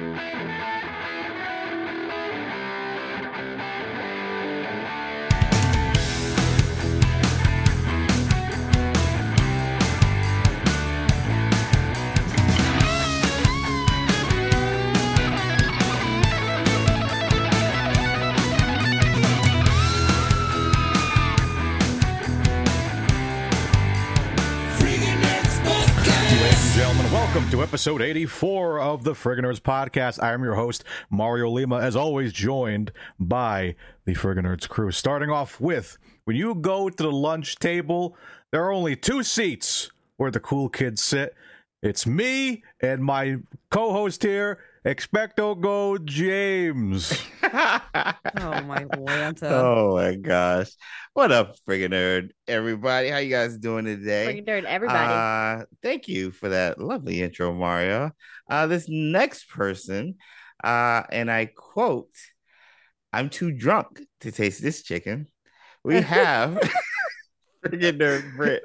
Ladies episode 84 of the Friggin' podcast. I am your host, Mario Lima, as always, joined by the Friggin' crew. Starting off with when you go to the lunch table, there are only two seats where the cool kids sit. It's me and my co host here, Expecto Go James. Oh my Lanta. Oh my gosh. What up, friggin' nerd? Everybody, how you guys doing today? Freaking nerd, everybody. Uh, thank you for that lovely intro, Mario. Uh, this next person, uh, and I quote, I'm too drunk to taste this chicken. We have friggin' nerd Brit.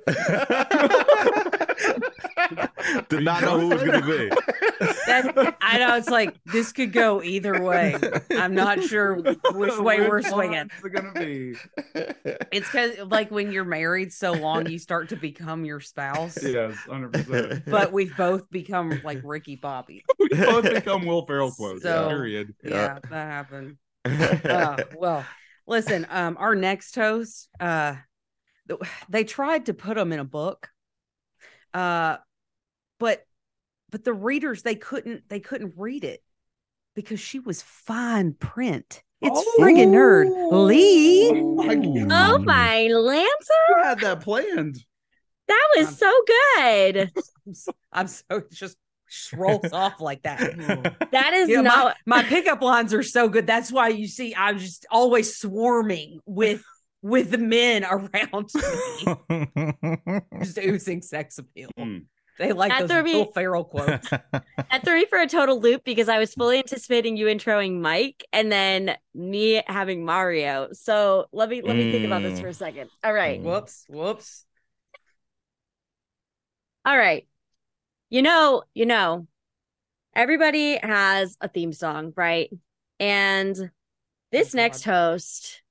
Did not know who it was going to be. That, I know it's like this could go either way. I'm not sure which way we're swinging. It's gonna be. It's because like when you're married so long, you start to become your spouse. Yes, hundred percent. But we've both become like Ricky Bobby. We both become Will Ferrell quotes. So- period. Yeah, that happened. Uh, well, listen, um, our next host, uh, they tried to put him in a book, uh, but but the readers they couldn't they couldn't read it because she was fine print. It's Oh. friggin' nerd Lee. oh my Lanta, You had that planned. that was Um, so good. I'm so, I'm so it just rolls off like that. That is You know, not. my, my pickup lines are so good. That's why you see I'm just always swarming with with the men around me, just oozing sex appeal. Mm. They like That those threw me- Will Ferrell quotes. That threw me for a total loop because I was fully anticipating you introing Mike and then me having Mario. So let me let me think about this Mm. for a second. All right. Mm. whoops, whoops. All right. You know, you know, everybody has a theme song, right? And this Oh, next God. host,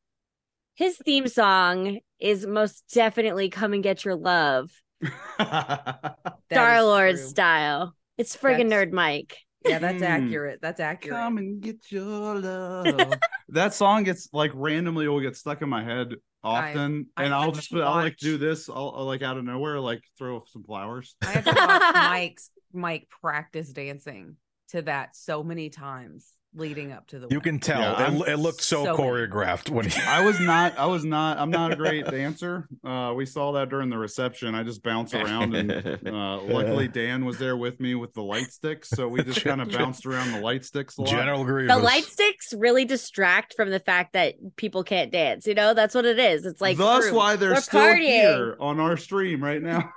his theme song is most definitely Come and Get Your Love, Star is Lord style. It's friggin' That's- nerd Mike. Yeah, that's Mm. accurate. That's accurate. Come and get your love. that song gets like randomly will get stuck in my head often, I and I'll just to I'll like do this. I'll, I'll, like out of nowhere like throw some flowers. I have to watch Mike's Mike practice dancing to that so many times leading up to the You win. can tell. Yeah, it, it looked so, so- choreographed when he. I was not. I was not. I'm not a great dancer. Uh, we saw that during the reception. I just bounce around, and uh, luckily Dan was there with me with the light sticks, so we just kind of bounced around the light sticks a lot. General Grievous. The light sticks really distract from the fact that people can't dance. You know, that's what it is. It's like Thus, screw. why they're We're still partying. here on our stream right now.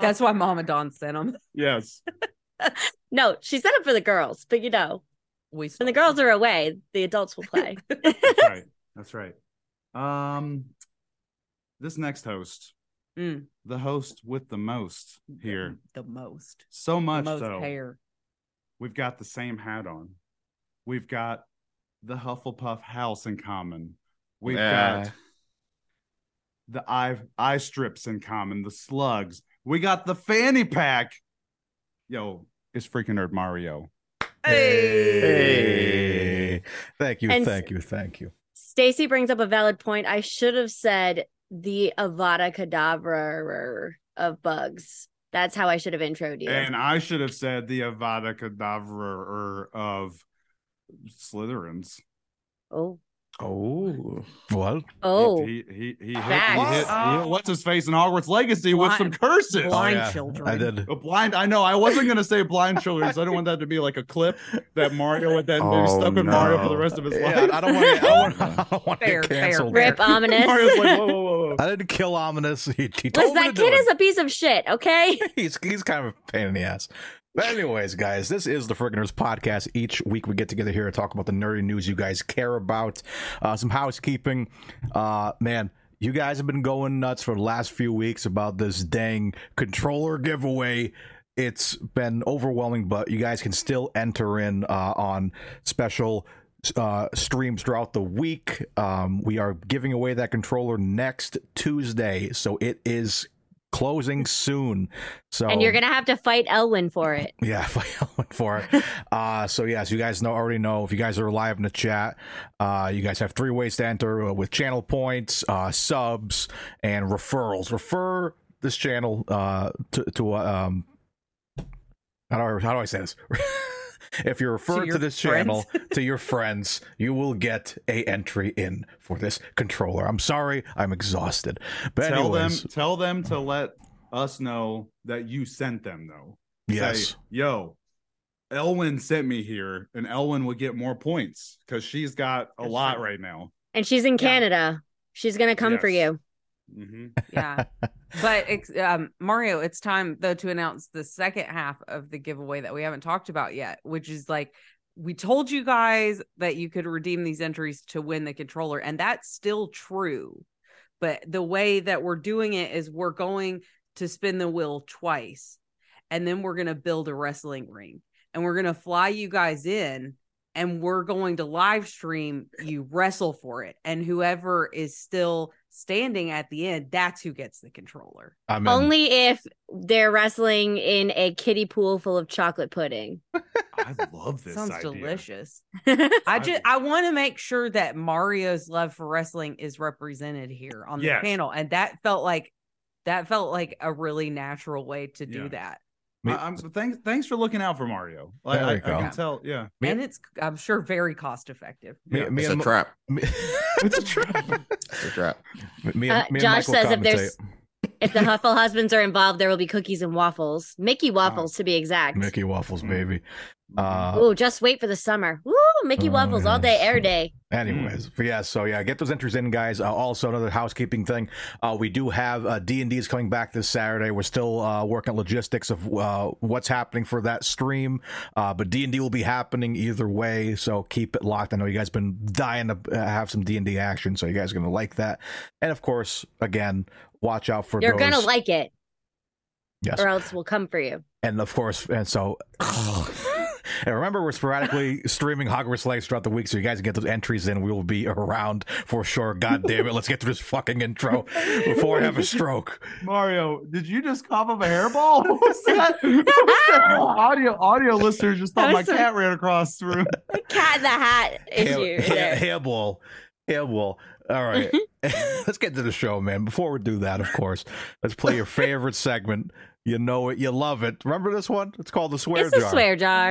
That's why Mama Don sent them. yes. No, she sent up for the girls, but you know, We when the girls are away, the adults will play. That's right. That's right. Um, this next host, Mm. the host with the most here, the most, so the much most so. hair. We've got the same hat on. We've got the Hufflepuff house in common. We've Yeah. got the eye eye strips in common. The slugs. We got the fanny pack. Yo, it's freaking nerd Mario. Hey. Thank you. And- thank you. Thank you. Stacy brings up a valid point. I should have said the Avada Kedavra of bugs. That's how I should have introed you. And I should have said the Avada Kedavra of Slytherins. oh, Oh. What? oh, He he he, he hit, he Facts. hit, he hit what's his face in Hogwarts Legacy with some curses. blind Oh, yeah. children. I did. A blind. I know. I wasn't gonna say blind children. So I don't want that to be like a clip that Mario would then be Oh, stuck with Mario for the rest of his Yeah, life. I don't want to. I don't want, I don't want to Fair, get fair, fair. rip Ominis. Mario's like, whoa, whoa, whoa, whoa. I didn't kill Ominis. He, he Listen, told me that to kid do is it. a piece of shit. Okay. he's he's kind of a pain in the ass. But anyways, guys, this is the Friggin' Nerds podcast. Each week we get together here and talk about the nerdy news you guys care about. Uh, some housekeeping. Uh, man, you guys have been going nuts for the last few weeks about this dang controller giveaway. it's been overwhelming, but you guys can still enter in uh, on special uh, streams throughout the week. Um, we are giving away that controller next Tuesday, so it is closing soon. So And you're gonna have to fight Elwin for it. yeah, I went for it. Uh, so yes, you guys know already know. If you guys are live in the chat, uh, you guys have three ways to enter uh, with channel points, uh, subs, and referrals. Refer this channel uh, to to uh, um, how do I, how do I say this? if you're referred to, your this friends? channel to your friends, you will get a entry in for this controller. I'm sorry, I'm exhausted. But tell anyways, them tell them to let us know that you sent them though. yes. Say, yo, Elwin sent me here, and Elwin would get more points because she's got a That's lot true. right now. And she's in Yeah. Canada. She's gonna come for you. Hmm Yeah. but ex- um, Mario, it's time though to announce the second half of the giveaway that we haven't talked about yet, which is like we told you guys that you could redeem these entries to win the controller, and that's still true. But the way that we're doing it is we're going to spin the wheel twice, and then we're going to build a wrestling ring, and we're going to fly you guys in. And we're going to live stream you wrestle for it. And whoever is still standing at the end, that's who gets the controller. I'm in. Only if they're wrestling in a kiddie pool full of chocolate pudding. I love this. Sounds idea. delicious. I I just I want to make sure that Mario's love for wrestling is represented here on the Yes. panel, and that felt like that felt like a really natural way to do Yeah. that. Me- I, am thanks. Thanks for looking out for Mario. Like, There I, you I go. can tell. Yeah. Me- and it's I'm sure very cost effective. Me- Yeah, me It's a and- trap. me- it's a trap. It's a trap. Me Uh, and, me Josh Michael says if there's commentate. If the Huffle husbands are involved, there will be cookies and waffles. Mickey waffles to be exact. Mickey Waffles, Mm. baby. Uh, Ooh, just wait for the summer. Woo, Mickey Oh, waffles all day, yes. every day. Anyways, but yeah, so yeah, get those entries in, guys. Uh, also, another housekeeping thing: uh, we do have uh, D and D is coming back this Saturday. We're still uh, working on logistics of uh, what's happening for that stream, uh, but D and D will be happening either way. So keep it locked. I know you guys been dying to uh, have some D and D action, so you guys are gonna like that. And of course, again, watch out for You're those. gonna like it, yes, or else we'll come for you. and of course, and so. And remember, we're sporadically streaming Hogwarts Legacy throughout the week, so you guys can get those entries in. We will be around for sure. God damn it, let's get through this fucking intro before I have a stroke. Mario, did you just cough up a hairball? What was that? What was that? Audio audio listeners just thought my was some- cat ran across the room. The cat in the hat issue. Hair, hair, hairball. Hairball. All right. Mm-hmm. let's get to the show, man. Before we do that, of course, let's play your favorite segment. You know it, you love it. Remember this one? It's called the swear Jar. It's a swear jar.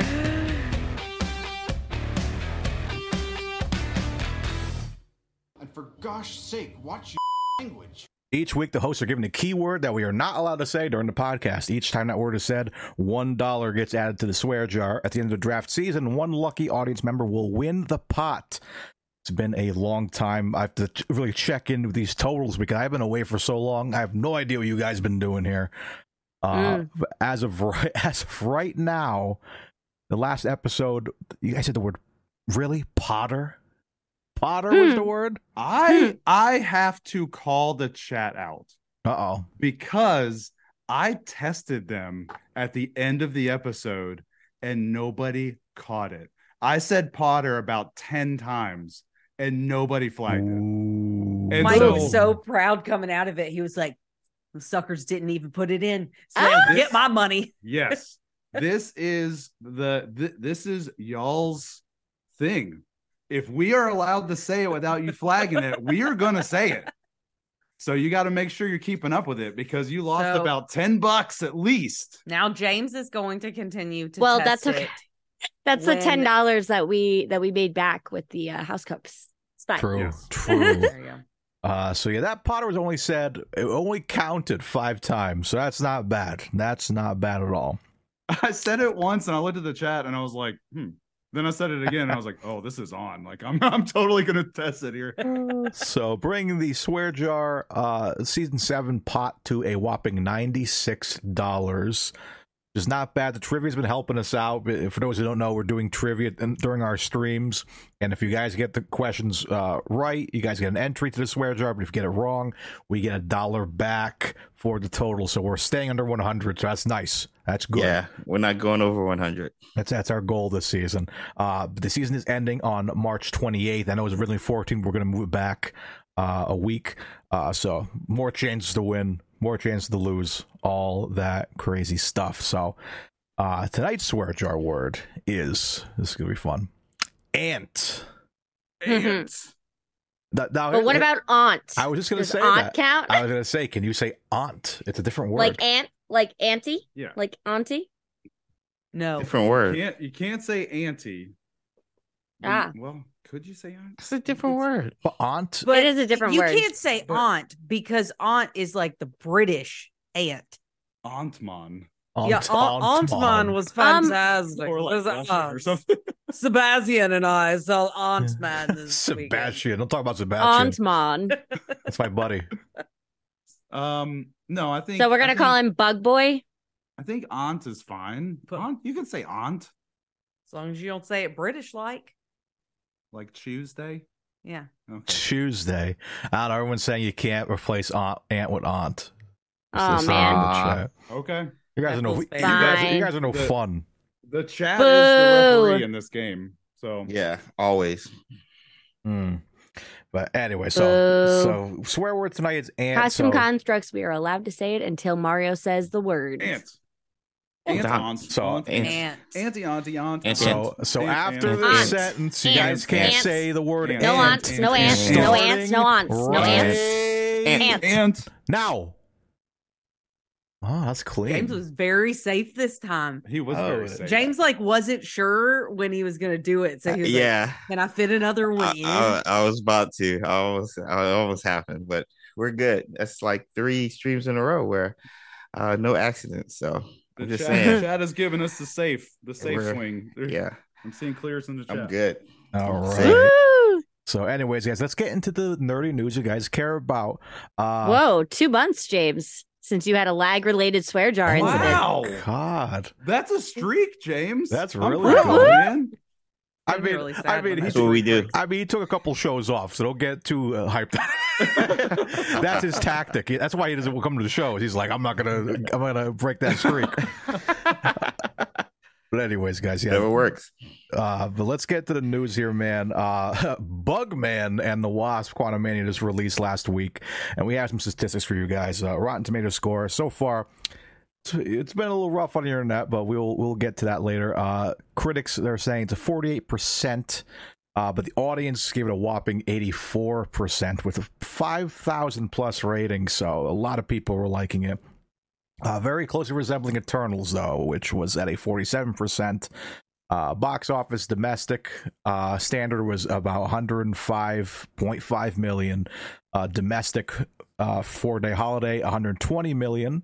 And for gosh sake, watch your language. Each week, the hosts are given a keyword that we are not allowed to say during the podcast. Each time that word is said, $1 gets added to the swear jar. At the end of the draft season, one lucky audience member will win the pot. It's been a long time. I have to really check in with these totals because I've been away for so long. I have no idea what you guys been doing here. Uh, but As of right, as of right now, the last episode, you guys said the word really Potter. Potter was Hmm. the word. I I have to call the chat out Uh oh. because I tested them at the end of the episode and nobody caught it. I said Potter about 10 times and nobody flagged it. And Mike so- was so proud coming out of it. He was like, "The suckers didn't even put it in. So Ah! get my money." Yes. this is the th- this is y'all's thing. If we are allowed to say it without you flagging it, we are going to say it. So you got to make sure you're keeping up with it because you lost So- about 10 bucks at least. Now James is going to continue to. Well, test that's okay. it. That's the ten dollars that we that we made back with the uh, house cups. It's fine. True, Yes. true. There you go. uh, so yeah, that Potter was only said, it only counted five times. So that's not bad. That's not bad at all. I said it once and I looked at the chat and I was like, hmm. Then I said it again and I was like, oh, this is on. Like I'm I'm totally going to test it here. so bring the swear jar uh season seven pot to a whopping ninety six dollars. Is not bad. The trivia's been helping us out. For those who don't know, we're doing trivia during our streams, and if you guys get the questions uh, right, you guys get an entry to the swear jar. But if you get it wrong, we get a dollar back for the total. So we're staying under 100. So that's nice. That's good. Yeah, we're not going over 100. That's that's our goal this season. Uh, the season is ending on March 28th. I know it was originally 14. We're going to move it back uh, a week. Uh, so more chances to win, more chances to lose, all that crazy stuff. So uh, tonight's swear jar word is this is going to be fun. Ant. Ants. Th- now, But what about aunt? I was just going to Does say aunt that. count? I was going to say, can you say aunt? It's a different word. like aunt, like auntie, Yeah. like auntie. No. Different word. Can't you can't say auntie. Ah. Well, could you say aunt? It's a different word. But aunt. But it is a different you word. can't say But- aunt because aunt is like the British aunt. Auntmon. Aunt, yeah, aunt, Auntman was Um, fantastic. Or It like was, or something. Sebastian and I saw Auntman this weekend. Sebastian. Don't talk about Sebastian. Aunt Mon. That's my buddy. Um, no, I think So we're gonna think- call him Bug Boy. I think aunt is fine. But- aunt, you can say aunt As long as you don't say it British like. Like Tuesday. Yeah. Okay. Tuesday. I don't know. Everyone's saying you can't replace aunt, aunt with aunt. Oh, This man. in the Aw. chat. Okay. You guys That are no. You guys, you guys are no The- fun. The chat is the referee in this game. So Yeah, always. Mm. But anyway, so Boo. so swear word tonight is aunt. Costume so, constructs. We are allowed to say it until Mario says the word. aunt. Aunt. Aunt, aunt, So, aunt, aunt. Aunt. auntie, auntie, aunt. Aunt. so so Aunt, after aunt, the aunt. sentence, you guys can't Aunt. say the word Aunt. No aunt. aunts, no Aunt. aunts, no aunts, no aunts, no Starting aunts. right Aunt. aunt. Now. Oh, that's clean. James was very safe this time. He was Oh, very safe. James like wasn't sure when he was gonna do it. So he was like, yeah, Can I fit another I, one in? I, I was about to. I almost, I almost happened, but we're good. That's like three streams in a row where uh no accidents. So the I'm just chat, saying. chat has given us the safe, the safe We're- swing. There- Yeah, I'm seeing clears in the chat. I'm good. All right. Woo! So, anyways, guys, let's get into the nerdy news you guys care about. Uh, Whoa, two months, James, since you had a lag related swear jar Oh, incident. Wow, God. that's a streak, James. That's really proud, good. man. I mean, really I mean, that That's what we do. I mean, he took a couple shows off, so don't get too uh, hyped. That's his tactic. That's why he doesn't come to the shows. He's like, I'm not gonna, I'm gonna break that streak. But anyways, guys, yeah. Never yeah. works. Uh, but let's get to the news here, man. Uh, Bugman and the Wasp Quantumania just released last week, and we have some statistics for you guys. Uh, Rotten Tomato score so far. It's- been a little rough on the internet, but we'll we'll get to that later. Uh, critics they're saying it's a 48 percent, uh, but the audience gave it a whopping 84 percent with 5,000 plus ratings. So a lot of people were liking it. Uh, very closely resembling Eternals, though, which was at a 47%. Uh, box office domestic uh, standard was about 105.5 million. Uh, domestic four day holiday 120 million.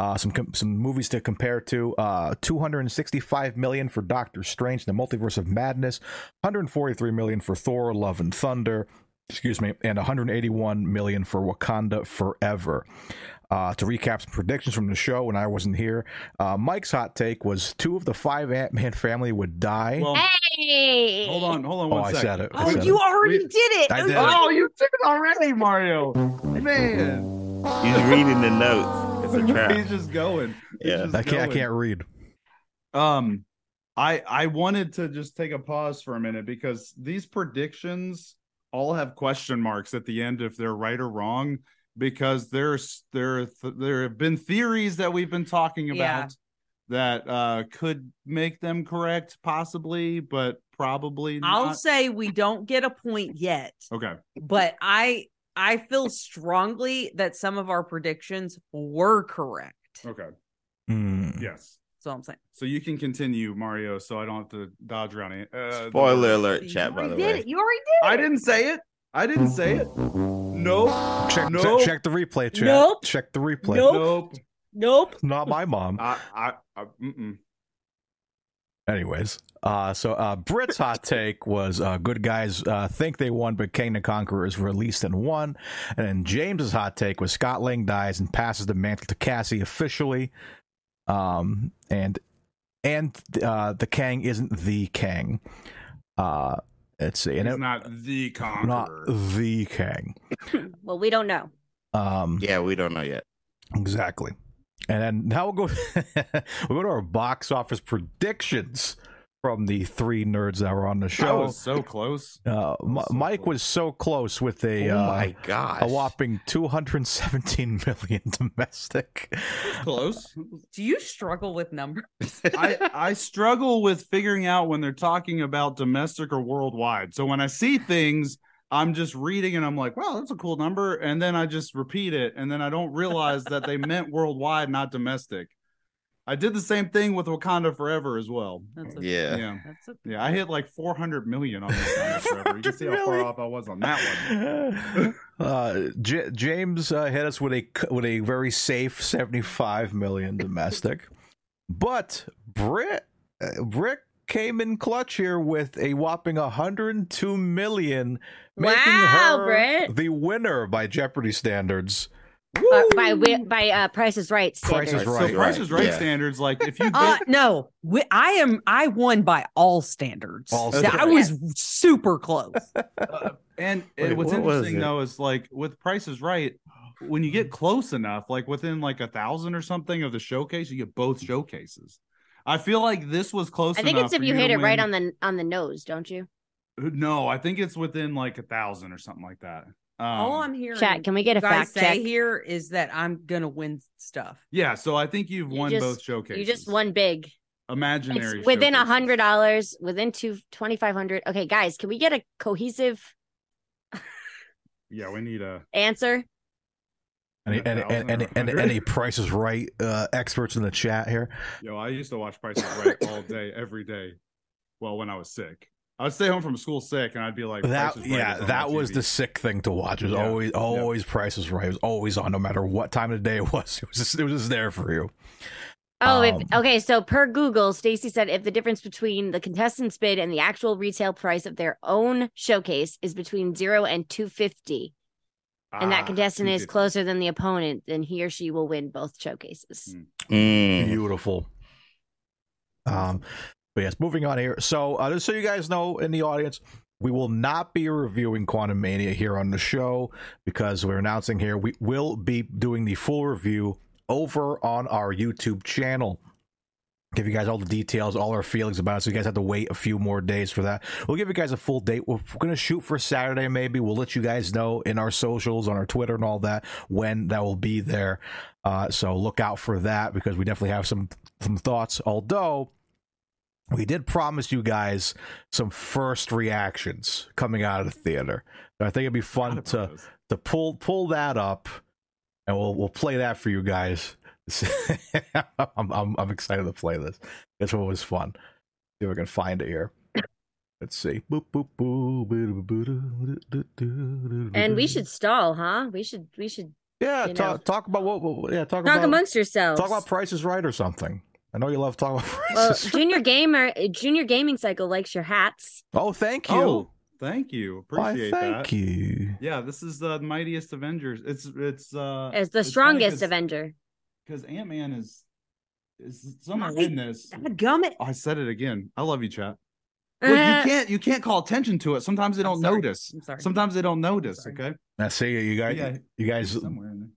Uh, some com- some movies to compare to: uh, 265 million for Doctor Strange: The Multiverse of Madness, 143 million for Thor: Love and Thunder. Excuse me, and 181 million for Wakanda Forever. Uh, to recap some predictions from the show when I wasn't here, uh, Mike's hot take was two of the five Ant Man family would die. Well, Hey! hold on, hold on oh, one I said it. I oh, said you it. already We- did it. I did it. Oh, you did it already, Mario. Man, He's reading the notes. It's a trap. he's just going. He's Yeah. just I can't. I can't read. Um, I I wanted to just take a pause for a minute because these predictions all have question marks at the end if they're right or wrong because there's there there have been theories that we've been talking about Yeah. that uh could make them correct possibly but probably not. I'll say we don't get a point yet, okay but I I feel strongly that some of our predictions were correct. okay Hmm. yes That's all I'm saying. so you can continue Mario so I don't have to dodge around it uh, the- Spoiler alert, chat. By the way, it. You already did it. I didn't say it I didn't say it no Check, no check, check the replay, chat. Nope. Check the replay. Nope. nope Nope. Not my mom. I, I, I mm-mm. Anyways, uh, so uh, Brit's hot take was uh, good guys uh, think they won, but Kang the Conqueror is released and won. And then James's hot take was Scott Lang dies and passes the mantle to Cassie officially. Um, and and uh, the Kang isn't the Kang. Uh, let's see, and He's it, not the Conqueror, not the Kang. well, we don't know. Um, Yeah, we don't know yet. Exactly. And then now we'll go we'll go to our box office predictions from the three nerds that were on the That show. was so close. Uh, M- so Mike close. was so close with a oh uh, my gosh. a whopping 217 million domestic. Close. Do you struggle with numbers? I, I struggle with figuring out when they're talking about domestic or worldwide. So when I see things, I'm just reading and I'm like, wow, that's a cool number. And then I just repeat it. And then I don't realize that they meant worldwide, not domestic. I did the same thing with Wakanda Forever as well. That's a, yeah. Yeah. That's a, Yeah, I hit like 400 million on Wakanda Forever. You can see how far off I was on that one. Uh, J- James uh, hit us with a with a very safe 75 million domestic, but Brit uh, Brick came in clutch here with a whopping 102 million, making Wow, her Britt. the winner by Jeopardy standards. Uh, by by uh, Price is Right. Price is standards. Right. So Price is Right Yeah. standards, like if you uh, no, we, I am. I won by all standards. All Th- I was super close. Uh, and, Wait, what's what was interesting it? though is like with Price is Right, when you get close enough, like within like a thousand or something of the showcase, you get both showcases. I feel like this was close. I think enough it's if for you to hit it right on the on the nose, don't you? No, I think it's within like a thousand or something like that. Um, all I'm hearing, Chat, can we get a fact say check? here is that I'm gonna win stuff. yeah, so I think you've You won just- both showcases. You just won big. imaginary. It's within a hundred dollars, within two twenty five hundred. Okay, guys, can we get a cohesive Yeah, we need a. Answer? Any, any, 1,000 or any, any, 100? any Price is Right uh, experts in the chat here? Yo, I used to watch Price is Right all day, every day. Well, when I was sick, I would stay home from school sick, and I'd be like, That Price is Right yeah, is that was TV. the sick thing to watch. It was Yeah, always yeah. always Price is Right. It was always on, no matter what time of the day it was. It was just, it was just there for you. Oh, Um, if, okay. So per Google, Stacy said if the difference between the contestant's bid and the actual retail price of their own showcase is between zero and two fifty, and that Ah, contestant is closer than the opponent, then he or she will win both showcases. Mm. Mm. Beautiful. Um, but yes, moving on here. So uh, just so you guys know in the audience, we will not be reviewing Quantumania here on the show because we're announcing here we will be doing the full review over on our YouTube channel. Give you guys all the details, all our feelings about it. So you guys have to wait a few more days for that. We'll give you guys a full date. We're going to shoot for Saturday, maybe. We'll let you guys know in our socials, on our Twitter, and all that when that will be there. Uh, so look out for that because we definitely have some some thoughts. Although we did promise you guys some first reactions coming out of the theater. So I think it'd be fun to those. to pull pull that up, and we'll we'll play that for you guys. I'm, I'm I'm excited to play this. This one was fun. See if I can find it here. Let's see. And we should stall, huh? We should we should yeah you talk know. talk about what, what yeah talk, talk about amongst yourselves. talk about Price is Right or something. I know you love talking about well, prices. Junior Gamer, Junior Gaming Cycle likes your hats. oh, thank you. Oh, thank you. Why, Appreciate thank that. Thank you. Yeah, this is the mightiest Avengers. It's it's uh As the strongest Avenger. Because Ant Man is is somewhere Mighty- in this. Gummit. Oh, I said it again. I love you, chat. Look, you uh-huh. can't you can't call attention to it. Sometimes they I'm don't sorry. notice. I'm sorry. Sometimes they don't notice. Okay. Now see you guys. Yeah, you guys somewhere in there.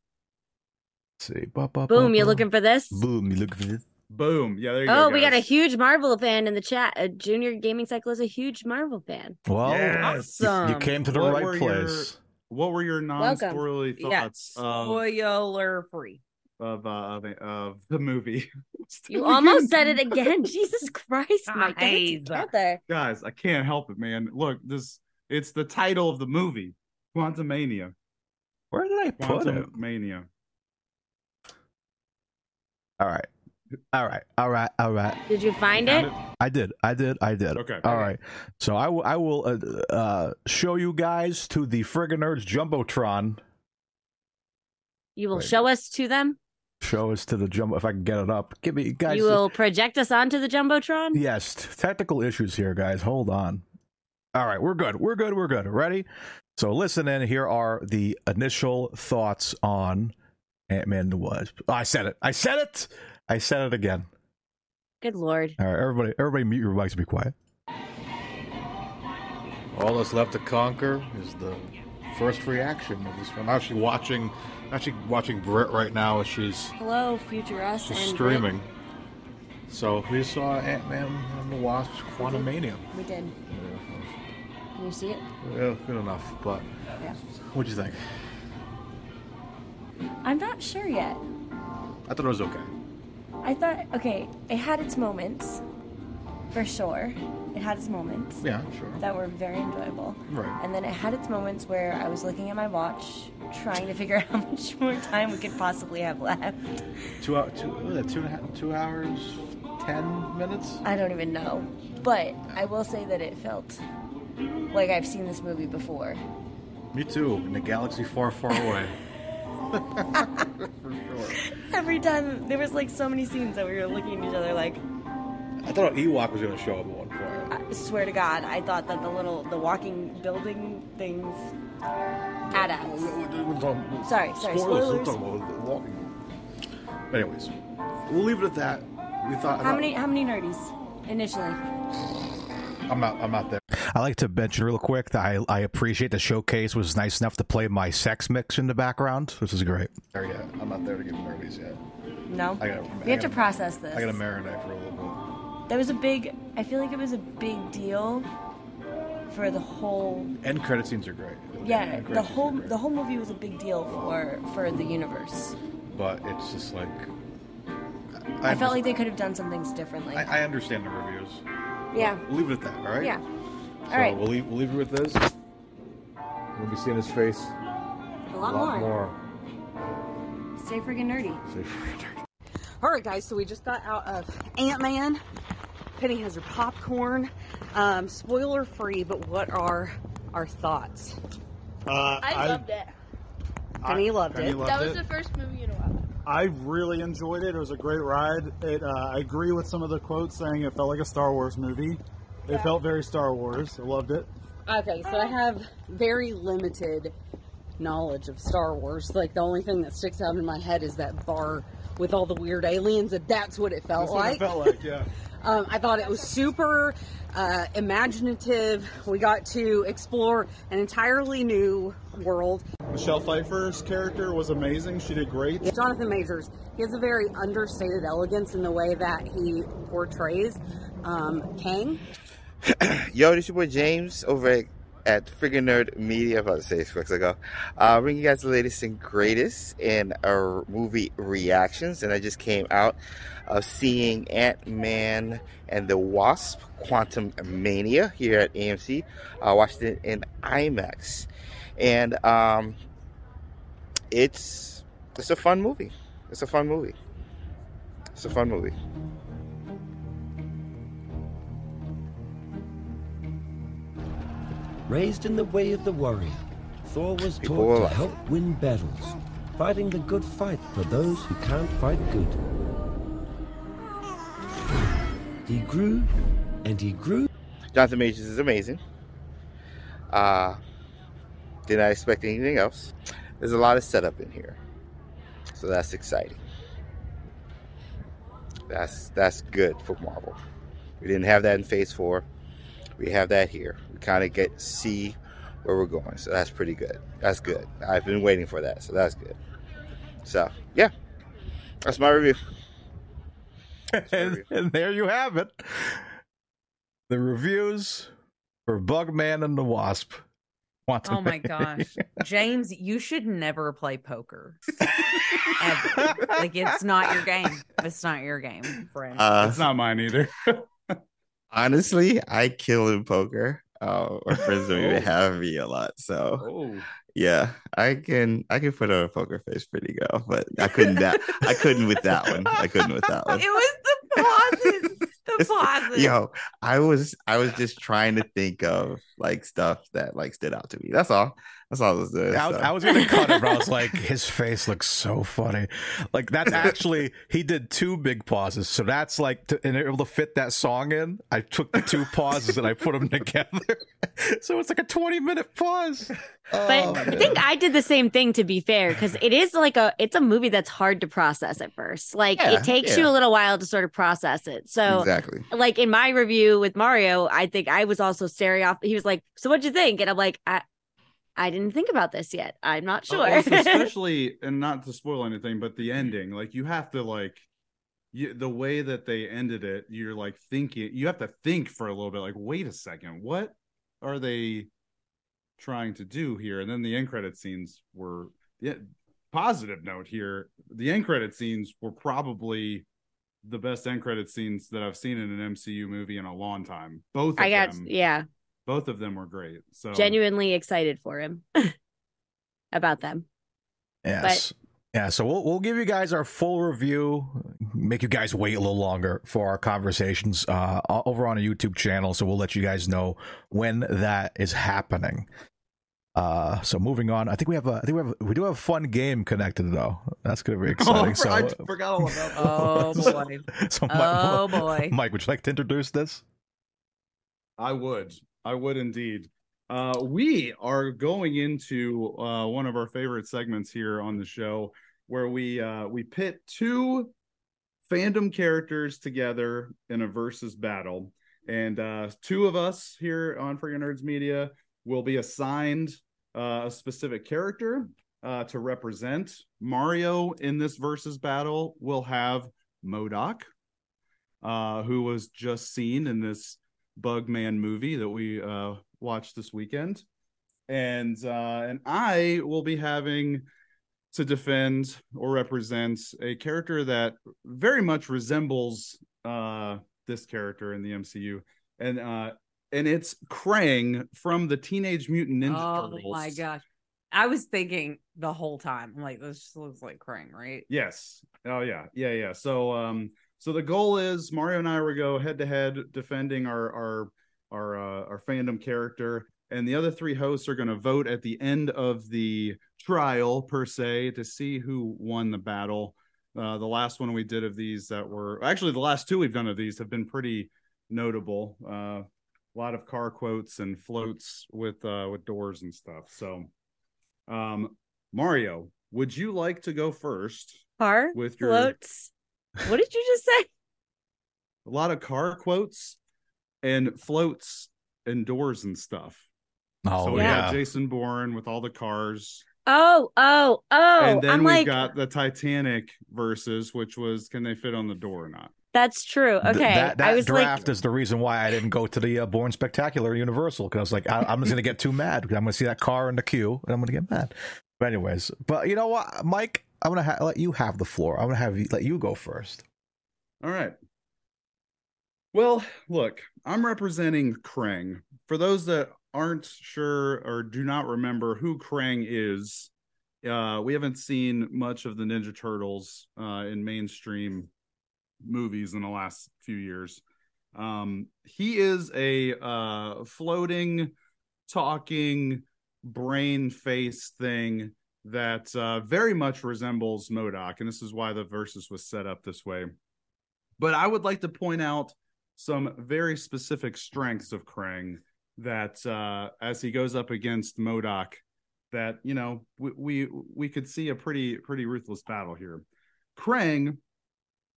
see. Ba, ba, Boom, ba, you ba. looking for this? Boom, You're looking for this? Boom. Yeah, there you go. Oh, we got a huge Marvel fan in the chat. A Junior Gaming Cycle is a huge Marvel fan. Well, Yes. you, you came to the What right were your- place. What were your non-story Yeah, thoughts of, spoiler free. Of, uh, of of the movie? You almost said it again. Jesus Christ, Mike. Get Guys. together. Guys, I can't help it, man. Look, this it's the title of the movie. Quantumania. Where did I put it? Quantumania. All right. All right. All right. All right. Did you find Found it? I did. I did. I did. Okay. All Okay. right. So I will. I will uh, uh, show you guys to the Friggin' Nerds jumbotron. You will Wait. show us to them. Show us to the jumbo. If I can get it up, give me guys. you will project us onto the jumbotron. Yes, technical issues here, guys. Hold on. All right, we're good. We're good. We're good. Ready? So listen in. Here are the initial thoughts on Ant Man and the Wasp. Oh, I said it. I said it. I said it again. Good lord. All right, everybody, everybody, mute your mics and be quiet. All that's left to conquer is the first reaction of this film. I'm actually watching, actually watching Brit right now as she's Hello, future us she's and streaming. So we saw Ant Man and the Wasp: Quantumania. Brit. We did. Can you see it? Yeah, good enough. But Yeah. what'd you think? I'm not sure yet. I thought it was okay. I thought, okay, it had its moments, for sure. It had its moments Yeah, sure. that were very enjoyable. Right. And then it had its moments where I was looking at my watch, trying to figure out how much more time we could possibly have left. Two hour, two, what was that, two and a half, two hours, ten minutes. I don't even know. But I will say that it felt like I've seen this movie before. Me too. In a galaxy far, far away. For sure. Every time, there was like so many scenes that we were looking at each other like, I thought an Ewok was going to show up at one point. I swear to God, I thought that the little, the walking building things, AT-ATs. Oh, sorry, sorry, spoilers. Anyways, we'll leave it at that. We thought. How many, how many nerdies initially? I'm not. I'm not there. I like to mention real quick that I, I appreciate the showcase was nice enough to play my sex mix in the background, which is great. There yet. I'm not there to give nerdies yet. No. I gotta- we I have to gotta- process this. I got to marinate for a little bit. That was a big. I feel like it was a big deal for the whole. End credit scenes are great. Yeah, the whole the whole movie was a big deal for for the universe. But it's just like. I, felt like they could have done some things differently. I, I understand the reviews. yeah, We'll leave it at that. All right. yeah. So All right, we'll leave. We'll leave it with this. We'll be seeing his face a lot, more. a lot, lot more. more. Stay friggin' nerdy. All right, guys. So we just got out of Ant Man. Penny has her popcorn. Um, spoiler free, but what are our thoughts? Uh, I, loved it. Penny loved Penny it. loved That was it. the first movie in a while. I really enjoyed it. It was a great ride. It, uh, I agree with some of the quotes saying it felt like a Star Wars movie. It felt very Star Wars. I loved it. Okay, so I have very limited knowledge of Star Wars. Like the only thing that sticks out in my head is that bar with all the weird aliens, and that's what it felt That's what like. it felt like, yeah. Um, I thought it was super uh, imaginative. We got to explore an entirely new world. Michelle Pfeiffer's character was amazing. She did great. Jonathan Majors, he has a very understated elegance in the way that he portrays um, Kang. Yo, this your boy James over at, at Friggin' Nerd Media. About to say this weeks ago. Uh, bringing you guys the latest and greatest in our movie reactions. And I just came out of seeing Ant Man and the Wasp Quantum Mania here at AMC. I watched it in IMAX. And um, it's it's a fun movie. It's a fun movie. It's a fun movie. Raised in the way of the warrior, Thor was People taught to help win battles, fighting the good fight for those who can't fight good. He grew and he grew. Jonathan Majors is amazing. Uh, did not expect anything else. There's a lot of setup in here, so that's exciting. That's that's good for Marvel. We didn't have that in Phase Four. We have that here. We kind of get see where we're going, so that's pretty good. That's good. I've been waiting for that, so that's good. So yeah, that's my review. And, and there you have it. The reviews for Bugman and the Wasp. Quantum Oh my gosh. James, you should never play poker. Ever. like it's not your game. It's not your game, friend. Uh, It's not mine either. Honestly, I kill in poker. Uh, my friends don't Oh. even have me a lot, so Oh, yeah, I can I can put on a poker face pretty well, but I couldn't that I couldn't with that one. I couldn't with that one. it was the pauses. The pauses. Yo, I was I was just trying to think of like stuff that like stood out to me. That's all. I saw this. There, I was, so. I was gonna cut it, but I was like, his face looks so funny. Like that's actually he did two big pauses, so that's like to, and able to fit that song in. I took the two pauses and I put them together, so it's like a twenty minute pause. But Oh, I think I did the same thing to be fair, because it is like a it's a movie that's hard to process at first. Like Yeah, it takes yeah. you a little while to sort of process it. So exactly. like in my review with Mario, I think I was also staring off. He was like, "So what'd you think?" And I'm like, "I, I didn't think about this yet. I'm not oh, oh, sure." Also, especially and not to spoil anything, but the mm-hmm. ending, like you have to like you, the way that they ended it, you're like thinking you have to think for a little bit, like, wait a second, what are they trying to do here? And then the end credit scenes were yeah, positive note here. The end credit scenes were probably the best end credit scenes that I've seen in an MCU movie in a long time. Both of I got them, yeah, both of them were great. So genuinely excited for him about them. Yes. yeah, so we'll we'll give you guys our full review, make you guys wait a little longer for our conversations uh over on a YouTube channel, so we'll let you guys know when that is happening. Uh so moving on, I think we have a I think we have we do have a fun game connected though. That's gonna be exciting. so I forgot all about that. Oh boy. so Mike, Oh boy. Mike, would you like to introduce this? I would. I would indeed. Uh, we are going into uh, one of our favorite segments here on the show where we uh, we pit two fandom characters together in a versus battle. And uh, two of us here on Freaking Nerds Media will be assigned uh, a specific character uh, to represent. Mario in this versus battle will have MODOK, uh, who was just seen in this Bugman movie that we uh, watched this weekend, and uh, and I will be having to defend or represent a character that very much resembles uh, this character in the MCU, and uh, and it's Krang from the Teenage Mutant Ninja Oh Turtles. Oh my gosh. I was thinking the whole time. I'm like, this looks like Krang, right? Yes. Oh yeah. Yeah, yeah. So um so the goal is Mario and I will go head to head defending our our our uh, our fandom character and the other three hosts are going to vote at the end of the trial per se to see who won the battle. Uh the last one we did of these that were actually the last two we've done of these have been pretty notable. Uh a lot of car quotes and floats with uh with doors and stuff. So um Mario, would you like to go first? Car With your- floats. What did you just say? a lot of car quotes and floats and doors and stuff. Oh so we yeah. got Jason Bourne with all the cars, Oh, oh, oh! and then I'm we've like, got the Titanic versus, which was can they fit on the door or not? that's true. Th- Okay, that, I that was draft like, is the reason why I didn't go to the uh, Bourne Spectacular Universal because I was like, I, I'm just gonna get too mad because I'm gonna see that car in the queue and I'm gonna get mad. But anyways, but you know what, Mike, I'm gonna ha- let you have the floor. I'm gonna have you let you go first. All right. Well, look, I'm representing Krang. For those that aren't sure or do not remember who Krang is, uh, we haven't seen much of the Ninja Turtles uh, in mainstream movies in the last few years. Um, he is a uh, floating, talking brain face thing that uh, very much resembles MODOK, and this is why the versus was set up this way. But I would like to point out some very specific strengths of Krang that uh, as he goes up against MODOK, that you know we, we we could see a pretty pretty ruthless battle here. Krang,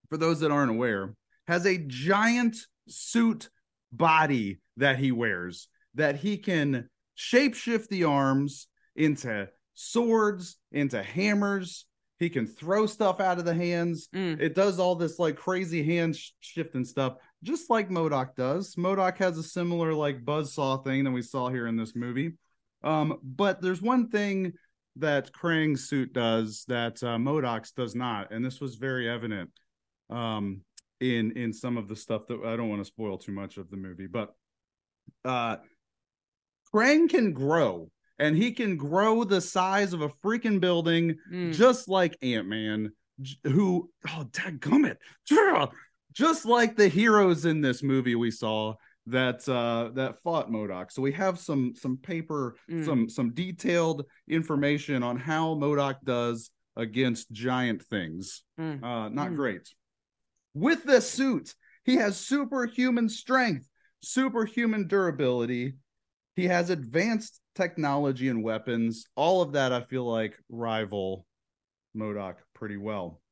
for those that aren't aware, has a giant suit body that he wears that he can shapeshift the arms into swords, into hammers. He can throw stuff out of the hands. Mm. It does all this like crazy hand sh- shifting stuff, just like MODOK does. MODOK has a similar like buzzsaw thing that we saw here in this movie. Um, but there's one thing that Krang's suit does that uh, MODOK's does not, and this was very evident um, in in some of the stuff that I don't want to spoil too much of the movie, but uh, Krang can grow, and he can grow the size of a freaking building, Mm. just like Ant Man, who oh dadgummit, just like the heroes in this movie we saw. that uh that fought MODOK. So we have some some paper, Mm. some some detailed information on how MODOK does against giant things. Mm. Uh not Mm. great. With this suit, he has superhuman strength, superhuman durability. He has advanced technology and weapons. All of that I feel like rival MODOK pretty well.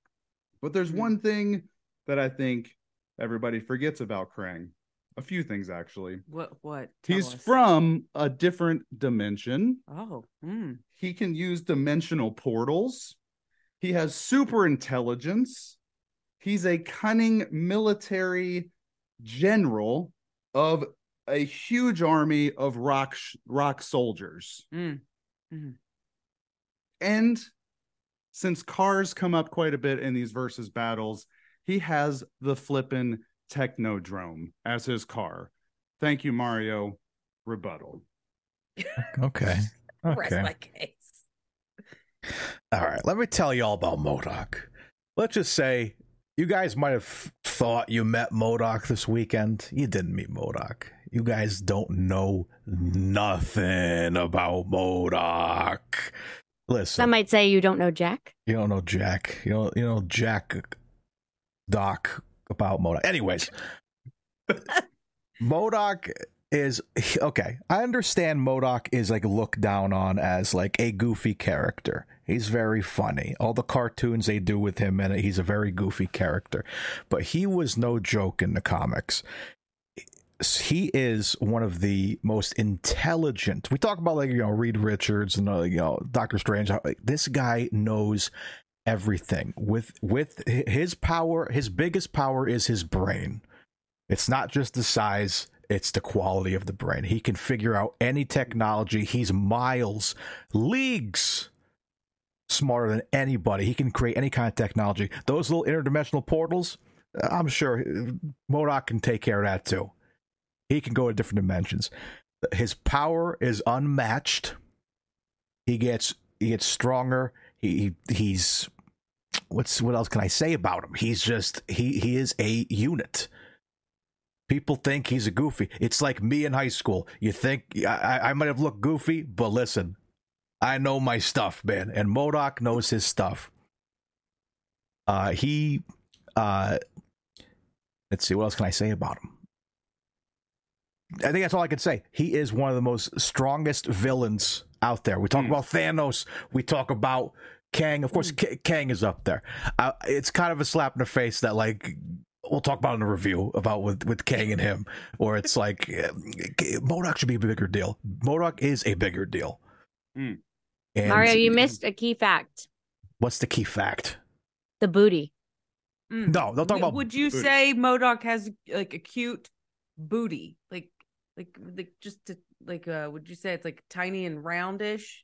But there's Mm. one thing that I think everybody forgets about Krang. A few things actually. What? What? Tell He's us. from a different dimension. Oh. Mm. He can use dimensional portals. He has super intelligence. He's a cunning military general of a huge army of rock rock soldiers. Mm. And since cars come up quite a bit in these versus battles, he has the flippin' Technodrome as his car. Thank you, Mario. Rebuttal. Okay. Rest Okay. my case. All right, let me tell you all about MODOK. Let's just say you guys might have thought you met MODOK this weekend. You didn't meet MODOK. You guys don't know nothing about MODOK. Listen, Some might say you don't know Jack. you don't know Jack. You know, you know Jack Doc about MODOK. Anyways, MODOK is okay. I understand MODOK is like looked down on as like a goofy character. He's very funny. All the cartoons they do with him, and he's a very goofy character. But he was no joke in the comics. He is one of the most intelligent. We talk about like you know Reed Richards and uh, you know Doctor Strange. like, This guy knows everything with with his power. His biggest power is his brain. It's not just the size, it's the quality of the brain. He can figure out any technology. He's miles, leagues smarter than anybody. He can create any kind of technology. Those little interdimensional portals, I'm sure MODOK can take care of that too. He can go to different dimensions. His power is unmatched. He gets he gets stronger. He, he he's what's what else can I say about him? He's just he he is a unit. People think he's a goofy. It's like me in high school. You think I, I might have looked goofy, but listen, I know my stuff, man. And MODOK knows his stuff. Uh, he, uh, let's see, what else can I say about him? I think that's all I can say. He is one of the most strongest villains out there. We talk Hmm. about Thanos. We talk about Kang. Of course, K- Kang is up there. Uh, it's kind of a slap in the face that, like, we'll talk about in the review about with with Kang and him, or it's like uh, MODOK should be a bigger deal. MODOK is a bigger deal. Hmm. And Mario, you missed a key fact: What's the key fact? the booty. Mm. No, they'll talk about. Would you booty. say MODOK has like a cute booty, like, like, like just to, like, uh, would you say it's like tiny and roundish?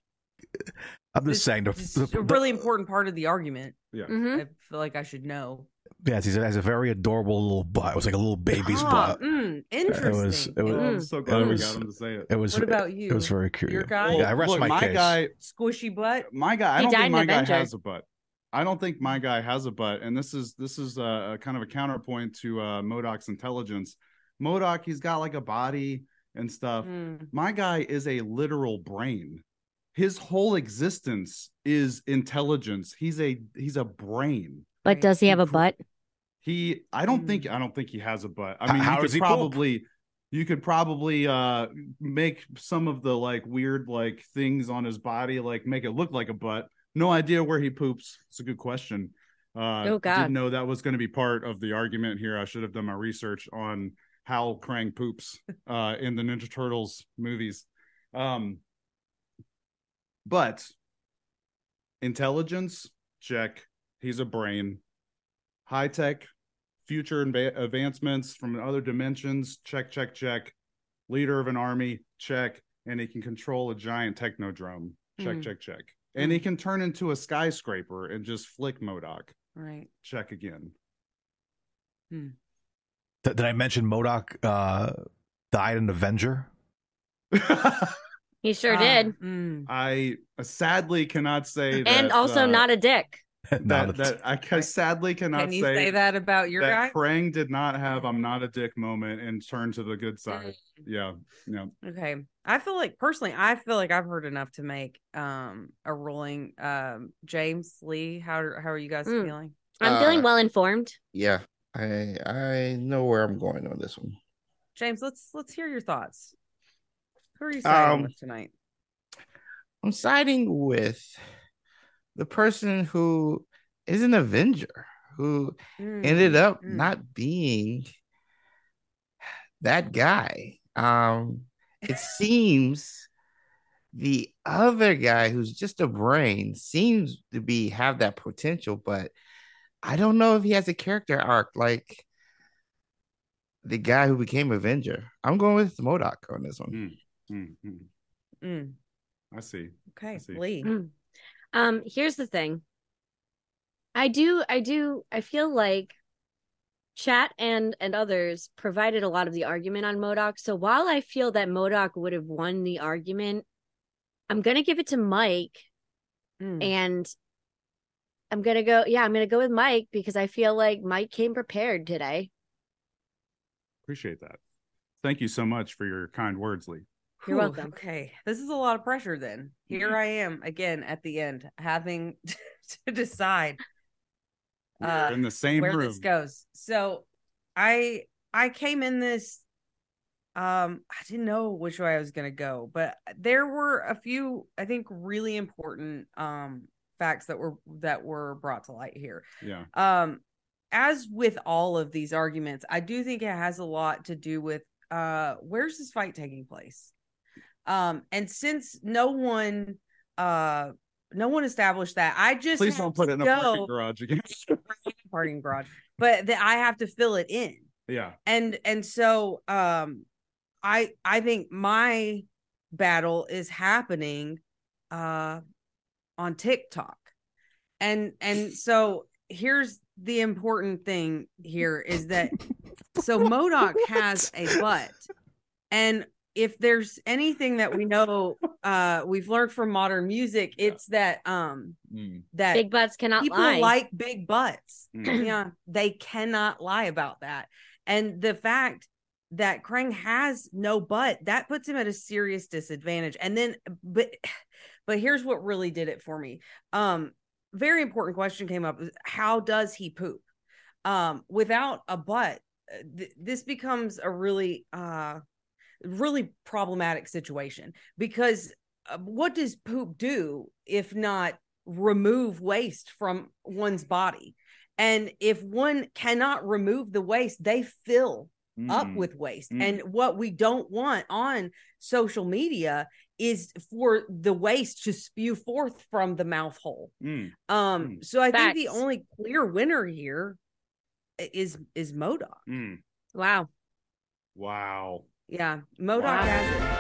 I'm just It's saying. The, just the- a really important part of the argument. Yeah. hmm I feel like I should know. Yes, he has a very adorable little butt. It was like a little baby's Ah, butt. mm, interesting. it was- I'm Mm. so glad It we was- got him to say it. It was. What about you? It was very cute. Your guy? Yeah, I rest look, my my case. guy, Squishy butt. my guy. I He don't think in my guy has a butt. I don't think my guy has a butt, and this is this is a, a kind of a counterpoint to uh, MODOK's intelligence. MODOK, he's got like a body and stuff. Mm. My guy is a literal brain. His whole existence is intelligence. He's a he's a brain. But does he have a butt? He I don't think Mm. I don't think he has a butt. I mean, how you could he poop? probably you could probably uh make some of the like weird like things on his body like make it look like a butt. No idea where he poops. It's a good question. Uh Oh, God. didn't know that was going to be part of the argument here. I should have done my research on how Krang poops uh in the Ninja Turtles movies. Um but intelligence check. He's a brain. High tech future adva- advancements from other dimensions check check check leader of an army check and he can control a giant technodrome check Mm. check check and he can turn into a skyscraper and just flick MODOK Right. check again Th- Did I mention MODOK uh, died an Avenger? He sure Ah, did. mm. i sadly cannot say that And also uh, not a dick. that, that I ca- sadly cannot Can you say, say that about your guy? Krang did not have "I'm not a dick" moment and turn to the good side. Mm. Yeah, yeah. Okay. I feel like personally, I feel like I've heard enough to make um a ruling. Um James Lee, how how are you guys Mm. feeling? I'm Uh, feeling well informed. Yeah, I I know where I'm going on this one. James, let's let's hear your thoughts. Who are you siding Um, with tonight? I'm siding with the person who is an Avenger who ended Mm, up mm. not being that guy. Um, it seems the other guy who's just a brain seems to be have that potential, but I don't know if he has a character arc like the guy who became Avenger. I'm going with MODOK on this one. Mm, mm. Mm, I see. okay, see. Lee. Mm. Um, here's the thing. I do, I do, I feel like chat and and others provided a lot of the argument on MODOK. So while I feel that MODOK would have won the argument, I'm gonna give it to Mike, Mm. and I'm gonna go. Yeah, I'm gonna go with Mike because I feel like Mike came prepared today. Appreciate that. Thank you so much for your kind words, Lee. You're Whew, welcome. Okay, this is a lot of pressure. Then here I am again at the end, having to decide We're Uh, in the same where room. this goes. So, I I came in this. Um, I didn't know which way I was gonna go, but there were a few, I think, really important um facts that were that were brought to light here. Yeah. um as with all of these arguments i do think it has a lot to do with uh where's this fight taking place um and since no one uh no one established that i just Please don't put it in a parking garage again. parking garage but that i have to fill it in yeah. and and so um i i think my battle is happening uh on tiktok and and so here's the important thing here is that so MODOK has a butt and if there's anything that we know uh we've learned from modern music it's that um Mm. that Big butts cannot people lie. like big butts. Mm. yeah, they cannot lie about that. And the fact that Krang has no butt, that puts him at a serious disadvantage. And then but but here's what really did it for me. Um very important question came up how does he poop? Um without a butt, uh, th- this becomes a really uh really problematic situation because uh, what does poop do if not remove waste from one's body and if one cannot remove the waste they fill up Mm. with waste Mm. and what we don't want on social media is for the waste to spew forth from the mouth hole Mm. um Mm. so i think the only clear winner here is is MODOK Mm. wow. Wow. yeah MODOK Wow. has it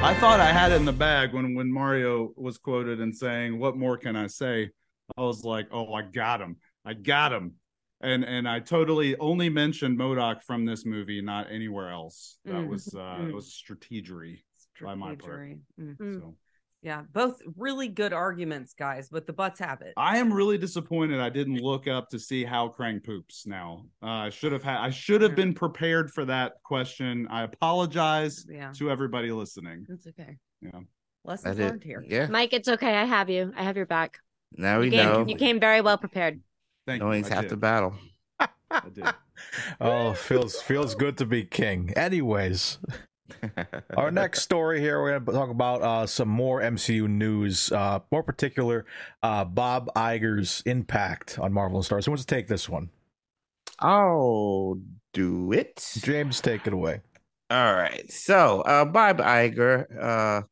I thought I had it in the bag when when Mario was quoted and saying, "What more can I say?" I was like, "Oh, I got him! I got him!" And and I totally only mentioned MODOK from this movie, not anywhere else. That Mm. was uh, Mm. it was strategery. By my part. Strategery. Mm. Mm. So Yeah, both really good arguments, guys, but the butts have it. I am really disappointed. I didn't look up to see how Krang poops. Now uh, I should have had. I should have been prepared for that question. I apologize Yeah, to everybody listening. it's okay. Yeah. Lessons That learned it. here. Yeah. Mike, it's okay. I have you. I have your back. Now we You came, know. you came very well prepared. Thank Knowing's you. I half did. the battle. I did. Oh, feels feels good to be king. Anyways, our next story here, we're gonna talk about uh, some more MCU news. Uh, more particular, uh, Bob Iger's impact on Marvel and Star Wars. Who wants to take this one? I'll do it. James, take it away. All right. So, uh, Bob Iger, uh,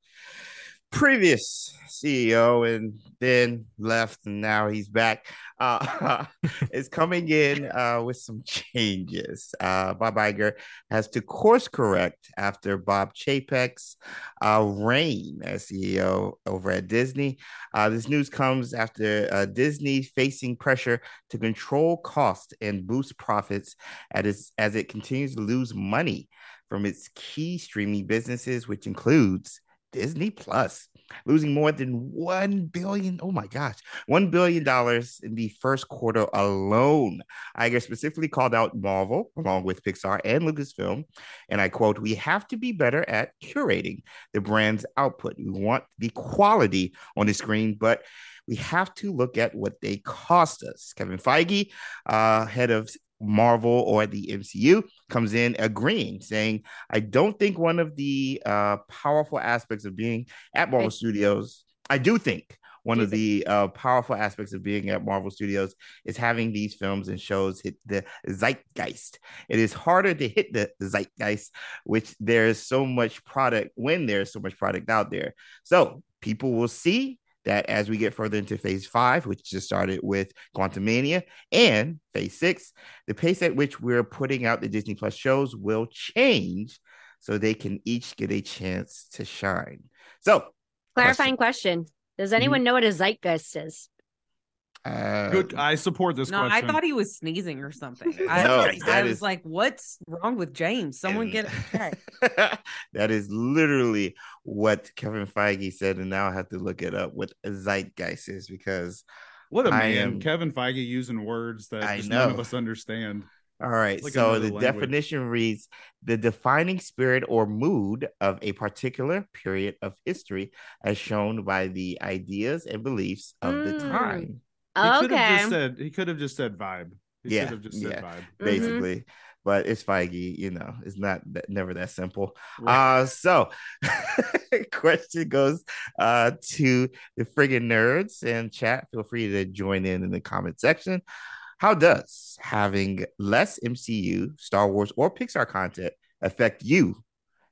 previous CEO, and then left, and now he's back. Uh, is coming in uh, with some changes. Uh, Bob Iger has to course correct after Bob Chapek's uh, reign as CEO over at Disney. Uh, this news comes after uh, Disney facing pressure to control costs and boost profits as, as it continues to lose money from its key streaming businesses, which includes Disney Plus, losing more than one billion. Oh my gosh, one billion dollars in the first quarter alone. Iger specifically called out Marvel along with Pixar and Lucasfilm, and I quote: "We have to be better at curating the brand's output. We want the quality on the screen, but." We have to look at what they cost us. Kevin Feige, uh, head of Marvel or the MCU comes in agreeing, saying, I don't think one of the uh, powerful aspects of being at Marvel Studios, I do think one of the uh, powerful aspects of being at Marvel Studios is having these films and shows hit the zeitgeist. It is harder to hit the zeitgeist, which there's so much product when there's so much product out there. So people will see that as we get further into phase five, which just started with Quantumania, and phase six, the pace at which we're putting out the Disney Plus shows will change so they can each get a chance to shine. So, clarifying question, question. Does anyone mm-hmm. know what a zeitgeist is? Uh, Good. I support this. No, question. I thought he was sneezing or something. I, no, I was is... like, "What's wrong with James? Someone get it." that is literally what Kevin Feige said, and now I have to look it up. What zeitgeist is because what a I man, am... Kevin Feige using words that I know. none of us understand. All right. Like so the language. definition reads the defining spirit or mood of a particular period of history as shown by the ideas and beliefs of mm. the time. He okay. could have just said he could have just said vibe. He yeah, have just said yeah, vibe. Basically. Mm-hmm. But it's Feige, you know, it's not that, never that simple. Right. Uh so question goes uh to the friggin' nerds and chat. Feel free to join in in the comment section. How does having less MCU, Star Wars, or Pixar content affect you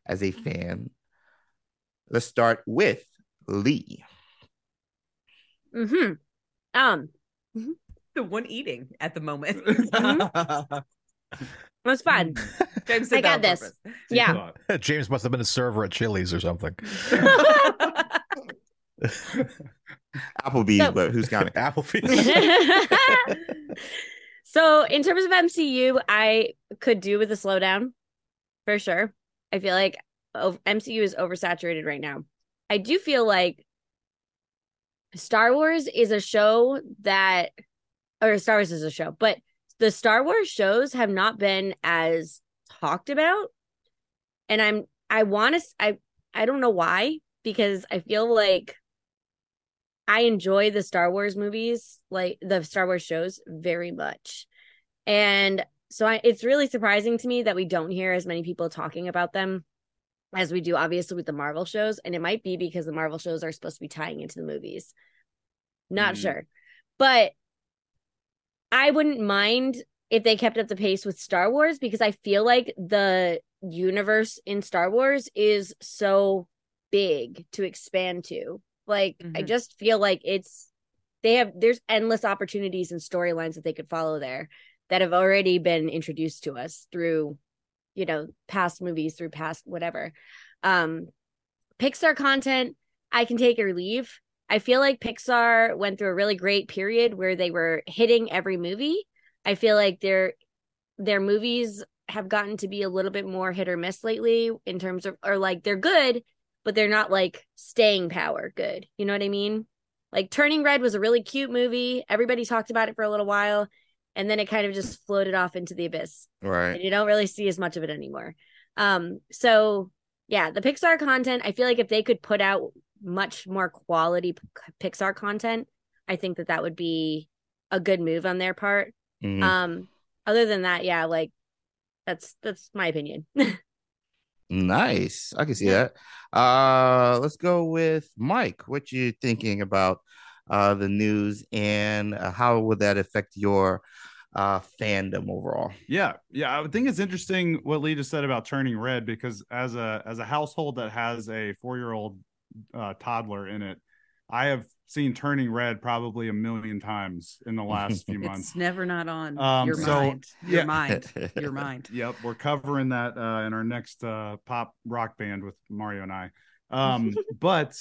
as a fan? Let's start with Lee. Hmm. Um, the one eating at the moment. mm-hmm. It was fun. James I got this. Purpose. Yeah. James must have been a server at Chili's or something. Applebee's, so, but who's counting? Applebee's. so, in terms of MCU, I could do with a slowdown for sure. I feel like MCU is oversaturated right now. I do feel like Star Wars is a show that, or Star Wars is a show, but the Star Wars shows have not been as talked about. And I'm, I want to, I, I don't know why, because I feel like I enjoy the Star Wars movies, like the Star Wars shows, very much. And so I, it's really surprising to me that we don't hear as many people talking about them as we do obviously with the Marvel shows and it might be because the Marvel shows are supposed to be tying into the movies. Not mm. sure. But I wouldn't mind if they kept up the pace with Star Wars because I feel like the universe in Star Wars is so big to expand to. Like mm-hmm. I just feel like it's they have there's endless opportunities and storylines that they could follow there that have already been introduced to us through you know past movies through past whatever. Um pixar content i can take or leave. I feel like pixar went through a really great period where they were hitting every movie. I feel like their their movies have gotten to be a little bit more hit or miss lately in terms of or like they're good but they're not like staying power good. You know what i mean? Like turning red was a really cute movie. Everybody talked about it for a little while and then it kind of just floated off into the abyss. Right. And you don't really see as much of it anymore. Um, so yeah, the Pixar content, I feel like if they could put out much more quality Pixar content, I think that that would be a good move on their part. Mm-hmm. Um, other than that, yeah, like that's that's my opinion. nice. I can see that. Uh let's go with Mike. What you thinking about uh, the news and uh, how would that affect your uh, fandom overall? Yeah, yeah, I think it's interesting what Lee just said about turning red because as a as a household that has a four year old uh, toddler in it, I have seen Turning Red probably a million times in the last few months. It's never not on um, your so, mind. Your yeah. mind. Your mind. Yep, we're covering that uh, in our next uh, pop rock band with Mario and I. Um, but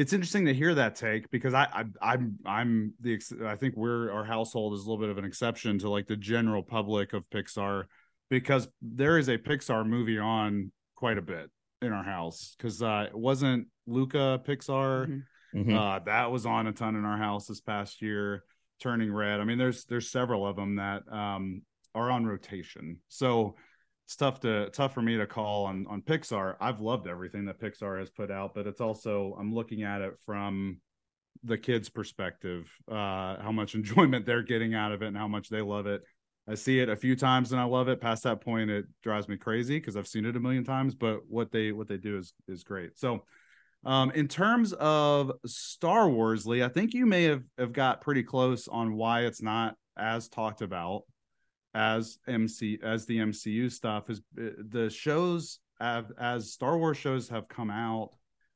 it's interesting to hear that take because I, I I'm I'm the I think we're our household is a little bit of an exception to like the general public of Pixar because there is a Pixar movie on quite a bit. in our house because uh, it wasn't Luca Pixar. Mhm. Mhm. Uh, that was on a ton in our house this past year. Turning Red. I mean, there's there's several of them that um, are on rotation. So it's tough to tough for me to call on on Pixar. I've loved everything that Pixar has put out, but it's also I'm looking at it from the kids' perspective, uh, how much enjoyment they're getting out of it and how much they love it. I see it a few times and I love it. Past that point, it drives me crazy because I've seen it a million times. But what they what they do is is great. So, um, in terms of Star Wars, Lee, I think you may have have got pretty close on why it's not as talked about as MC as the MCU stuff is uh, the shows have, as Star Wars shows have come out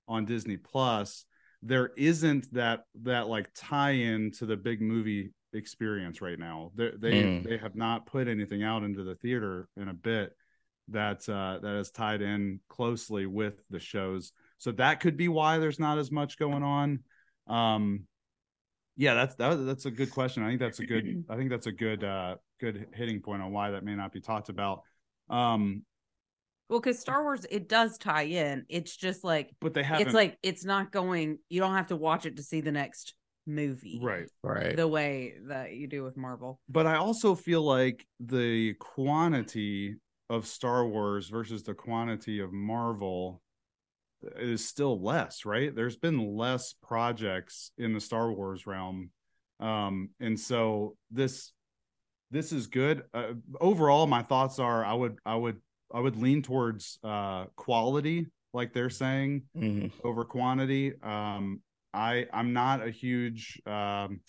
on Disney Plus there isn't that that like tie-in to the big movie experience right now. They they, Mm. they have not put anything out into the theater in a bit that uh that is tied in closely with the shows. So that could be why there's not as much going on. Um yeah that's that, that's a good question. I think that's a good i think that's a good uh good hitting point on why that may not be talked about um Well, because Star Wars, it does tie in. It's just like but they haven't it's like it's not going. You don't have to watch it to see the next movie, right right. The way that you do with Marvel. but I also feel like the quantity of Star Wars versus the quantity of Marvel is still less, right? There's been less projects in the Star Wars realm. Um and so this this is good. Uh, overall my thoughts are I would I would I would lean towards uh quality like they're saying Mhm. over quantity. Um, I I'm not a huge um,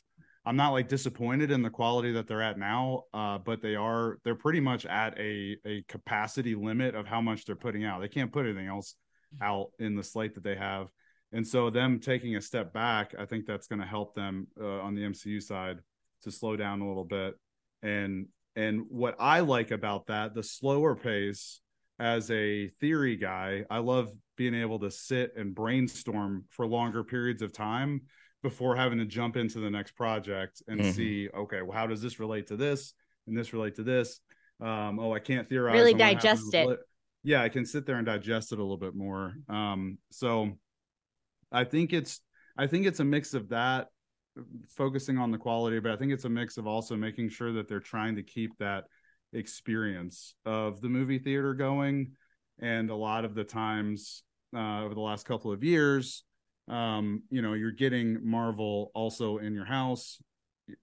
I'm not like disappointed in the quality that they're at now, uh, but they are they're pretty much at a a capacity limit of how much they're putting out. They can't put anything else out in the slate that they have, and so them taking a step back, I think that's going to help them uh, on the MCU side to slow down a little bit. And and what I like about that, the slower pace as a theory guy, I love being able to sit and brainstorm for longer periods of time before having to jump into the next project and Mhm. see, okay, well, how does this relate to this and this relate to this? Um, oh, I can't theorize. Really on what happens digest it. lit- Yeah, I can sit there and digest it a little bit more. Um, so I think it's I think it's a mix of that focusing on the quality, but I think it's a mix of also making sure that they're trying to keep that experience of the movie theater going. And a lot of the times uh, over the last couple of years, um, you know, you're getting Marvel also in your house.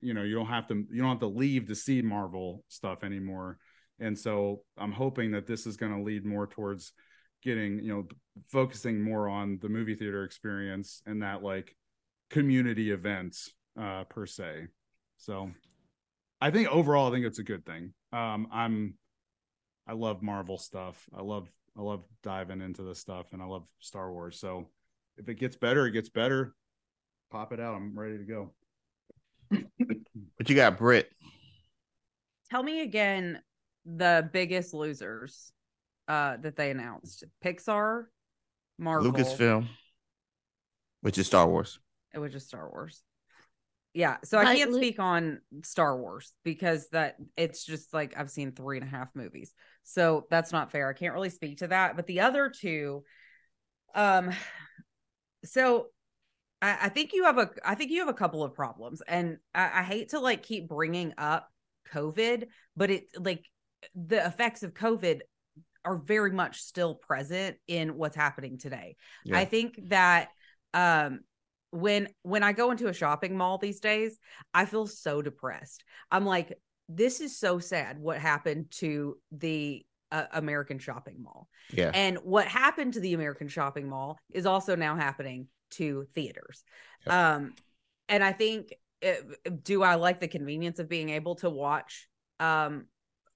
You know, you don't have to you don't have to leave to see Marvel stuff anymore. And so I'm hoping that this is going to lead more towards getting, you know, focusing more on the movie theater experience and that like community events uh per se. So I think overall I think it's a good thing. Um I'm I love Marvel stuff. I love I love diving into this stuff and I love Star Wars. So if it gets better, it gets better. Pop it out. I'm ready to go. But you got Brit. Tell me again the biggest losers uh that they announced. Pixar, Marvel, Lucasfilm, which is Star Wars. It was just Star Wars. Yeah, so I can't Lu- speak on Star Wars because that it's just like I've seen three and a half movies, so that's not fair. I can't really speak to that. But the other two, um, so I, I think you have a I think you have a couple of problems, and I, I hate to like keep bringing up COVID, but it like the effects of COVID are very much still present in what's happening today. Yeah. I think that um when when I go into a shopping mall these days, I feel so depressed. I'm like this is so sad what happened to the uh, American shopping mall. Yeah. And what happened to the American shopping mall is also now happening to theaters. Um and I think uh, do I like the convenience of being able to watch um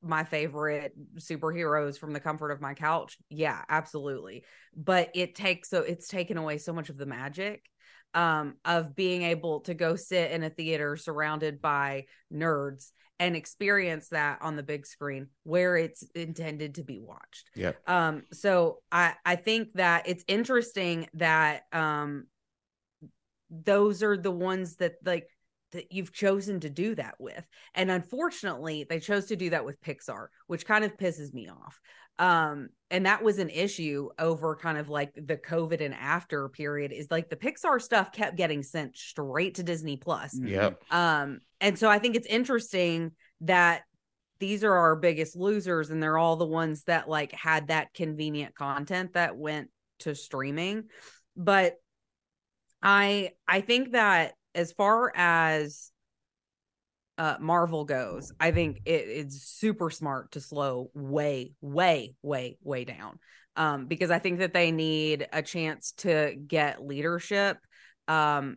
my favorite superheroes from the comfort of my couch? Yeah, absolutely. But it takes so it's taken away so much of the magic um of being able to go sit in a theater surrounded by nerds and experience that on the big screen where it's intended to be watched. Yep. Um so I I think that it's interesting that um those are the ones that like that you've chosen to do that with. And unfortunately, they chose to do that with Pixar, which kind of pisses me off. Um, and that was an issue over kind of like the COVID and after period is like the Pixar stuff kept getting sent straight to Disney Plus. Yep. Um, and so I think it's interesting that these are our biggest losers, and they're all the ones that like had that convenient content that went to streaming. But I I think that as far as uh Marvel goes, I think it, it's super smart to slow way, way, way, way down. Um, because I think that they need a chance to get leadership um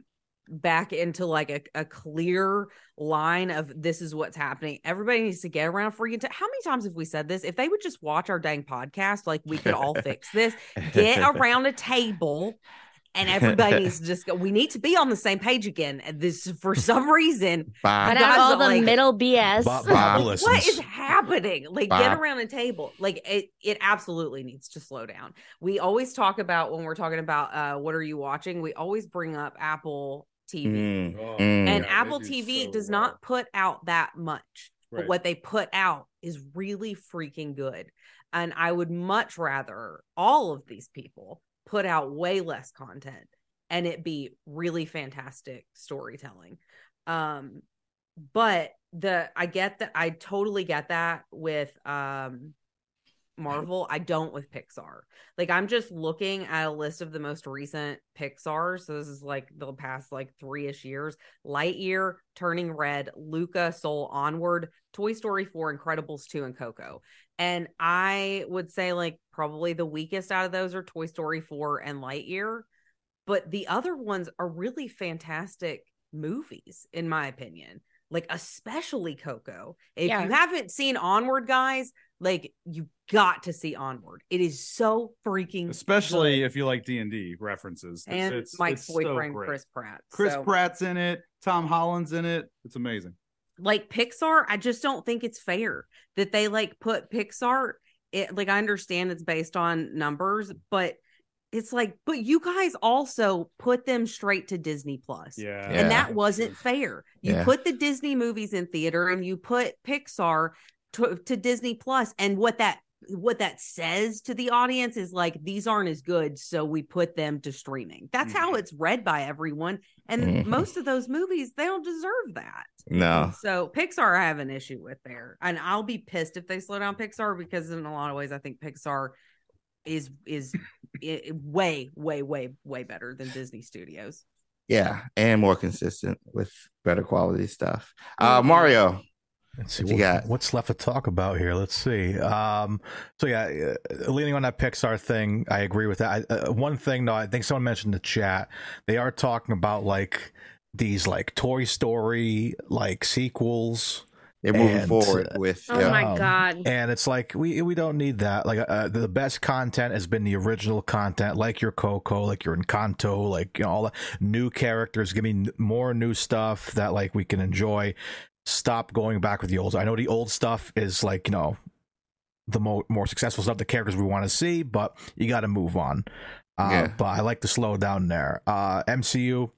back into like a, a clear line of this is what's happening. Everybody needs to get around freaking. T- How many times have we said this? If they would just watch our dang podcast, like we could all fix this. Get around a table and everybody needs to just go. We need to be on the same page again. And this, for some reason, Bob. Cut out all the like- middle BS. Bob, Bob Bob listens. what is happening? Like, get around a table. Like, it it absolutely needs to slow down. We always talk about when we're talking about uh, what are you watching. We always bring up Apple TV. Mm, Oh, mm. And Yeah, they Apple do TV so does well. not put out that much. But what they put out is really freaking good. And I would much rather all of these people put out way less content and it be really fantastic storytelling. Um but the I get that I totally get that with um Marvel. I don't with Pixar. Like I'm just looking at a list of the most recent Pixar. So this is like the past like three-ish years. Lightyear, Turning Red, Luca, Soul, Onward, Toy Story 4, Incredibles 2, and Coco. And I would say like probably the weakest out of those are Toy Story 4 and Lightyear. But the other ones are really fantastic movies, in my opinion. Like especially Coco. If Yeah. you haven't seen Onward, guys, like you got to see Onward. It is so freaking especially good. if you like D and D references. And it's- Mike's it's boyfriend great. Chris Pratt. Chris So, Pratt's in it. Tom Holland's in it. It's amazing. Like Pixar, I just don't think it's fair that they like put Pixar. It like I understand it's based on numbers, but it's like, but you guys also put them straight to Disney Plus. Yeah. Yeah. And that wasn't fair. You Yeah. put the Disney movies in theater and you put Pixar to, to Disney Plus, and what that what that says to the audience is like these aren't as good, so we put them to streaming. That's how Mhm. it's read by everyone, and Mhm. most of those movies they don't deserve that. No. So Pixar, I have an issue with there, and I'll be pissed if they slow down Pixar because in a lot of ways, I think Pixar is is i- i- way, way, way, way better than Disney Studios. Yeah, and more consistent with better quality stuff. Uh, Mhm. Mario. Let's see What what- got? what's left to talk about here. Let's see. Um, so yeah, uh, leaning on that Pixar thing, I agree with that. I, uh, one thing though, I think someone mentioned in the chat, they are talking about like these like Toy Story like sequels. They're moving And, forward uh, with Oh yeah. my Um, god. And it's like we we don't need that. Like uh, the best content has been the original content, like your Coco, like your Encanto, like you know all the new characters. Give me n- more new stuff that like we can enjoy. Stop going back with the old. I know the old stuff is like you know the mo- more successful stuff, the characters we want to see, but you got to move on. Uh, Yeah. But I like to slow down there. Uh, MCU,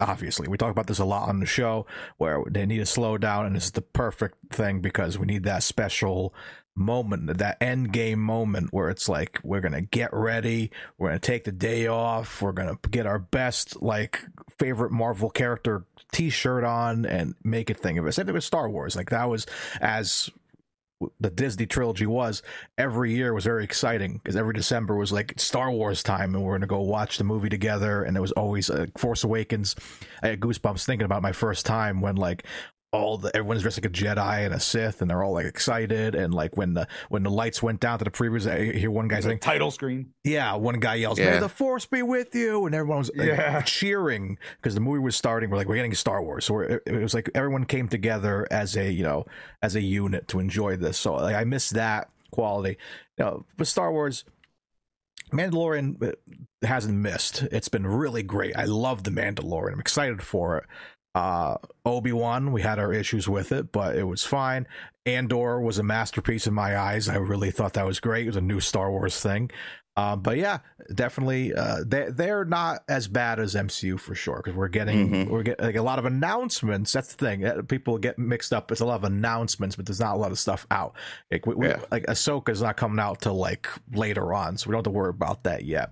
obviously, we talk about this a lot on the show where they need to slow down, and this is the perfect thing because we need that special moment, that end game moment where it's like we're gonna get ready, we're gonna take the day off, we're gonna get our best like favorite Marvel character T-shirt on and make a thing of it. Same thing with Star Wars, like that was as the Disney trilogy was every year was very exciting because every December was like Star Wars time and we're gonna go watch the movie together and it was always uh, Force Awakens. I had goosebumps thinking about my first time when like all the everyone's dressed like a Jedi and a Sith and they're all like excited and like when the when the lights went down to the previews I hear one guy saying title screen. yeah, one guy yells, Yeah. "May the force be with you!" and everyone was like, Yeah. cheering because the movie was starting. We're like, we're getting Star Wars, so we're, it, it was like everyone came together as a you know as a unit to enjoy this. So like, I miss that quality. You know, but Star Wars, Mandalorian uh, hasn't missed. It's been really great. I love the Mandalorian. I'm excited for it. Uh, Obi Wan, we had our issues with it, but it was fine. Andor was a masterpiece in my eyes. I really thought that was great. It was a new Star Wars thing. Um, but yeah, definitely, uh, they they're not as bad as MCU for sure because we're getting Mhm. we're getting like, a lot of announcements. That's the thing. Uh, People get mixed up. It's a lot of announcements, but there's not a lot of stuff out. Like we, we, Yeah. like Ahsoka's not coming out till like later on, so we don't have to worry about that yet.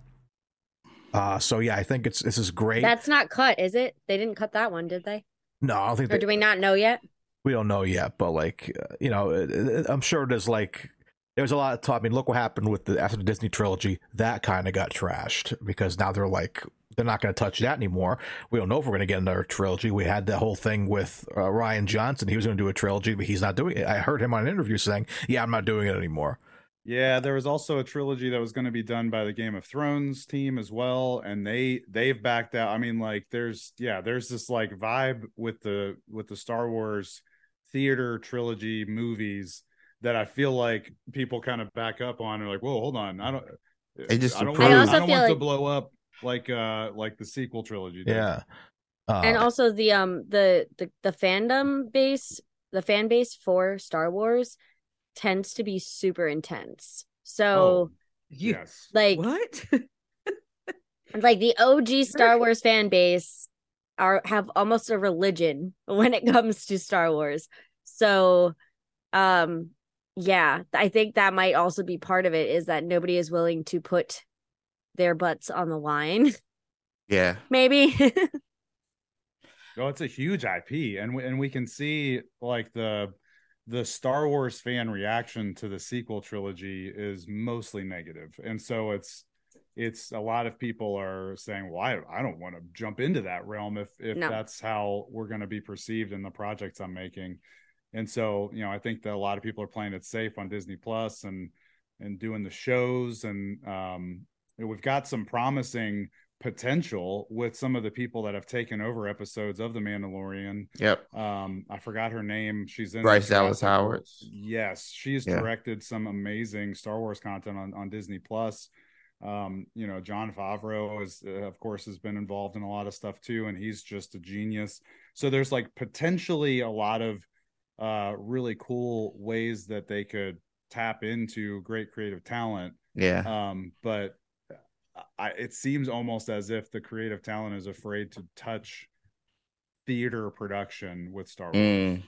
Uh, so yeah, I think it's this is great. That's not cut, is it? They didn't cut that one, did they? no, I don't think Or they, do we not know yet? we don't know yet, but like uh, you know, it- it- I'm sure there's like there's a lot of talk. I mean, look what happened with the after the Disney trilogy. That kind of got trashed because now they're like they're not going to touch that anymore. We don't know if we're going to get another trilogy. We had the whole thing with uh, Rian Johnson. He was going to do a trilogy, but he's not doing it. I heard him on an interview saying, "Yeah, I'm not doing it anymore." Yeah, there was also a trilogy that was going to be done by the Game of Thrones team as well, and they they've backed out. I mean, like there's yeah, there's this like vibe with the with the Star Wars theater trilogy movies that I feel like people kind of back up on. They're like, whoa, hold on, I don't. They just I don't, want, I I also don't feel want to blow up like uh like the sequel trilogy. did. Yeah. Uh, and also the um the the the fandom base the fan base for Star Wars tends to be super intense. So Oh, You- yes. like What? like the OG Star Wars fan base are have almost a religion when it comes to Star Wars. So um yeah, I think that might also be part of it is that nobody is willing to put their butts on the line. Yeah. Maybe. Oh, it's a huge IP, and we, and we can see like the the Star Wars fan reaction to the sequel trilogy is mostly negative, and so it's it's a lot of people are saying, "Well, I, I don't want to jump into that realm if if No. that's how we're going to be perceived in the projects I'm making." And so, you know, I think that a lot of people are playing it safe on Disney Plus and and doing the shows, and um, we've got some promising potential with some of the people that have taken over episodes of The Mandalorian. Yep. Um, I forgot her name. She's in Bryce Dallas Howard. Yes, she's Yeah. directed some amazing Star Wars content on, on Disney Plus. Um, you know, Jon Favreau is, uh, of course, has been involved in a lot of stuff too, and he's just a genius. So there's like potentially a lot of uh, really cool ways that they could tap into great creative talent. Yeah. Um, but I, it seems almost as if the creative talent is afraid to touch theater production with Star Wars. Mm.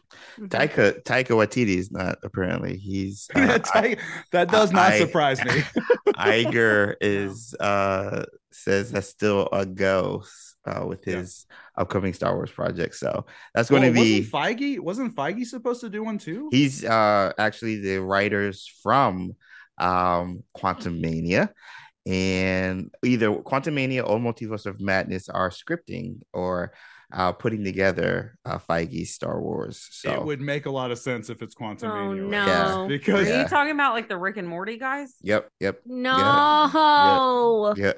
Taika Taika Waititi is not apparently. He's uh, that, that does not I- surprise me. Iger is uh says that's still a go uh, with Yeah. his upcoming Star Wars project. So that's going Well, to be wasn't Feige wasn't Feige supposed to do one too? he's uh actually the writers from um Quantumania and either Quantumania or Multiverse of Madness are scripting or uh putting together uh Feige's Star Wars. So It would make a lot of sense if it's Quantum Oh, Mania, right? no. Yeah. Are Because Yeah. you talking about like the Rick and Morty guys? yep, yep, no. yeah.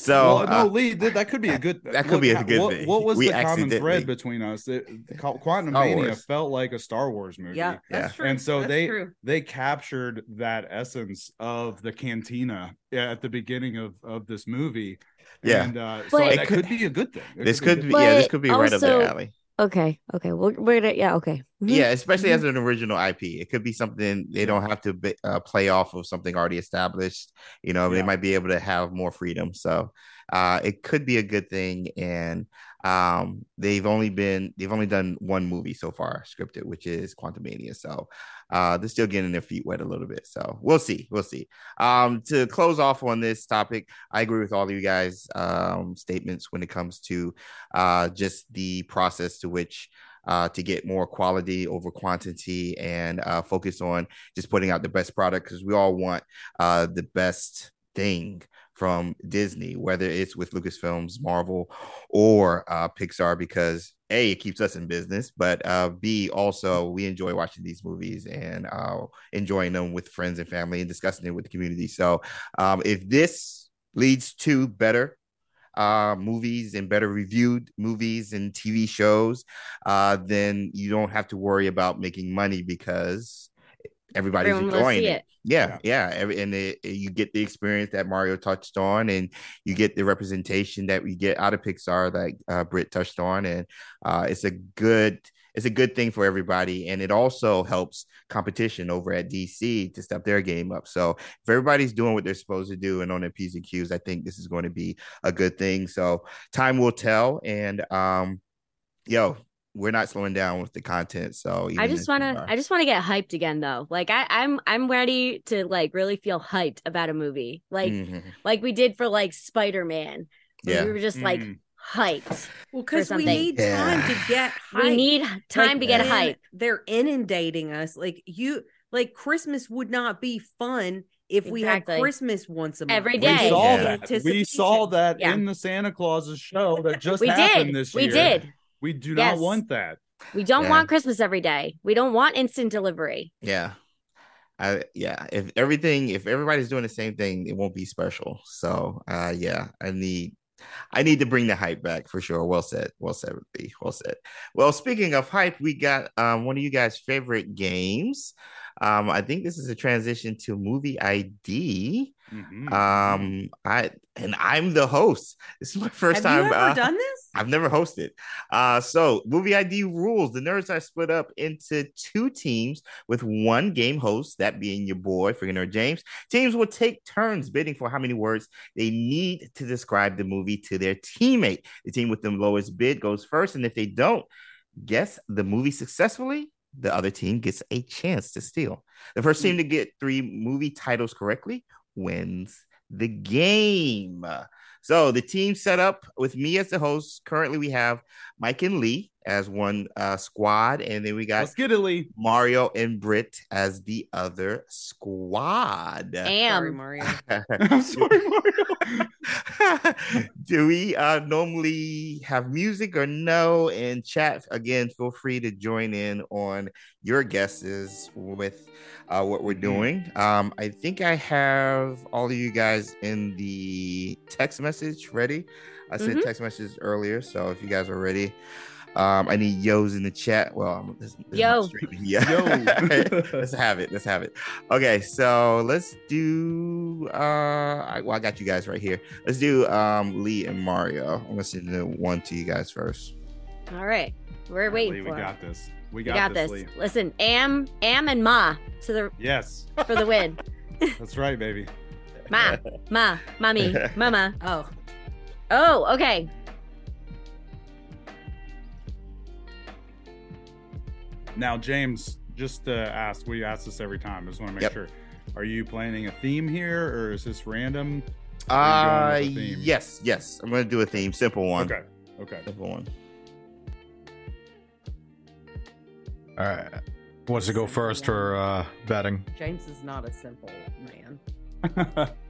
So well, no, uh, Lee, that, that could be a good. That could be a good what, thing. What was We the common thread between us? It, Quantum Star Mania Wars. felt like a Star Wars movie. Yeah, that's Yeah. true. and so That's they true. they captured that essence of the cantina at the beginning of of this movie. Yeah. and uh, so But- that could, be a good thing. It this be could good be yeah, this could be right up their alley. Okay. Okay. We're, we're gonna yeah. Okay. Mhm. Yeah, especially as an original IP, it could be something they don't have to be, uh, play off of something already established. You know, they might be able to have more freedom. So, uh, it could be a good thing. And um, they've only been they've only done one movie so far scripted, which is Quantumania. So, uh, they're still getting their feet wet a little bit. So we'll see, we'll see. Um, to close off on this topic, I agree with all of you guys' um statements when it comes to uh just the process to which uh, to get more quality over quantity and uh, focus on just putting out the best product because we all want uh, the best thing from Disney, whether it's with Lucasfilms, Marvel, or uh, Pixar, because A, it keeps us in business, but uh, B, also we enjoy watching these movies and uh, enjoying them with friends and family and discussing it with the community. So um, if this leads to better uh movies and better reviewed movies and TV shows uh then you don't have to worry about making money because everybody's Everyone enjoying it. it. Yeah, yeah, every, and it, you get the experience that Mario touched on, and you get the representation that we get out of Pixar that uh, Britt touched on, and uh, it's a good it's a good thing for everybody, and it also helps competition over at DC to step their game up. So if everybody's doing what they're supposed to do and on their p's and q's, I think this is going to be a good thing. So time will tell, and um, yo, we're not slowing down with the content. So I just want to I just want to get hyped again though. Like I I'm I'm ready to like really feel hyped about a movie. Like Mhm. like we did for like Spider-Man. Yeah. We were just like Mm. hyped. Well, because we something. need time to get hype. We need time Like, to get when hype. They're inundating us. Like you, like Christmas would not be fun if we had Christmas once a month. Every day. We saw Yeah. that. We saw that Yeah. in the Santa Claus's show that just We happened did. this year. We year. did. We do Yes. not want that. We don't Yeah. want Christmas every day. We don't want instant delivery. Yeah. I yeah, if everything if everybody's doing the same thing, it won't be special. So uh yeah, I need I need to bring the hype back for sure. Well said. Well said, B. Well said. Well, speaking of hype, we got um one of you guys' favorite games. Um, I think this is a transition to movie ID. Mhm. Um, I and I'm the host. This is my first Have time. you ever uh, done this? I've never hosted. Uh, so movie ID rules. The nerds are split up into two teams with one game host, that being your boy, freaking nerd James. Teams will take turns bidding for how many words they need to describe the movie to their teammate. The team with the lowest bid goes first, and if they don't guess the movie successfully, the other team gets a chance to steal. The first team hmm. to get three movie titles correctly wins the game. So the team set up with me as the host. Currently, we have Mike and Lee as one uh, squad, and then we got Let's get it, Mario and Britt as the other squad. Sorry, Am Mario. I'm sorry, Mario. Do we uh, normally have music or no? And chat again, feel free to join in on your guesses with uh, what we're doing. Um, I think I have all of you guys in the text message ready. I sent Mhm. text messages earlier, so if you guys are ready, um, I need yo's in the chat. Well, I'm, this, this Yo. yeah, Yo. let's have it. Let's have it. Okay, so let's do. Uh, I, well, I got you guys right here. Let's do um Lee and Mario. I'm gonna send the one to you guys first. all right. We're waiting Lee, for we it. got this. We We got, got, this. this. Lee. Listen, Am, Am, and Ma to the Yes, for the win. that's right, baby. Ma, Ma, mommy, mama. Oh, Oh, okay. Now, James, just to ask, we ask this every time. I just want to make Yep. sure. Are you planning a theme here, or is this random? Uh, Are you going with a theme? yes, yes. I'm gonna do a theme, simple one. Okay. Okay. Simple one. All right. Who wants to go first for uh, betting? James is not a simple man.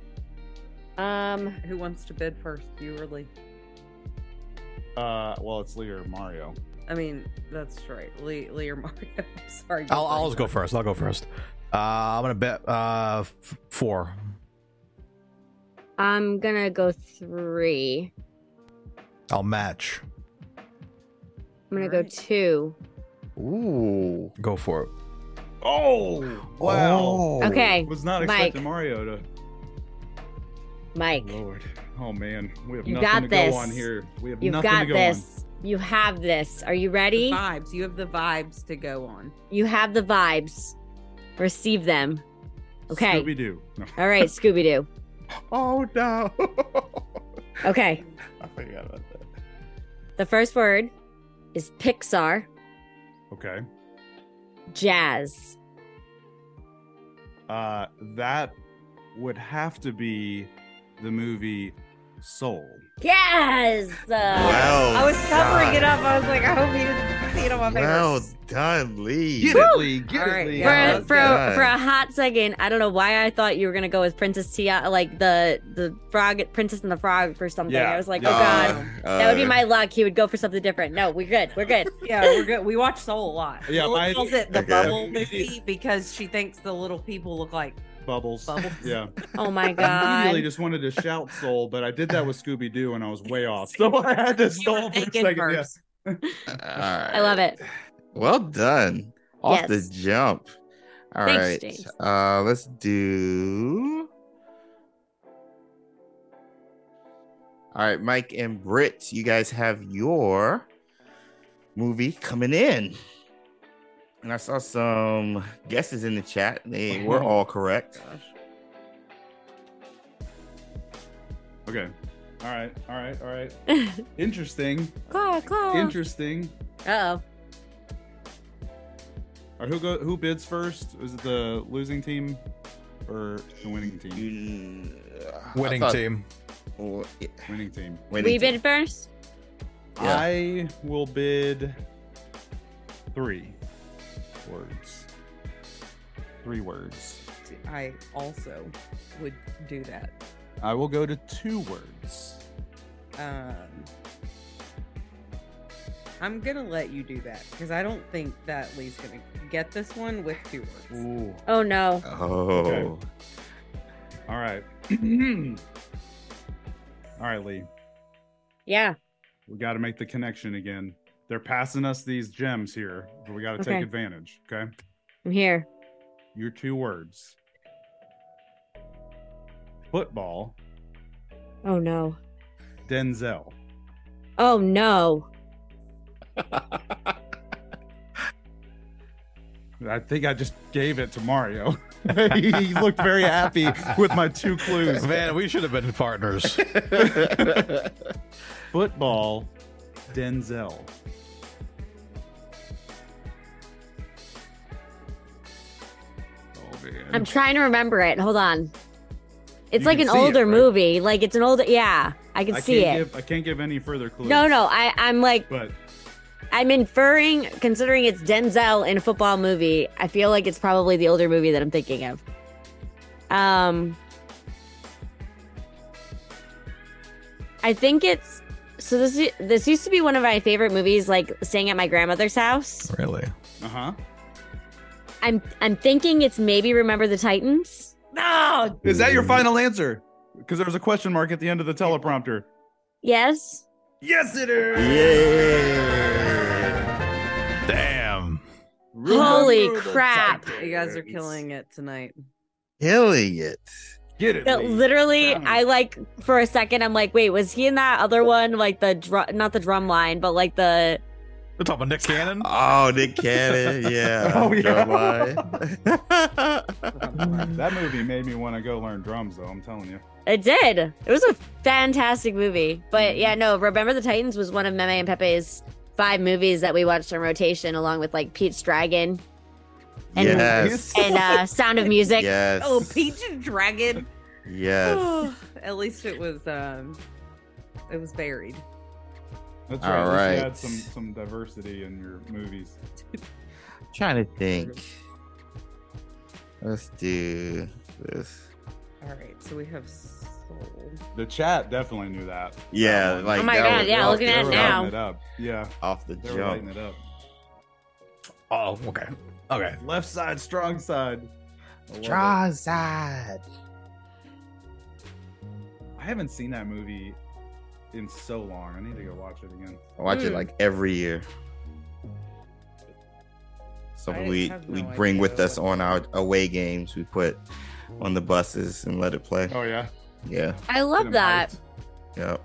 Um, Who wants to bid first? You or Lee? uh, well, it's Lee or Mario. I mean, that's right. Lee, Lee or Mario. I'm sorry. I'll, I'll just go first. I'll go first. Uh, I'm gonna bet uh, f- four. I'm gonna go three. I'll match. I'm gonna go Alright. two. Ooh. Go for it. Oh, wow. Oh. Okay, Was not Mike. expecting Mario to. Mike, Lord. Oh man, we have You nothing got to this. go on here. We have you've nothing got to go this. You have this. Are you The ready? vibes. You have the vibes to go on. You have the vibes. Receive them. Okay. Scooby Doo. No. All right, Scooby Doo. Oh no. Okay. I forgot about that. The first word is Pixar Okay. jazz. Uh, that would have to be the movie Soul. Yes. Uh, Well I was covering done. it up. I was like, I hope you didn't see it on my face. Well done, Lee. Get it, Lee. Get All it, right, Lee. yeah, for, that a, for, a, for a hot second, I don't know why I thought you were gonna go with Princess Tia, like the the frog, Princess and the Frog, for something. Yeah, I was like, yeah. oh god, Uh, that would be uh, my luck. He would go for something different. No, we're good. We're good. Yeah, we're good. We watch Soul a lot. Yeah, Lily my- calls it the Okay. bubble movie because she thinks the little people look like Bubbles. Bubbles. Yeah. Oh my god. I god. immediately just wanted to shout Soul, but I did that with Scooby Doo and I was way off. So I had to You were stall for a second. Yeah. all right. I love it. Well done. Off Yes. the jump. All right. Thanks, James. Uh let's do All right, Mike and Britt, you guys have your movie coming in. And I saw some guesses in the chat. They were all correct. Gosh. Okay. All right. All right. All right. Interesting. Claw, claw. Interesting. Uh oh. Or who go? Who bids first? Is it the losing team or the winning team? Winning thought- team. Oh, yeah, Winning team. winning We team. bid first. Yeah. I will bid three words. Three words. I also would do that. I will go to two words. Um, I'm gonna let you do that because I don't think that Lee's gonna get this one with two words. Ooh. Oh no. Oh. All right. All right, Lee. Yeah. We got to make the connection again. They're passing us these gems here, but we got to Okay. take advantage. Okay. I'm here. Your two words football, Oh no. Denzel. Oh no. I think I just gave it to Mario. he looked very happy with my two clues. Man, we should have been partners. Football, Denzel. I'm trying to remember it. Hold on. It's You like can an see it, older right? movie. Like it's an older. Yeah, I can I see can't it. Give, I can't give any further clues. No, no. I I'm like But I'm inferring, considering it's Denzel in a football movie. I feel like it's probably the older movie that I'm thinking of. Um, I think it's so. This this used to be one of my favorite movies, like staying at my grandmother's house. really? uh huh. I'm I'm thinking it's maybe Remember the Titans. No, Is that your final answer? Because there was a question mark at the end of the teleprompter. Yes. Yes, it is. Yeah. Damn. Holy Remember the crap. you guys are killing it tonight. Killing it. Get it. That literally, Down. I like for a second. I'm like, wait, was he in that other one? Like the drum, not the drum line, but like the We're talking about Nick Cannon. Oh, Nick Cannon. Yeah. Oh, yeah. Drumline. that movie made me want to go learn drums, though. I'm telling you. It did. It was a fantastic movie. But yeah, no, Remember the Titans was one of Meme and Pepe's five movies that we watched on rotation along with like Pete's Dragon and yes. and uh Sound of Music. Yes. Oh, Peach and Dragon. Yes. At least it was um, it was varied. That's All right. You right. should add some some diversity in your movies. Trying to think. Let's do this. All right, so we have soul. The chat definitely knew that. Yeah, That one. like Oh my God, was yeah, looking at it They now. it up. Yeah, Off the they were lighting jump. it up. Oh, okay. Okay. Left side, strong side. I it. Strong side. I haven't seen that movie in so long. I need to go watch it again. I watch it like every year. So I we have we no bring with us on our away games. We put on the buses and let it play. Oh yeah, Yeah. I love that. hyped. Yep.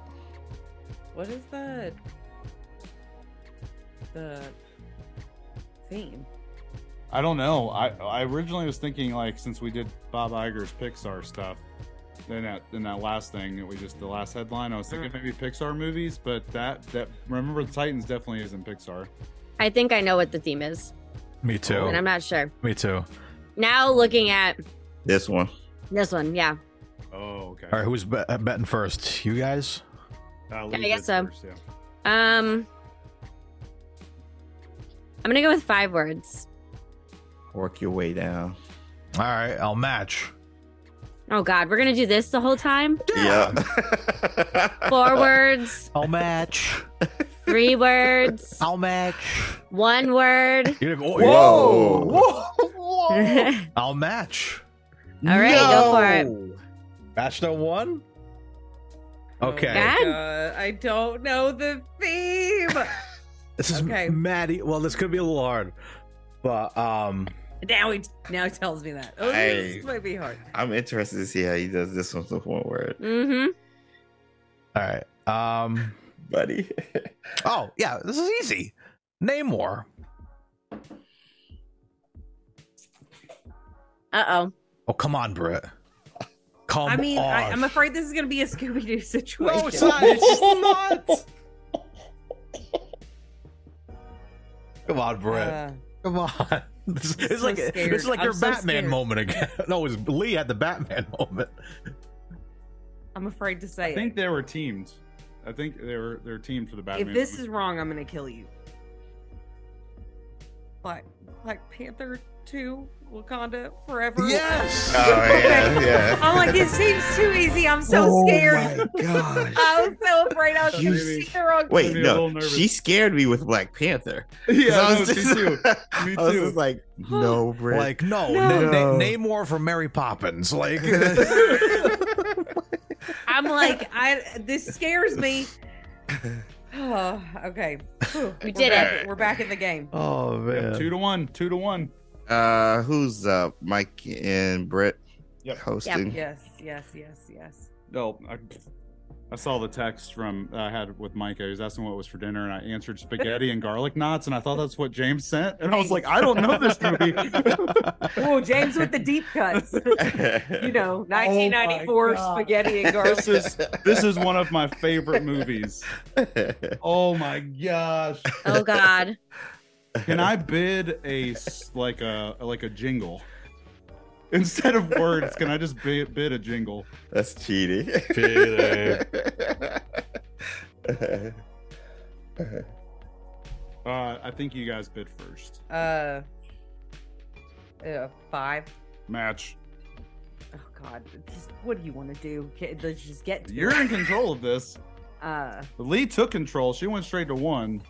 What is that? The theme. I don't know. I I originally was thinking like since we did Bob Iger's Pixar stuff, then that in that last thing that we just the last headline, I was thinking maybe Pixar movies, but that that Remember the Titans definitely isn't Pixar. I think I know what the theme is, Me too. and I'm not sure. Me too. Now looking at This one. this one, yeah. Oh okay. All right, who's bet- uh, betting first? You guys? Uh, I guess so. first, yeah. Um, I'm gonna go with five words. Work your way down. All right, I'll match. Oh God, we're gonna do this the whole time. Yeah. Four words, I'll match. three words, I'll match. one word. You didn't- oh, Whoa. All I'll match. right, go for it. Match no one. Okay. Oh God. God, I don't know the theme. This is Okay. Maddie. Well, this could be a little hard, but um, now he now he tells me that. Oh, Hey. this might be hard. I'm interested to see how he does this one with one word, Mm-hmm. all right. Um, buddy. oh yeah, this is easy. Namor. Uh oh. Oh, come on, Britt. Come on. I mean, on. I, I'm afraid this is going to be a Scooby Doo situation. no, it's not. It's not. Come on, Britt. Uh, Come on. This, it's so like scared. this is like I'm your so Batman scared. moment again. No, it was Lee had the Batman moment. I'm afraid to say I think they were teamed. I think they were they're teamed for the Batman. If this movie. is wrong, I'm going to kill you. Black Black Panther 2, Wakanda Forever. Yes. Oh yeah, yeah. I'm like, it seems too easy. I'm so oh scared. my gosh. I was so afraid I was going to You- see the wrong. Made Wait, me a little no, she scared me with Black Panther. yeah, I no, was me too. Me I was just like, no, Britt. Like no, No. Na- Na- No. Namor from Mary Poppins. Like I'm like, I this scares me. oh, okay. Whew. We did back- it. We're back in the game. oh man. two to one, two to one. Uh, who's uh, Mike and Britt Yep. hosting? Yes, yes, yes, yes. No, I, I saw the text from uh, I had with Micah. He was asking what was for dinner, and I answered spaghetti and garlic knots, and I thought that's what James sent, and I was like, I don't know this movie. Oh, James with the deep cuts. you know, 1994 God. spaghetti and garlic. this is this is one of my favorite movies. Oh my gosh! Oh God. Can I bid a like a like a jingle instead of words? Can I just bid, bid a jingle? That's cheating. Uh, I think you guys bid first. Uh, uh, five. Match. Oh God, just what do you want to do? Okay, Let's just get to You're it. in control of this. Uh, Lee took control. She went straight to one.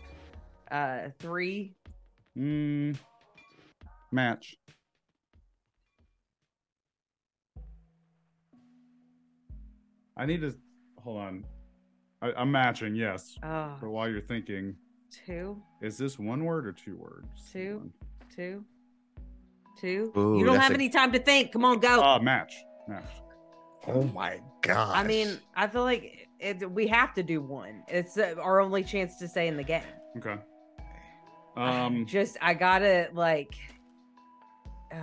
uh, three. Mm, match. I need to hold on. I, I'm matching, yes. Oh, But while you're thinking, two, is this one word or two words? Two. two, two. Ooh, you don't have a- any time to think. Come on, go. Uh, match. Match. oh my god. I mean, I feel like it, we have to do one. It's uh, our only chance to stay in the game. Okay. I Um. just I gotta like, uh,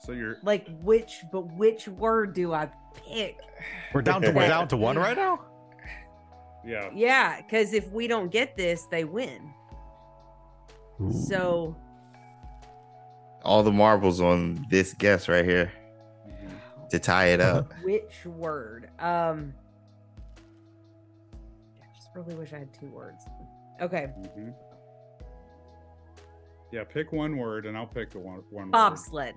So you're like which, but which word do I pick? We're down to we're down to one right now. yeah. Yeah, because if we don't get this, they win. So all the marbles on this guess right here to tie it up. which word? Um, I just really wish I had two words. Okay, Mhm. Yeah. Pick one word, and I'll pick the one. One word. bobsled.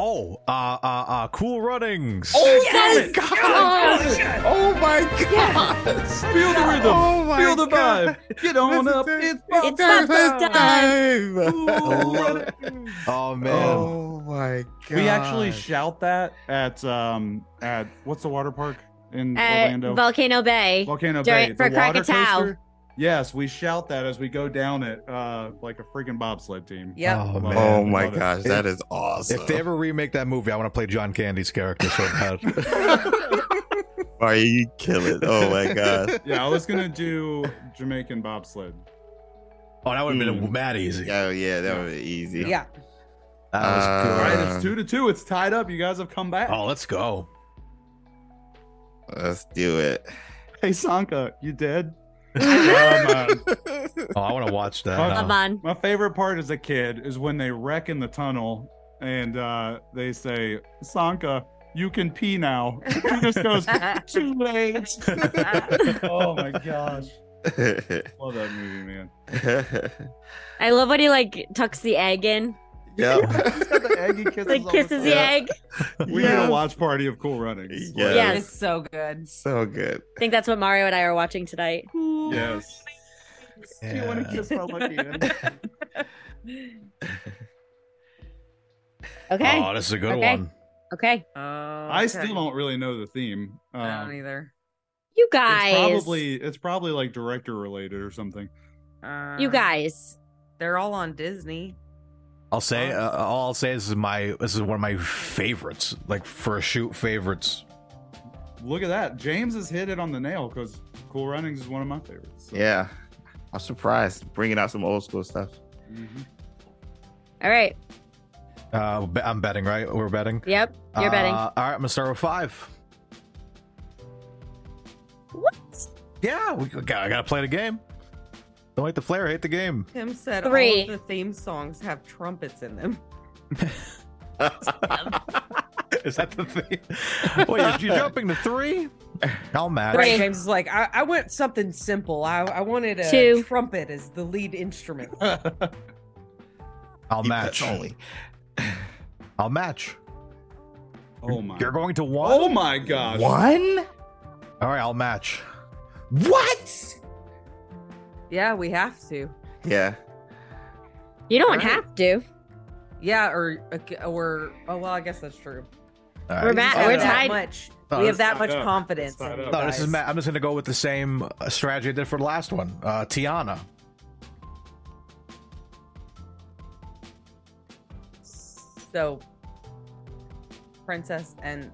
Oh, uh, uh, uh, cool runnings. Oh Yes! my god! Oh my god! Feel the rhythm. Oh my Feel the God. vibe. Get on This up. is It's It's Bob Bob's time. time. Oh man. Oh my god! We actually shout that at um at what's the water park in At Orlando? Volcano Bay. Volcano during- Bay. for the water Krakatoa. Coaster. Yes, we shout that as we go down it, uh, like a freaking bobsled team. Yep. Oh, man. Oh my Love it. gosh, that is awesome. If they ever remake that movie, I want to play John Candy's character so bad. Are you kill it? Oh my god! Yeah, I was gonna do Jamaican bobsled. oh, that would have been Mm. mad easy. Oh yeah, that was easy. Yeah. That was Uh, good. All right, it's two to two. It's tied up. You guys have come back. Oh, let's go. Let's do it. Hey Sanka, you dead? Oh. Oh, I want to watch that. Huh? Come on. My favorite part as a kid is when they wreck in the tunnel and uh, they say, Sanka, you can pee now. He just goes, too late. oh my gosh. Love that movie, man. I love when he like tucks the egg in, yep. He's got the egg, he kisses like on the kisses the egg. We need a watch party of Cool Runnings. Yes. Yes. It's so good. so good. I think that's what Mario and I are watching tonight. Yes. Do you want to kiss my lucky end? Okay. Oh, this is a good Okay. one. Okay. Oh, I still don't really know the theme. I don't Um, either. You guys. it's probably it's probably like director related or something. Uh, You guys. They're all on Disney. I'll say. Uh, all I'll say is this is my. This is one of my favorites. Like for a shoot favorites. Look at that. James has hit it on the nail because Cool Runnings is one of my favorites. so. Yeah, I'm surprised bringing out some old school stuff. Mhm. All right. Uh, I'm betting, right? We're betting. Yep. You're betting. Uh, all right, I'm gonna start with five. What? Yeah, we got, I gotta play the game. Don't hate the player, hate the game. Tim said Three. all of the theme songs have trumpets in them. Is that the thing? Wait, you jumping to three? I'll match. Right, James is like, I, I went something simple. I, I wanted a Two. trumpet as the lead instrument. I'll match. only. I'll match. Oh my. You're going to one. Oh my gosh. One? All right, I'll match. What? Yeah, we have to. Yeah. You don't All right. have to. Yeah, or or oh well, I guess that's true. All We're right. We we're have that tied. much. Oh, we have that much up. confidence. Let's up. No, this is guys. Matt. I'm just gonna go with the same uh, strategy I did for the last one. Uh, Tiana. So, Princess and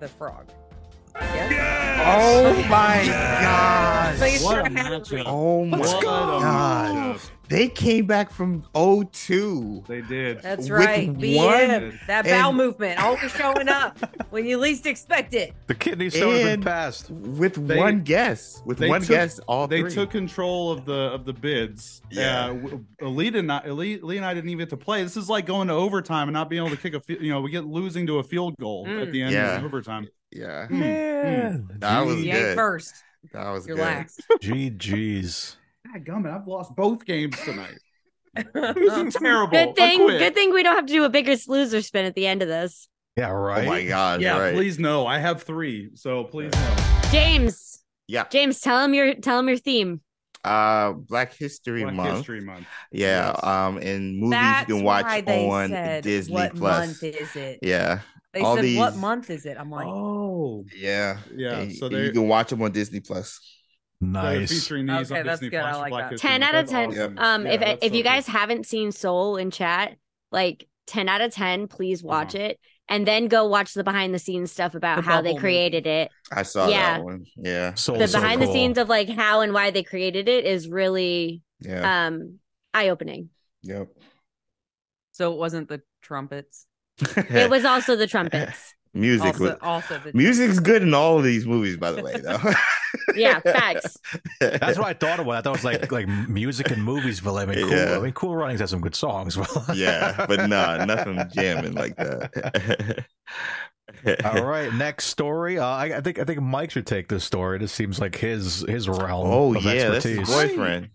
the Frog. Yes. Oh my god. So What a sure have matchup. Oh my What a god. They came back from 02. They did. That's With right. one BM. That bowel and- movement always showing up when you least expect it. The kidney stone has been And- passed. With They- one guess. With they one took- guess, all they three. took control of the of the bids. Yeah. Uh, Elite and I, Elite, Lee and I didn't even get to play. This is like going to overtime and not being able to kick a. You know, we get losing to a field goal Mm. at the end Yeah. of overtime. Yeah. Mm, Man, That was You good. first. That was You're good. last. GG's. God gummit, I've lost both games tonight. this is terrible. Good thing. Good thing we don't have to do a biggest loser spin at the end of this. Yeah, right. Oh right. my god. Yeah, right. please no. I have three, so please no. James. Yeah. James, tell him your tell him your theme. Uh Black History Black Month. History Month. Yeah. Yes. Um and movies That's you can watch on said, Disney what Plus. month is it? Yeah. They all said, what month is it? I'm like, Oh, Yeah. yeah. And So you they're, can watch them on Disney Plus. Nice. these Okay, on that's Disney good. I like Black that. History 10 out of 10. awesome. Um, Yeah, if if so you guys cool. haven't seen Soul in chat, like 10 out of 10, please watch it and then go watch the behind the scenes stuff about The how they bubble created it. I saw Yeah. that one. Yeah. So, the so behind the scenes of like how and why they created it is really Yeah. um eye opening. yep. so it wasn't the trumpets. It was also the trumpets. music. Also, was, also the music's good in all of these movies, by the way, though. Yeah, facts. That's what I thought of when I thought it was like like music and movies, but I mean, cool. Yeah. I mean, Cool Runnings has some good songs. but- yeah, but nah, nothing jamming like that. All right, next story. Uh, I, I think I think Mike should take this story. This seems like his his realm. Oh of yeah, that's his expertise. boyfriend.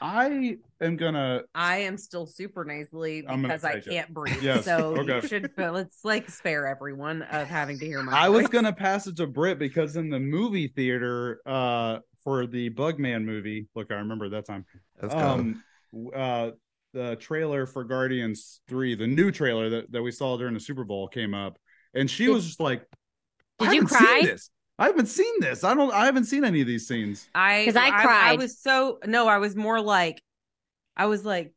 I am gonna. I am still super nasally because I can't breathe. Yes, So okay. you should let's like spare everyone of having to hear my I was gonna pass it to Britt because in the movie theater, uh, for the Bugman movie, look, I remember that time. Let's. Um, w- uh, the trailer for Guardians Three, the new trailer that, that we saw during the Super Bowl came up, and she was just like, Did I you haven't seen cry? This. I haven't seen this. I don't. I haven't seen any of these scenes. I 'Cause I I, cried. I was so no, I was more like I was like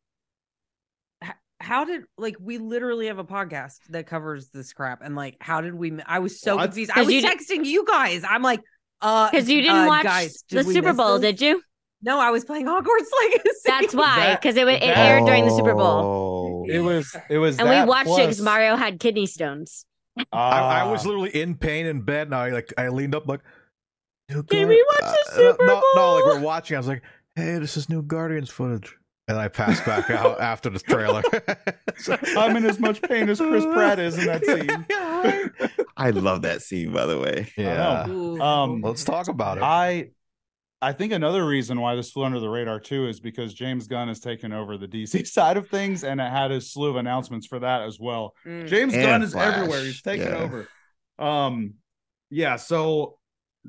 how did like we literally have a podcast that covers this crap and like how did we I was so Well, I- confused. I 'Cause was you di- texting you guys. I'm like uh Because you didn't uh, watch guys, the did we Super Bowl, this? did you? No, I was playing Hogwarts Legacy. That's why, That- because it, wa- it that- aired during the Super Bowl. Oh. It was. It was. And we that watched it because Mario had kidney stones. I, I was Ah. literally in pain in bed, and I like I leaned up like, "New Can Guard- we watch the uh, Super no, No, like we're watching. I was like, "Hey, this is new Guardians footage," and I passed back out after the trailer. I'm in as much pain as Chris Pratt is in that scene. I love that scene, by the way. yeah. Um, Let's talk about it. I I think another reason why this flew under the radar too is because James Gunn has taken over the DC side of things and it had his slew of announcements for that as well. Mm. James And Gunn is Flash, everywhere. He's taking yeah. over. Um yeah, so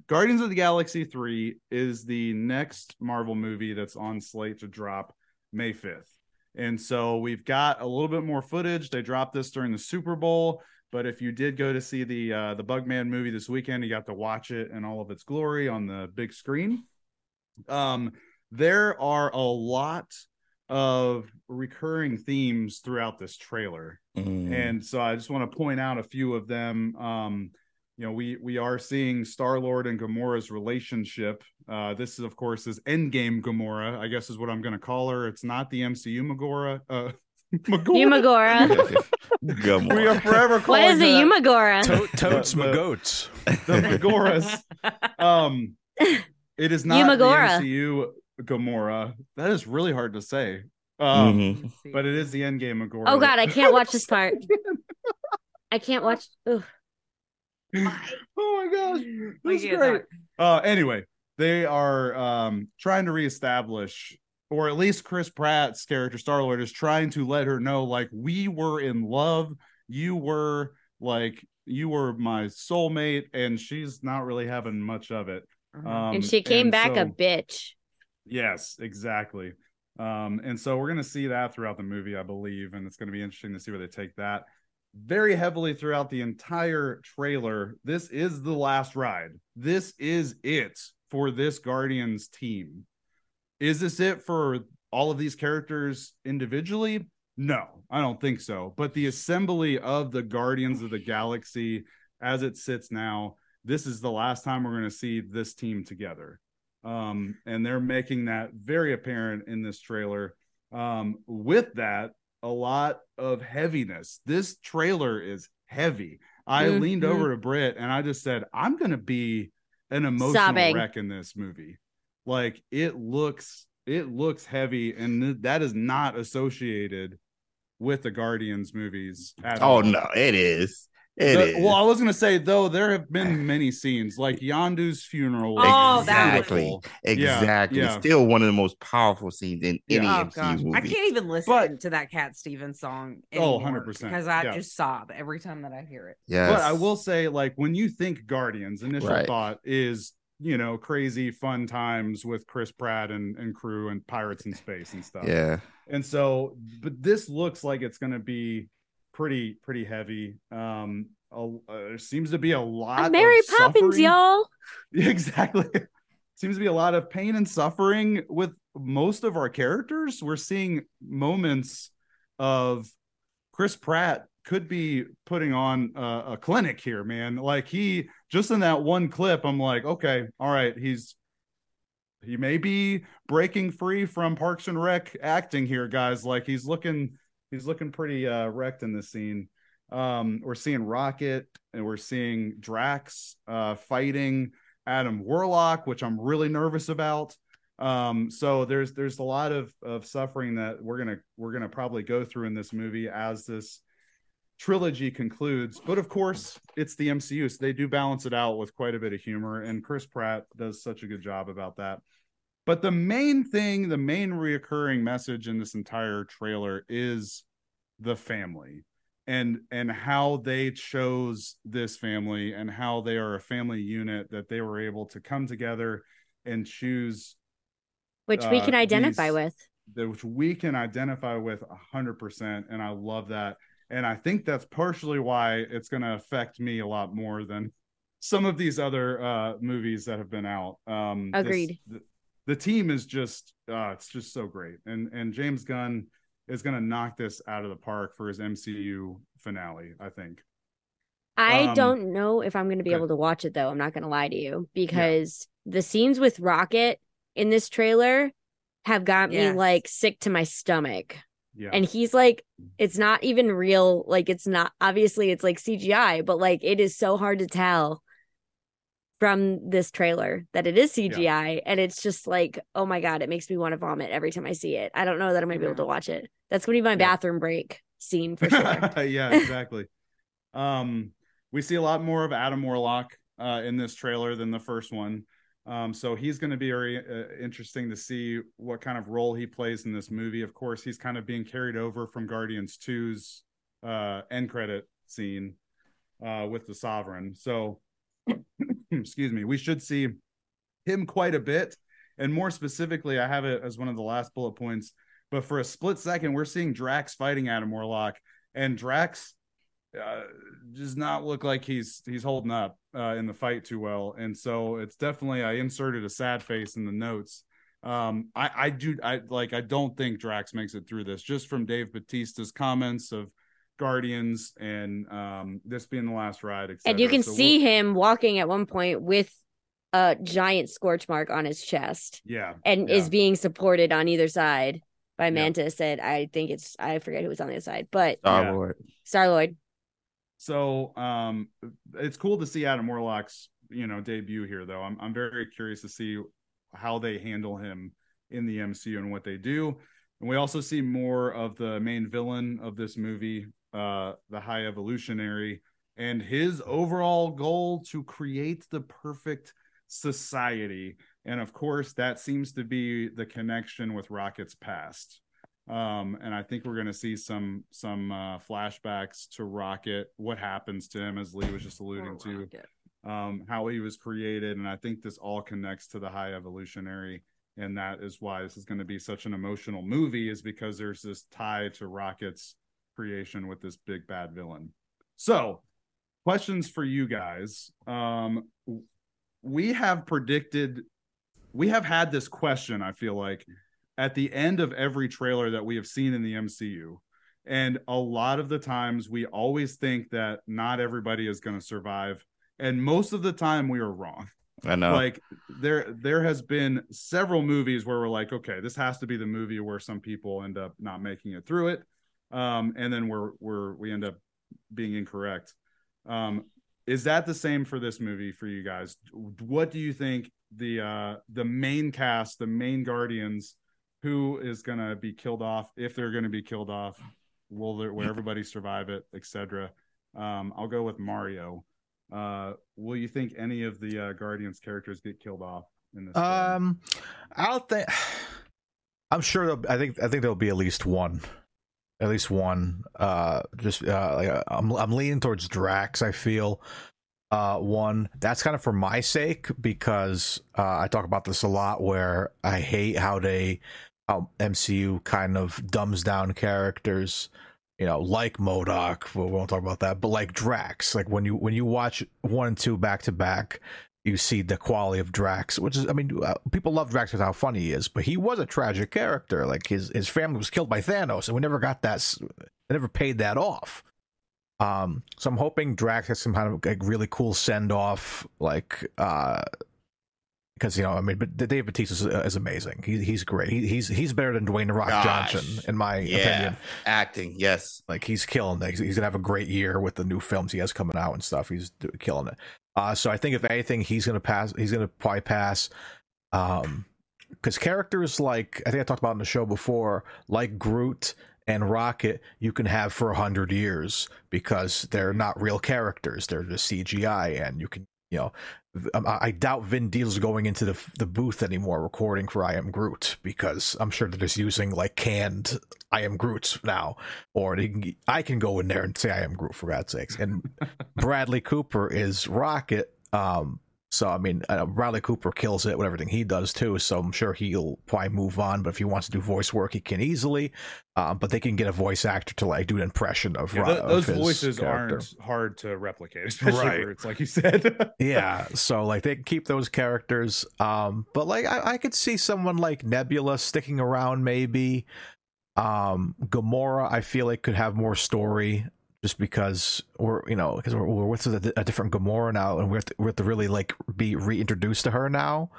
Guardians of the Galaxy 3 is the next Marvel movie that's on slate to drop May 5th. And so we've got a little bit more footage. They dropped this during the Super Bowl, but if you did go to see the uh the Bugman movie this weekend, you got to watch it in all of its glory on the big screen. Um there are a lot of recurring themes throughout this trailer Mm. and so I just want to point out a few of them. Um, you know, we we are seeing Star Lord and Gamora's relationship. Uh, this is, of course, is Endgame Gamora. I guess is what I'm going to call her. It's not the MCU Magora. Uh, Yumagora. Gamora. we are forever what calling is a her. Yumagora? To- totes my The- goats. the Magoras. Um, it is not Yumagora. the MCU Gamora. That is really hard to say. Um, Mhm. But it is the end Endgame Magora. Oh God, I can't watch this part. I can't watch. Ugh. oh my gosh, We this is great. Uh, anyway, they are um trying to reestablish, or at least Chris Pratt's character Star Lord is trying to let her know, like we were in love. You were like you were my soulmate, and she's not really having much of it. Mhm. Um, and she came back a bitch. Yes, exactly. Um, and so we're going to see that throughout the movie, I believe, and it's going to be interesting to see where they take that. Very heavily throughout the entire trailer, this is the last ride. This is it for this Guardians team. Is this it for all of these characters individually? No, I don't think so. But the assembly of the Guardians of the Galaxy as it sits now, this is the last time we're going to see this team together um, and they're making that very apparent in this trailer. Um, with that, a lot of heaviness. This trailer is heavy. I Mhm. leaned over to Britt and I just said, "I'm going to be an emotional Sobbing. wreck in this movie." Like it looks, it looks heavy, and th- that is not associated with the Guardians movies. At Oh all. no, it is. It The- is. well, I was gonna say though there have been many scenes like Yondu's funeral. Oh, exactly, exactly. yeah. It's still one of the most powerful scenes in Yeah. any Oh MCU gosh, movie. I can't even listen But- to that Cat Stevens song. Oh, 100%, because I yeah. just sob every time that I hear it. Yeah, But I will say, like, when you think Guardians, initial Right. thought is, you know, crazy fun times with Chris Pratt and, and crew and pirates in space and stuff. Yeah. And so, but this looks like it's going to be pretty, pretty heavy. Um, a, uh, there seems to be a lot. I'm Mary Poppins, suffering. y'all. Exactly. Seems to be a lot of pain and suffering with most of our characters. We're seeing moments of Chris Pratt could be putting on a, a clinic here, man. Like he just in that one clip, I'm like, okay, all right, he's he may be breaking free from Parks and Rec acting here, guys. Like he's looking he's looking pretty uh wrecked in this scene. Um, we're seeing Rocket and we're seeing Drax uh fighting Adam Warlock, which I'm really nervous about. Um, so there's there's a lot of of suffering that we're gonna we're gonna probably go through in this movie as this trilogy concludes. But of course, it's the MCU, so they do balance it out with quite a bit of humor, and Chris Pratt does such a good job about that. But the main thing, the main reoccurring message in this entire trailer is the family and and how they chose this family and how they are a family unit that they were able to come together and choose Which we uh, can identify these- with. that which we can identify with a hundred percent and i love that and i think that's partially why it's going to affect me a lot more than some of these other uh movies that have been out um this- Agreed. the, the team is just uh it's just so great and and james gunn is going to knock this out of the park for his mcu finale i think I Um, don't know if I'm going to be okay. able to watch it though. I'm not going to lie to you because the scenes with Rocket in this trailer have got me like sick to my stomach. yeah And he's like, it's not even real. Like, it's not obviously it's like CGI, but like it is so hard to tell from this trailer that it is CGI. And it's just like, oh my God, it makes me want to vomit every time I see it. I don't know that I'm to be able to watch it. That's going to be my Yeah. bathroom break scene for sure. yeah, exactly. um, we see a lot more of Adam Warlock uh, in this trailer than the first one. Um, so he's going to be very uh, interesting to see what kind of role he plays in this movie. Of course, he's kind of being carried over from Guardians 2's uh, end credit scene uh, with the Sovereign. So, excuse me, we should see him quite a bit. And more specifically, I have it as one of the last bullet points. But for a split second, we're seeing Drax fighting Adam Warlock, and Drax uh, does not look like he's he's holding up uh, in the fight too well. And so it's definitely I inserted a sad face in the notes. Um, I I do I like I don't think Drax makes it through this just from Dave Bautista's comments of Guardians and um, this being the last ride. And you can So see we'll- him walking at one point with a giant scorch mark on his chest Yeah, and yeah. is being supported on either side by Yeah. Mantis. And I think it's, I forget who was on the other side, but Star Yeah. Lord. Star Lord. So um, it's cool to see Adam Warlock's you know debut here, though. I'm I'm very curious to see how they handle him in the MCU and what they do. And we also see more of the main villain of this movie, uh, the High Evolutionary, and his overall goal to create the perfect society. And of course, that seems to be the connection with Rocket's past. Um and i think we're going to see some some uh flashbacks to rocket what happens to him as lee was just alluding to um how he was created. And i think this all connects to the high evolutionary. And that is why this is going to be such an emotional movie is because there's this tie to rocket's creation with this big bad villain so questions for you guys um we have predicted we have had this question i feel like at the end of every trailer that we have seen in the MCU. And a lot of the times we always think that not everybody is going to survive. And most of the time we are wrong. I know. Like there there has been several movies where we're like, okay, this has to be the movie where some people end up not making it through it. Um, and then we're we're we end up being incorrect. Um, is that the same for this movie for you guys? What do you think the uh the main cast, the main guardians who is going to be killed off if they're going to be killed off will there will everybody survive it etc um i'll go with mario uh will you think any of the uh, guardians characters get killed off in this? Um, I don't think. I'm sure. I think. I think there'll be at least one. At least one. Uh, just uh, like uh, I'm. I'm leaning towards Drax. I feel. Uh, one. That's kind of for my sake because uh, I talk about this a lot. Where I hate how they, how MCU kind of dumbs down characters. You know, like MODOK. We won't talk about that. But like Drax. Like when you when you watch one and two back to back you see the quality of Drax, which is, I mean, uh, people love Drax because how funny he is, but he was a tragic character. Like his his family was killed by Thanos, and we never got that. They never paid that off. Um, so I'm hoping Drax has some kind of like really cool send off, like uh, because you know, I mean, but Dave Bautista is, is amazing. He, he's great. He, he's he's better than Dwayne the Rock Gosh. Johnson, in my yeah. opinion. Acting, yes. Like he's killing it. He's, he's gonna have a great year with the new films he has coming out and stuff. He's killing it. Uh, so I think if anything, he's gonna pass. He's gonna probably pass. Um, because characters like I think I talked about in the show before, like Groot and Rocket, you can have for a hundred years because they're not real characters; they're just CGI, and you can, you know, I I doubt Vin Diesel's going into the the booth anymore recording for I Am Groot because I'm sure they're just using like canned I Am Groots now, or can, I can go in there and say I Am Groot for God's sakes. And Bradley Cooper is Rocket. Um, so I mean, uh, Bradley Cooper kills it with everything he does too. So I'm sure he'll probably move on. But if he wants to do voice work, he can easily. Um, but they can get a voice actor to like do an impression of, Yeah, th- of those his voices character. aren't hard to replicate especially Right. Groot's, like you said yeah so like they can keep those characters um but like I, I could see someone like nebula sticking around maybe um gamora i feel like could have more story just because we're you know because we're, we're with a, a different gamora now and we have, to, we have to really like be reintroduced to her now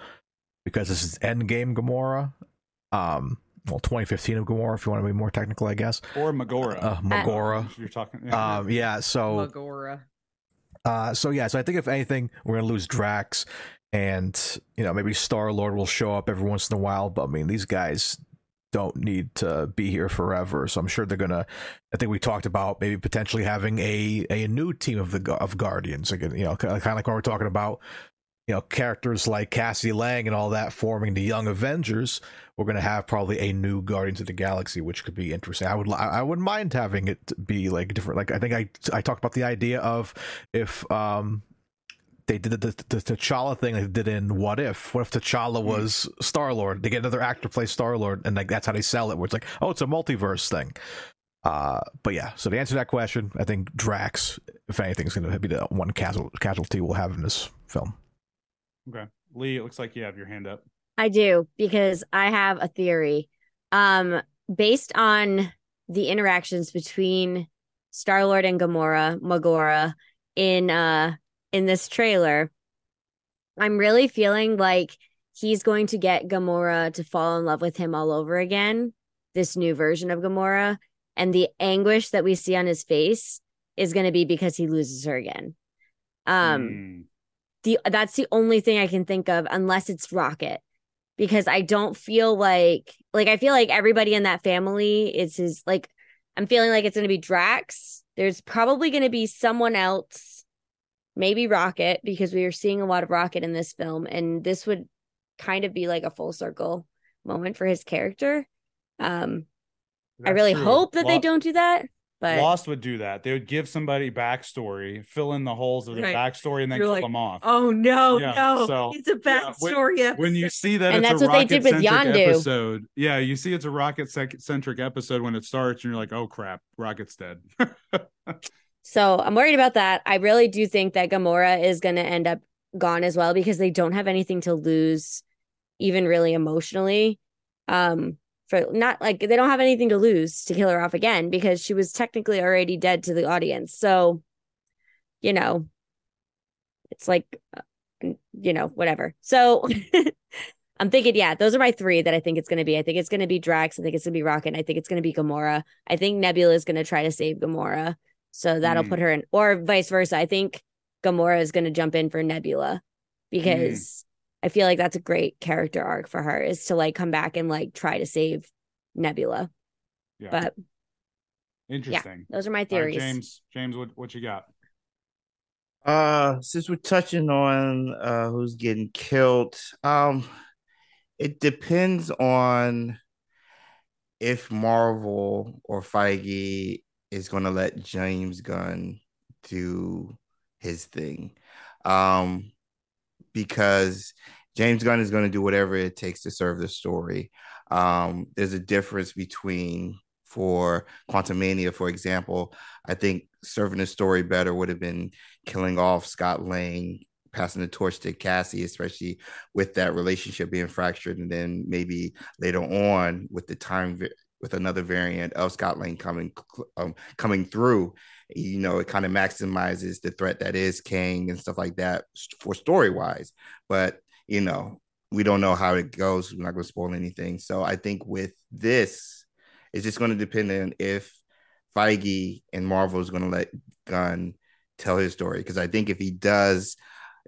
because this is endgame gamora um well 2015 of gamora if you want to be more technical i guess or magora uh, magora you're talking um yeah so Magora. uh, so yeah, so I think if anything, we're gonna lose Drax, and you know maybe Star Lord will show up every once in a while. But I mean, these guys don't need to be here forever, so I'm sure they're gonna. I think we talked about maybe potentially having a a new team of the of Guardians again. You know, kind of like when we're talking about you know characters like Cassie Lang and all that forming the Young Avengers. We're gonna have probably a new Guardians of the Galaxy, which could be interesting. I would I wouldn't mind having it be like different. Like I think I I talked about the idea of if um they did the, the, the T'Challa thing they did in What If. What if T'Challa was Star Lord? They get another actor to play Star Lord, and like that's how they sell it. Where it's like, oh, it's a multiverse thing. Uh, but yeah. So to answer that question, I think Drax, if anything, is going to be the one casual, casualty we'll have in this film. okay lee it looks like you have your hand up I do because I have a theory. Um, based on the interactions between Star Lord and Gamora, Magora in uh in this trailer, I'm really feeling like he's going to get Gamora to fall in love with him all over again. This new version of Gamora, and the anguish that we see on his face is going to be because he loses her again. Um, Mm. the that's the only thing I can think of, unless it's Rocket, because I don't feel like like I feel like everybody in that family is his like I'm feeling like it's going to be Drax. There's probably going to be someone else, maybe Rocket, because we are seeing a lot of Rocket in this film, and this would kind of be like a full circle moment for his character. Um, I really true. hope that they don't do that, but Lost would do that. They would give somebody backstory, fill in the holes of their Right. backstory, and then You're kill like, them off. Oh no, Yeah, no, so- it's a Yeah, when- backstory. when you see that And it's that's a what they did with Yondu. episode, yeah, you see it's a rocket centric episode when it starts, and you're like, oh crap, Rocket's dead. So I'm worried about that. I really do think that Gamora is going to end up gone as well because they don't have anything to lose, even really emotionally. Um, for not like they don't have anything to lose to kill her off again because she was technically already dead to the audience. So, you know, it's like, uh, you know, whatever. So. I'm thinking, yeah, those are my three that I think it's going to be. I think it's going to be Drax. I think it's going to be Rocket. I think it's going to be Gamora. I think Nebula is going to try to save Gamora. So that'll Mm. put her in, or vice versa. I think Gamora is going to jump in for Nebula because I feel like that's a great character arc for her is to like come back and like try to save Nebula. Yeah. But Interesting. those are my All right, theories. James, James, what what you got? Uh, since we're touching on uh who's getting killed, um, it depends on if Marvel or Feige is going to let James Gunn do his thing. Um, because James Gunn is going to do whatever it takes to serve the story. Um, there's a difference between for Quantumania, for example, I think serving the story better would have been killing off Scott Lang, passing the torch to Cassie, especially with that relationship being fractured, and then maybe later on with the time with another variant of Scott Lang coming um, coming through. You know, it kind of maximizes the threat that is Kang and stuff like that for story wise. But you know, we don't know how it goes. We're not going to spoil anything. So I think with this, it's just going to depend on if Feige and Marvel is going to let Gunn tell his story. Because I think if he does,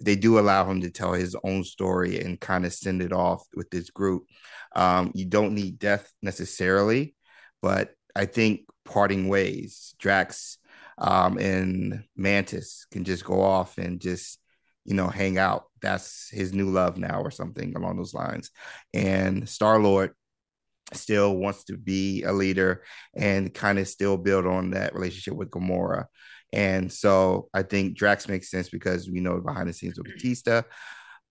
they do allow him to tell his own story and kind of send it off with this group. Um, you don't need death necessarily, but I think parting ways, Drax um, and Mantis can just go off and just you know hang out. That's his new love now, or something along those lines. And Star Lord still wants to be a leader and kind of still build on that relationship with Gamora. And so I think Drax makes sense because we know behind the scenes with Bautista,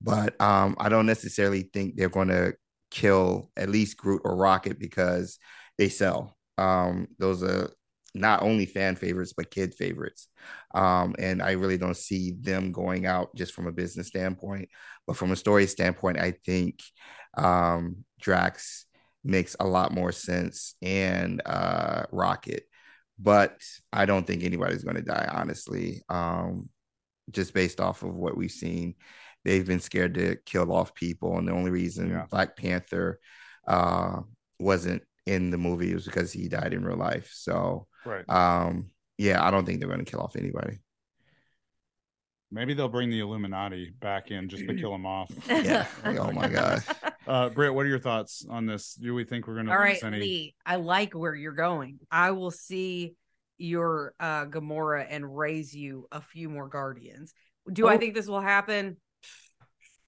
but um, I don't necessarily think they're going to kill at least Groot or Rocket because they sell. Um, those are not only fan favorites but kid favorites. Um, and I really don't see them going out just from a business standpoint, but from a story standpoint, I think um, Drax makes a lot more sense and uh, Rocket. But I don't think anybody's going to die, honestly. Um, just based off of what we've seen, they've been scared to kill off people, and the only reason Yeah. Black Panther uh, wasn't in the movie was because he died in real life. So, Right. um, yeah, I don't think they're going to kill off anybody. Maybe they'll bring the Illuminati back in just to kill them off. Yeah. Like, oh my god. Uh, Britt, what are your thoughts on this? Do we think we're going to All lose right, any? Lee, I like where you're going. I will see your uh Gamora and raise you a few more guardians. Do I Oh. think this will happen?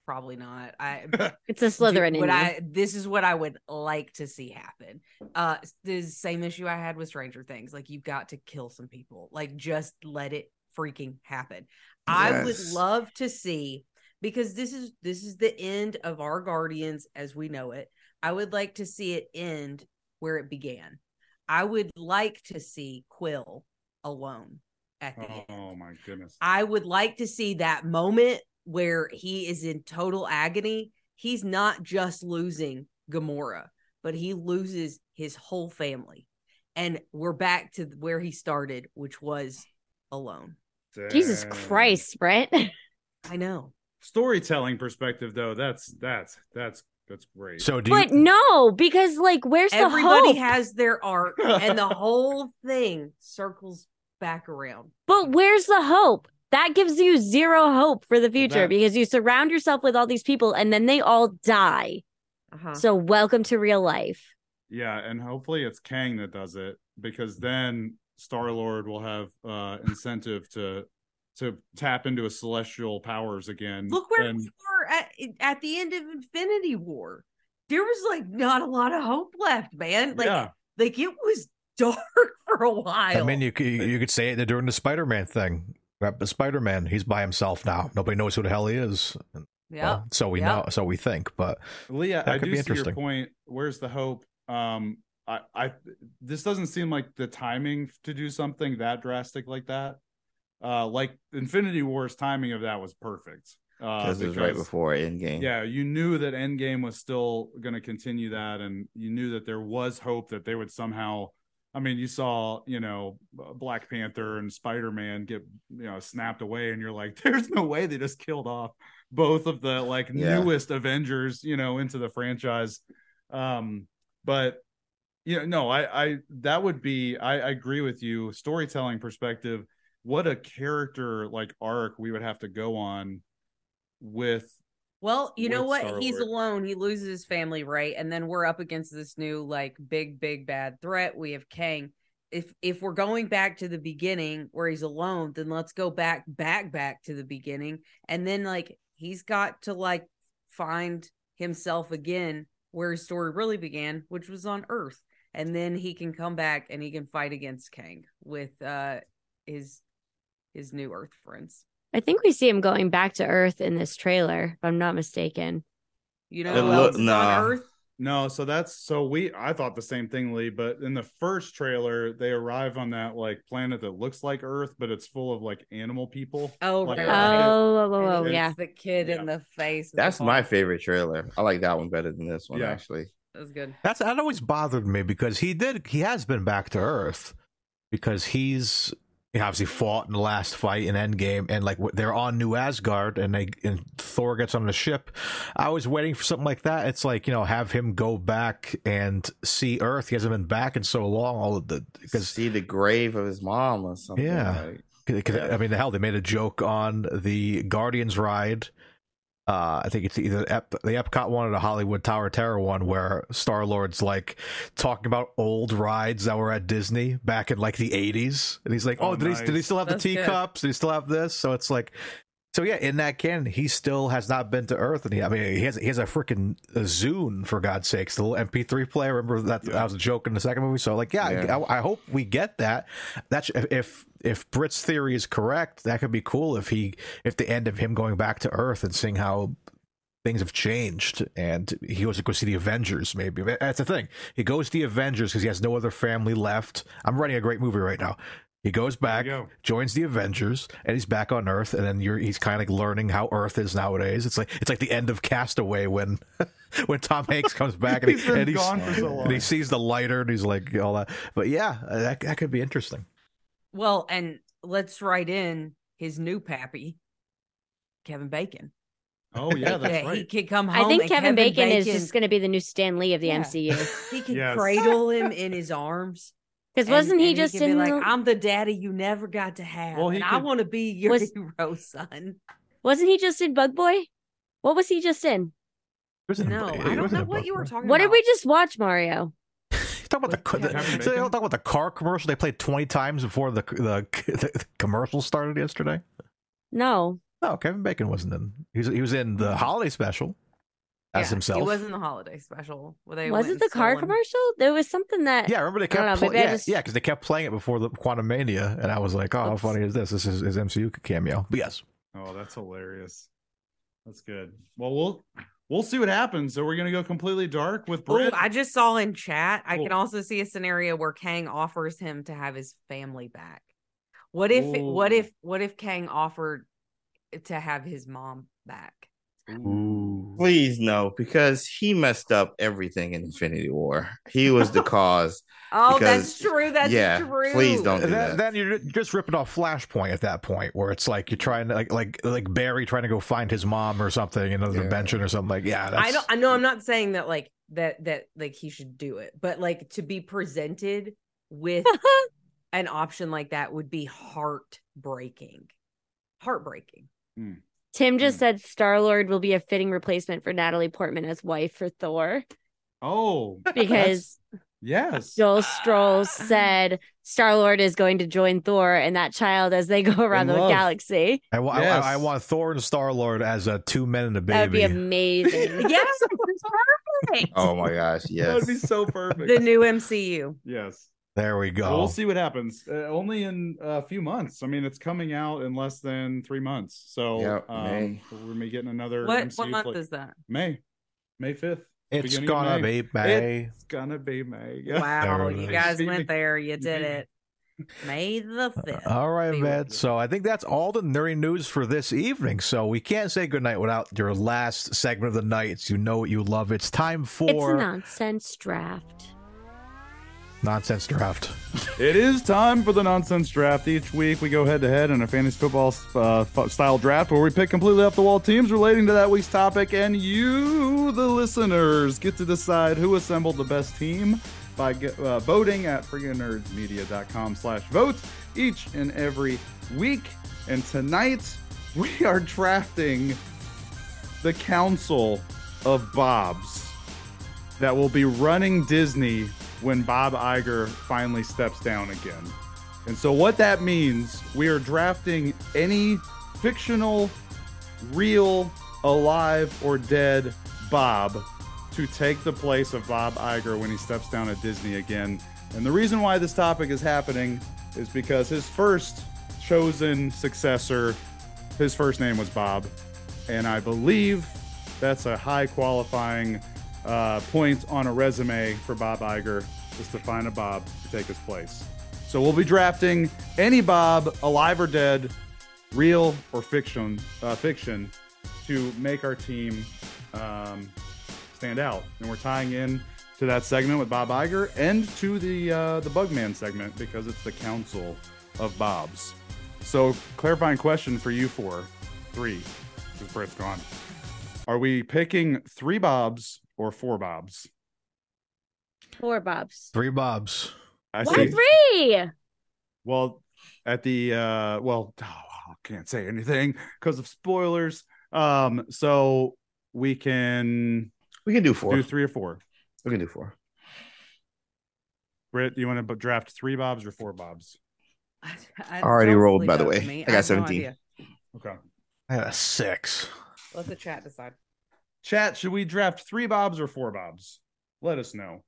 Probably not. I It's a Slytherin do- would. I this is what I would like to see happen. Uh the same issue I had with Stranger Things. Like you've got to kill some people. Like just let it freaking happen. I would love to see because this is this is the end of our Guardians as we know it. I would like to see it end where it began. I would like to see Quill alone at the end. Oh my goodness. I would like to see that moment where he is in total agony. He's not just losing Gamora, but he loses his whole family. and we're back to where he started, which was alone. Jesus Christ, Brent. I know. Storytelling perspective, though, that's that's that's that's great. So do But you? no, because like, where's the Everybody hope? has their arc, and the whole thing circles back around. But where's the hope? That gives you zero hope for the future That- because you surround yourself with all these people and then they all die. Uh-huh. So welcome to real life. Yeah, and hopefully it's Kang that does it because then Star Lord will have uh incentive to to tap into his celestial powers again. Look where and we were at at the end of Infinity War. There was like not a lot of hope left, man. Like yeah, like it was dark for a while. I mean, you could you could say it during the Spider-Man thing. But Spider-Man, he's by himself now. Nobody knows who the hell he is. yeah. Well, so we Yep. know, so we think. But Leah, That I could do be see your point. Where's the hope? Um, I, I, this doesn't seem like the timing to do something that drastic like that. Uh, like Infinity War's timing of that was perfect. Uh, Because it was right before Endgame. Yeah, you knew that Endgame was still going to continue that, and you knew that there was hope that they would somehow. I mean, you saw, you know, Black Panther and Spider Man get, you know, snapped away, and you're like, there's no way they just killed off both of the like Yeah. newest Avengers, you know, into the franchise. Um, but you know, no, I, I that would be, I, I agree with you. Storytelling perspective, what a character like arc we would have to go on with Well, you know with what? He's Star-Lord. alone. He loses his family, right? And then we're up against this new like big, big bad threat. We have Kang. If if we're going back to the beginning where he's alone, then let's go back, back, back to the beginning, and then like he's got to like find himself again where his story really began, which was on Earth, and then he can come back and he can fight against Kang with uh his his new Earth friends. I think we see him going back to Earth in this trailer, if I'm not mistaken. You know who look- else nah. on Earth? No, so that's so we I thought the same thing, Lee, but in the first trailer, they arrive on that like planet that looks like Earth, but it's full of like animal people. Oh, Like, right. Oh, oh, oh, oh, yeah. hits the kid Yeah. in the face. with the That's my favorite trailer. I like that one better than this one, Yeah. actually. That was good. that's that always bothered me because he did he has been back to Earth because he's he obviously fought in the last fight in Endgame and like they're on New Asgard and they and Thor gets on the ship. I was waiting for something like that. It's like you know have him go back and see Earth. He hasn't been back in so long. All of the because see the grave of his mom or something. Yeah. like- Cause, Yeah. I mean, the hell, they made a joke on the Guardians ride. Uh, I think it's either Ep- the Epcot one or the Hollywood Tower Terror one, where Star Lord's like talking about old rides that were at Disney back in like the '80s, and he's like, "Oh, Oh, did he did he still have That's the good. teacups? Did he still have this?" So it's like, so yeah, in that canon, he still has not been to Earth, and he, I mean, he has he has a freaking Zune for God's sakes, the little MP3 player. Remember that that was a joke in the second movie. So like, yeah, Yeah. I, I hope we get that. That's if if Brit's theory is correct, that could be cool. If he if the end of him going back to Earth and seeing how things have changed and he goes to go see the Avengers maybe that's the thing he goes to the Avengers because he has no other family left I'm writing a great movie right now he goes back go. joins the Avengers and he's back on Earth and then you're he's kind of like learning how Earth is nowadays it's like it's like the end of Castaway when when Tom Hanks comes back and, He's he, and, he's, so and he sees the lighter and he's like all that but yeah that, that could be interesting Well, and let's write in his new pappy, Kevin Bacon. Oh yeah, that's Yeah, he right. could come home. I think and Kevin, Bacon, is just going to be the new Stan Lee of the Yeah. MCU. He can Yes. cradle him in his arms. Because wasn't he and just could be in? like, the- "I'm the daddy you never got to have, Well, he and I want to be your Was- hero, son." wasn't he just in Bug Boy? What was he just in? No, I don't know what you were talking What about. did we just watch, Mario? Talk about the, With the so they Bacon? don't talk about the car commercial they played twenty times before the the, the commercial started yesterday. No. No, Kevin Bacon wasn't in. He was, he was in the mm. holiday special as Yeah, himself. He wasn't the holiday special. They Was it the car stole commercial? There was something that. yeah, I remember they kept know, pl- yeah, just- yeah, because they kept playing it before the Quantumania, and I was like, oh, how funny is this? This is his MCU cameo. But yes, Oh, that's hilarious. That's good. Well, we'll we'll see what happens. So we're gonna go completely dark with Oh, Brit. I just saw in chat. I can also see a scenario where Kang offers him to have his family back. What if? What if? What if Kang offered to have his mom back? Please no, because he messed up everything in Infinity War. He was the cause. Oh, because- that's true. That's yeah, true. please don't do Then, that. then you're just ripping off Flashpoint at that point, where it's like you're trying to like like like Barry trying to go find his mom or something in another Yeah. dimension or something like yeah. That's, I don't. I know. I'm not saying that like that that like he should do it, but like to be presented with an option like that would be heartbreaking. Heartbreaking. Hmm. Tim Hmm. just said Star Lord will be a fitting replacement for Natalie Portman as wife for Thor Oh, because yes. Joel Stroll said Star Lord is going to join Thor and that child as they go around the galaxy. I, wa- Yes. I, I want Thor and Star Lord as uh, two men and a baby. That would be amazing. yes, perfect. Oh my gosh, yes, that would be so perfect. The new MCU. yes. There we go. Well, we'll see what happens. Uh, only in a few months. I mean, it's coming out in less than three months. So Yep, um, May. we're be getting another. What MCU what month flick. is that? May? May fifth. it's gonna May. be May. It's gonna be May. Yeah. Wow, you guys went there. You You did beat it. May the fifth. All right, Be man. So I think that's all the nerdy news for this evening. So we can't say goodnight without your last segment of the night. It's you know what you love. It's time It's for a nonsense draft. Nonsense draft. It is time for the nonsense draft. Each week we go head to head in a fantasy football uh, style draft where we pick completely off the wall teams relating to that week's topic, and you, the listeners, get to decide who assembled the best team by uh, voting at freaking slash vote each and every week. And tonight we are drafting the Council of Bobs that will be running Disney when Bob Iger finally steps down again. And so, what that means, we are drafting any fictional, real, alive, or dead Bob to take the place of Bob Iger when he steps down at Disney again. And the reason why this topic is happening is because his first chosen successor, his first name was Bob. And I believe that's a high qualifying uh, point on a resume for Bob Iger is to find a Bob to take his place. So we'll be drafting any Bob, alive or dead, real or fiction, uh, fiction, to make our team um, stand out. And we're tying in to that segment with Bob Iger and to the uh, the Bugman segment because it's the Council of Bobs. So clarifying question for you four, three, because Brett's gone. Are we picking three Bobs or four Bobs? Four Bobs. Three Bobs. I Why three? Well, at the uh well, oh, I can't say anything because of spoilers. Um, so we can We can do four. do three or four. We can do four. Britt, do you want to draft three Bobs or four Bobs? I- I- Already rolled, by the way. me. I got have no 17. idea. Okay. I got a six. Let the chat decide. Chat, should we draft three Bobs or four Bobs? Let us know.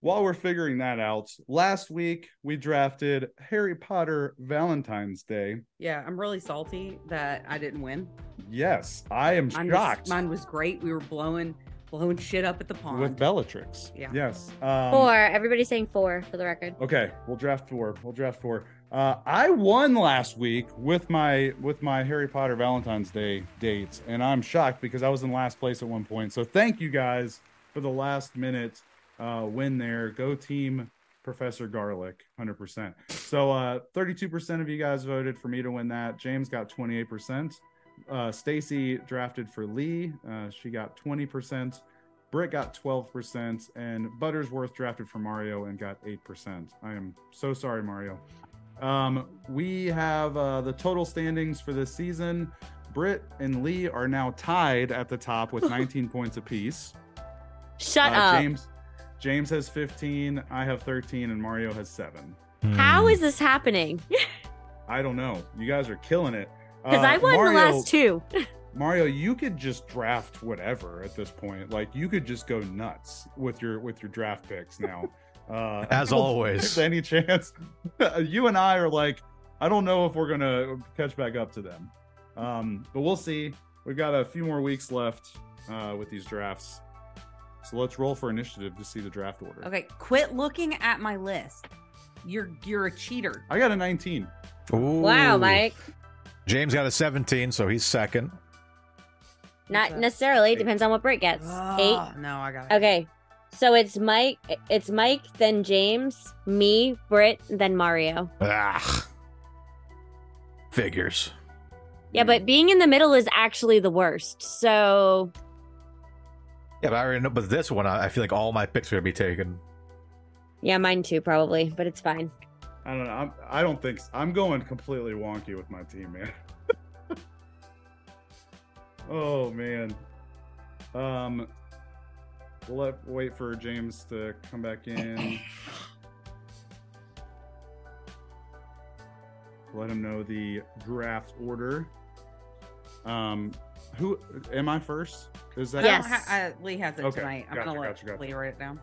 While we're figuring that out, last week we drafted Harry Potter Valentine's Day. Yeah, I'm really salty that I didn't win. Yes, I am Mine shocked was, mine was great. We were blowing blowing shit up at the pond. with Bellatrix. Yeah. Yes. Um, Four. Everybody's saying four for the record. Okay, we'll draft four. We'll draft four. Uh, I won last week with my with my Harry Potter Valentine's Day dates, and I'm shocked because I was in last place at one point. So thank you guys for the last minute uh, win there. Go team, Professor Garlic, hundred percent. So uh, 32% of you guys voted for me to win that. James got 28%. Uh, Stacy drafted for Lee. Uh, she got 20%. Britt got 12%, and Buttersworth drafted for Mario and got 8%. I am so sorry, Mario. Um, we have uh, the total standings for this season. Britt and Lee are now tied at the top with 19 points apiece. Shut Uh, up. James James has 15, I have 13, and Mario has 7. How is this happening? I don't know. You guys are killing it. Because Uh, I won Mario- the last two. Mario, you could just draft whatever at this point. Like you could just go nuts with your with your draft picks now. Uh, As always. any chance. you and I are like, I don't know if we're gonna catch back up to them, um, but we'll see. We've got a few more weeks left uh, with these drafts, so let's roll for initiative to see the draft order. Okay, quit looking at my list. You're you're a cheater. I got a 19. Ooh. Wow, Mike. James got a 17, so he's second. Not that? necessarily. Depends on what Britt gets. Eight. Oh, No, I got it. Okay. So it's Mike. It's Mike, then James, me, Britt, then Mario. Ah. Figures. Yeah, but being in the middle is actually the worst. So Yeah, but I already know. But this one, I I feel like all my picks are gonna be taken. yeah, mine too, probably, but it's fine. I don't know. I'm, I don't think I'm going completely wonky with my team, man. oh man. Um, we'll let, wait for James to come back in. Let him know the draft order. Um, who am I first? Is that Yes. ha- uh, Lee has it Okay, tonight. I'm gotcha, gonna let gotcha, gotcha. Lee write it down.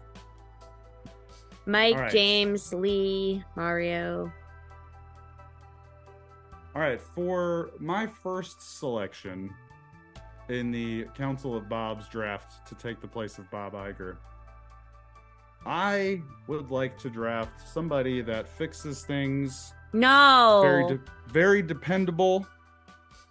Mike, All right. James, Lee, Mario. All right, for my first selection in the Council of Bob's draft to take the place of Bob Iger, I would like to draft somebody that fixes things, No. very de- very dependable.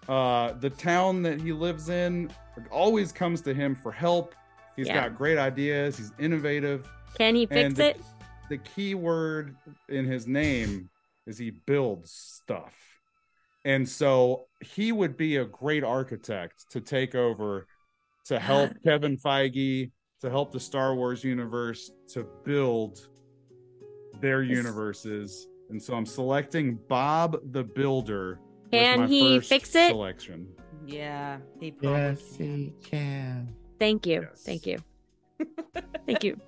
Uh, the town that he lives in always comes to him for help. He's Yeah. got great ideas. He's innovative. Can he fix the, it? The key word in his name is he builds stuff. And so he would be a great architect to take over to help Kevin Feige, to help the Star Wars universe to build their universes. And so I'm selecting Bob the Builder. with Can he first fix it? Selection. Yeah, he probably Yes, can. he can. Thank you. Yes. Thank you. Thank you.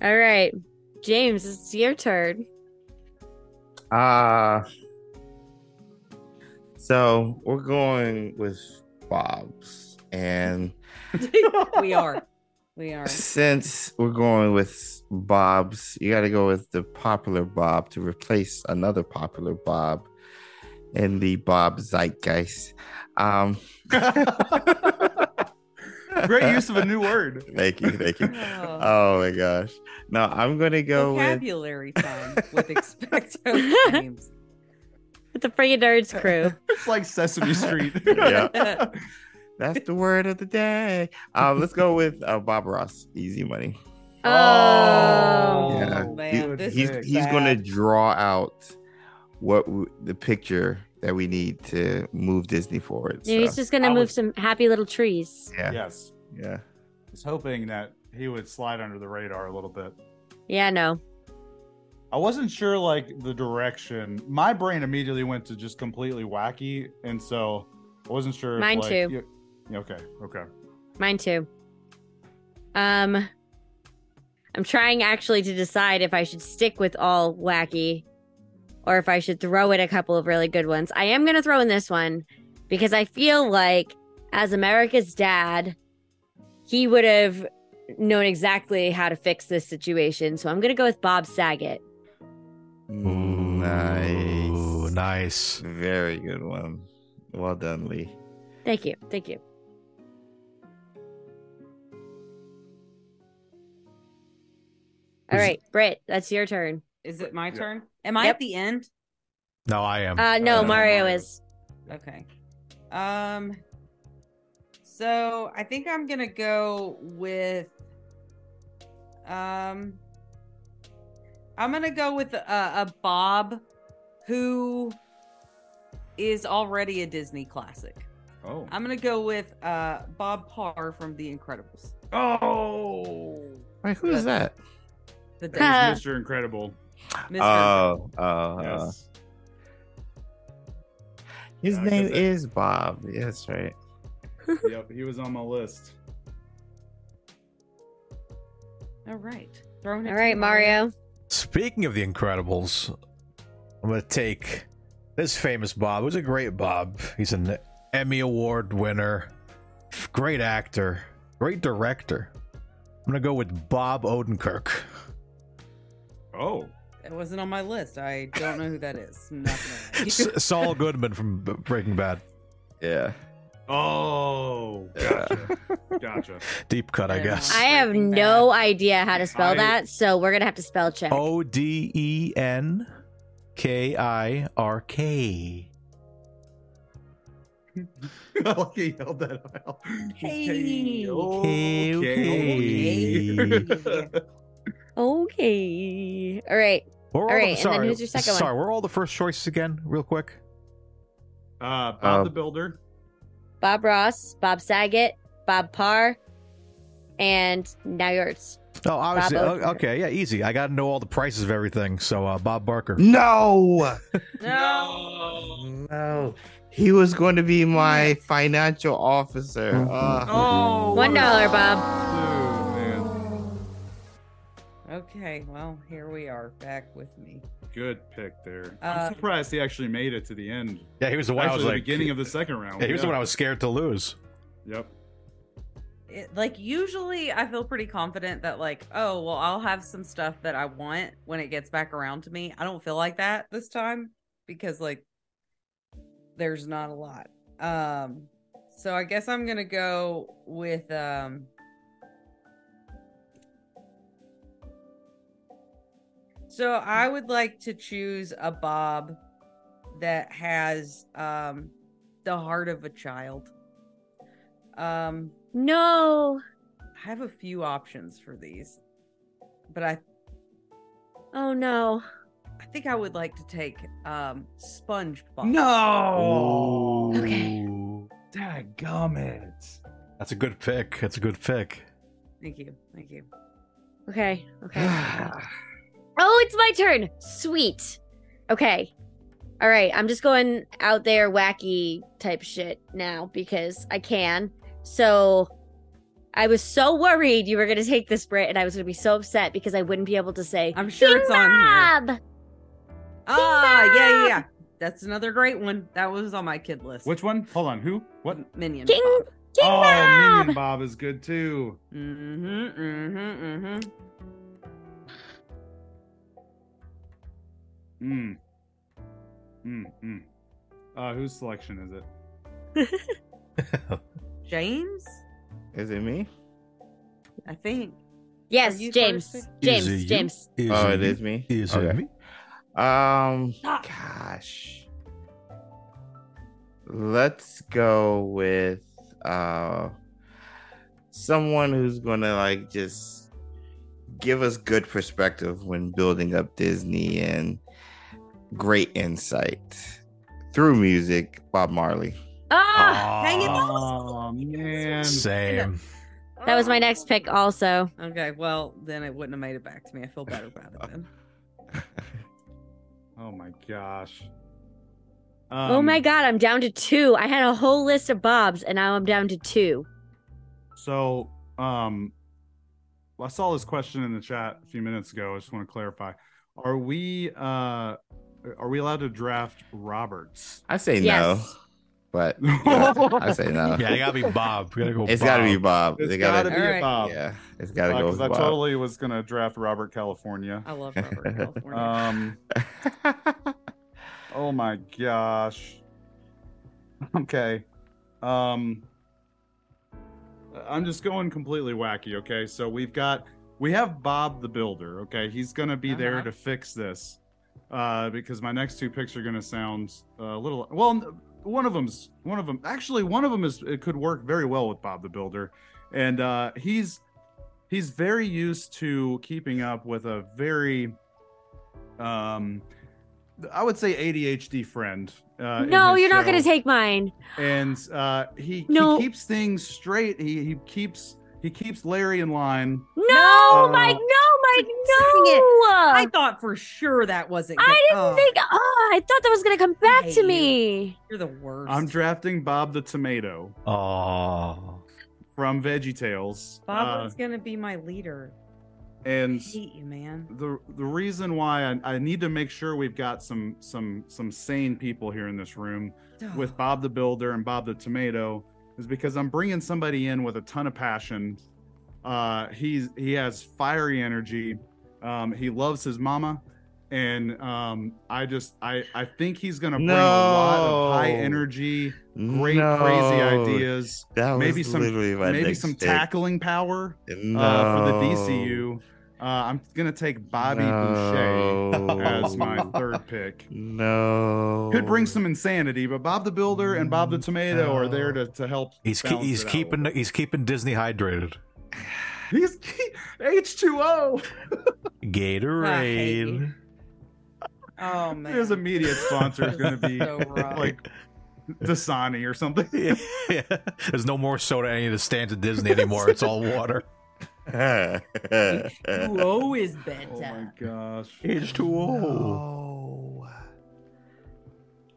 All right. James, it's your turn. Uh so we're going with Bob's. And we are. We are. since we're going with Bob's, you got to go with the popular Bob to replace another popular Bob in the Bob zeitgeist. Um, Great use of a new word. Thank you, thank you. Oh. Oh my gosh! No, I'm gonna go with Vocabulary time with expecto James. With the Friggin' Nerds crew. It's like Sesame Street. Yeah. that's the word of the day. Um, let's go with uh, Bob Ross. Easy money. Oh. Yeah. man, Good this he's he's gonna draw out what w- the picture that we need to move Disney forward. Yeah, he's just gonna move was- some happy little trees. yeah, Yes. yeah. I was hoping that he would slide under the radar a little bit. Yeah, no. I wasn't sure like the direction. My brain immediately went to just completely wacky, and so I wasn't sure. if, Mine like, too. you- okay, okay. Mine too. Um I'm trying actually to decide if I should stick with all wacky or if I should throw in a couple of really good ones. I am going to throw in this one because I feel like as America's dad, he would have known exactly how to fix this situation. So I'm going to go with Bob Saget. Mm, Ooh, Nice, nice. very good one. Well done, Lee. Thank you. Thank you. All right, Who's- Britt, that's your turn. Is it my turn? Am I Yep. at the end? No, I am. Uh no, Uh, Mario Mario. is. Okay. Um. So I think I'm gonna go with. Um. I'm gonna go with a, a Bob, who is already a Disney classic. Oh. I'm gonna go with uh Bob Parr from The Incredibles. Oh. Wait, who is that? The. Mr. Incredible. Mr. Oh, uh, Yes. his Yeah, 'cause name that- is Bob. Yes, right. yep, he was on my list. All right. Throwing it All to Mario. Speaking of the Incredibles, I'm going to take this famous Bob. Who's a great Bob. He's an Emmy Award winner, great actor, great director. I'm going to go with Bob Odenkirk. Oh. It wasn't on my list. I don't know who that is. I'm not gonna lie. S- Saul Goodman from Breaking Bad. Yeah. Oh. Gotcha. gotcha. Deep cut, I guess. I have no idea how to spell I- that, so we're gonna have to spell check. O D E N K I R K. like he yelled that out. Hey. Okay. Okay. Okay. All right. Where are All all right, the, and then sorry, who's your second one? sorry, where are all the first choices again, real quick? Uh, Bob Uh, the Builder. Bob Ross, Bob Saget, Bob Parr, and now yours. Oh, obviously. Bob oh, okay, yeah, easy. I got to know all the prices of everything. So, uh, Bob Barker. No, No. no. He was going to be my financial officer. Uh, Oh. One dollar, Bob. Dude, man. Okay. Well, here we are back with me. Good pick there. Uh, I'm surprised he actually made it to the end. Yeah, he was the one I was the like. beginning of the second round. yeah, he was the one I was scared to lose. Yep. it, like usually I feel pretty confident that like, oh, well, I'll have some stuff that I want when it gets back around to me. I don't feel like that this time because like there's not a lot. Um so I guess I'm going to go with um So I would like to choose a bob that has um the heart of a child. Um No. I have a few options for these, but I Oh no. I think I would like to take um SpongeBob. No. Okay. Dadgummit. That's a good pick. That's a good pick. Thank you. Thank you. Okay. Okay. oh, it's my turn. Sweet. Okay. All right. I'm just going out there wacky type shit now because I can. So I was so worried you were going to take this, Brit, and I was going to be so upset because I wouldn't be able to say, I'm sure it's on here. Bob! Ah, yeah, yeah, yeah. That's another great one. That was on my kid list. Which one? Hold on. Who? What? Minion? King, King oh, Bob! Minion Bob is good too. Mm-hmm. Mm-hmm. Mm-hmm. Mm. Mm. Mm. Uh, whose selection is it? James? is it me? I think. Yes, Are James. James. Is it? James. Is oh, it it me. Is Okay. it me? Um, Stop. gosh. Let's go with uh someone who's gonna like just give us good perspective when building up Disney and great insight through music. Bob Marley. Ah! Dang it, that Oh man. Same. That was my next pick, also. Okay, well, then it wouldn't have made it back to me. I feel better about it then. Oh my gosh. oh Um, my god, I'm down to two. I had a whole list of Bobs, and now I'm down to two. So, um, I saw this question in the chat a few minutes ago. I just want to clarify: Are we uh, are we allowed to draft Roberts? I say no, but yeah, I say no. Yeah, it gotta be Bob. We gotta go. It's Bob. got to be Bob. It's They got gotta, be Alright. a Bob. yeah, it's got to go because I Bob. totally was gonna draft Robert California. I love Robert California. Um, oh my gosh. Okay. Um, I'm just going completely wacky. Okay, so we've got we have Bob the Builder. Okay, he's gonna be there Uh-huh. to fix this. Uh, because my next two picks are gonna sound a little well. One of them's one of them. Actually, one of them is it could work very well with Bob the Builder, and uh, he's he's very used to keeping up with a very um I would say ADHD friend. Uh, no, you're not going to take mine. And uh, he, No. he keeps things straight. He he keeps he keeps Larry in line. No, Uh, Mike, no, Mike, Dang it. no. I thought for sure that wasn't. I gonna- didn't oh, think. Oh, I thought that was going to come back to me. you're the worst. I'm drafting Bob the Tomato Oh. from Veggie Tales. Bob Uh, was gonna be my leader. and I hate you, man. the the reason why I, I need to make sure we've got some some some sane people here in this room with Bob the Builder and Bob the Tomato is because I'm bringing somebody in with a ton of passion. Uh, he's he has fiery energy. Um, he loves his mama, and um, I just I I think he's gonna bring a lot of high energy, great crazy ideas, That was maybe some maybe some tackling power No. uh, for the DCU. Uh, I'm gonna take Bobby Boucher as my third pick. No. Could bring some insanity, but Bob the Builder and Bob the Tomato are there to, to help. He's ke- he's it keeping little he's keeping Disney hydrated. bit. He's H2O. Gatorade. Oh man. His immediate sponsor is going to be So rough. like Dasani or something. yeah. There's no more soda at any of the stands at Disney anymore. It's all water. H2O is better. Oh my better. gosh. H2O. No.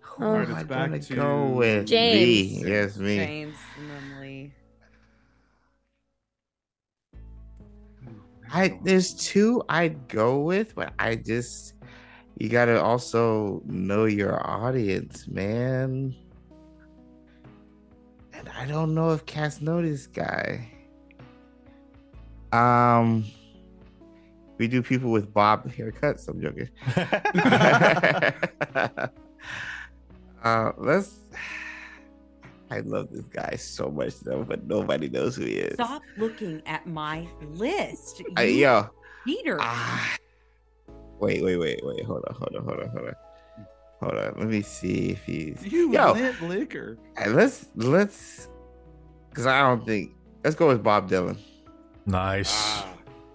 Who All right, am it's oh, I back gonna go with? James. Me. Yes, me. James and then Lee. I there's two I'd go with, but I just you gotta also know your audience, man. And I don't know if cats know this guy. Um, we do people with bob haircuts. I'm joking. uh, let's. I love this guy so much though, but nobody knows who he is. Stop looking at my list. I, You yo, Peter. Ah. Wait, wait, wait, wait. Hold on, hold on, hold on, hold on. Hold on. Let me see if he's. You Yo. lit liquor. Let's let's. Cause I don't think. Let's go with Bob Dylan. Nice. Ah,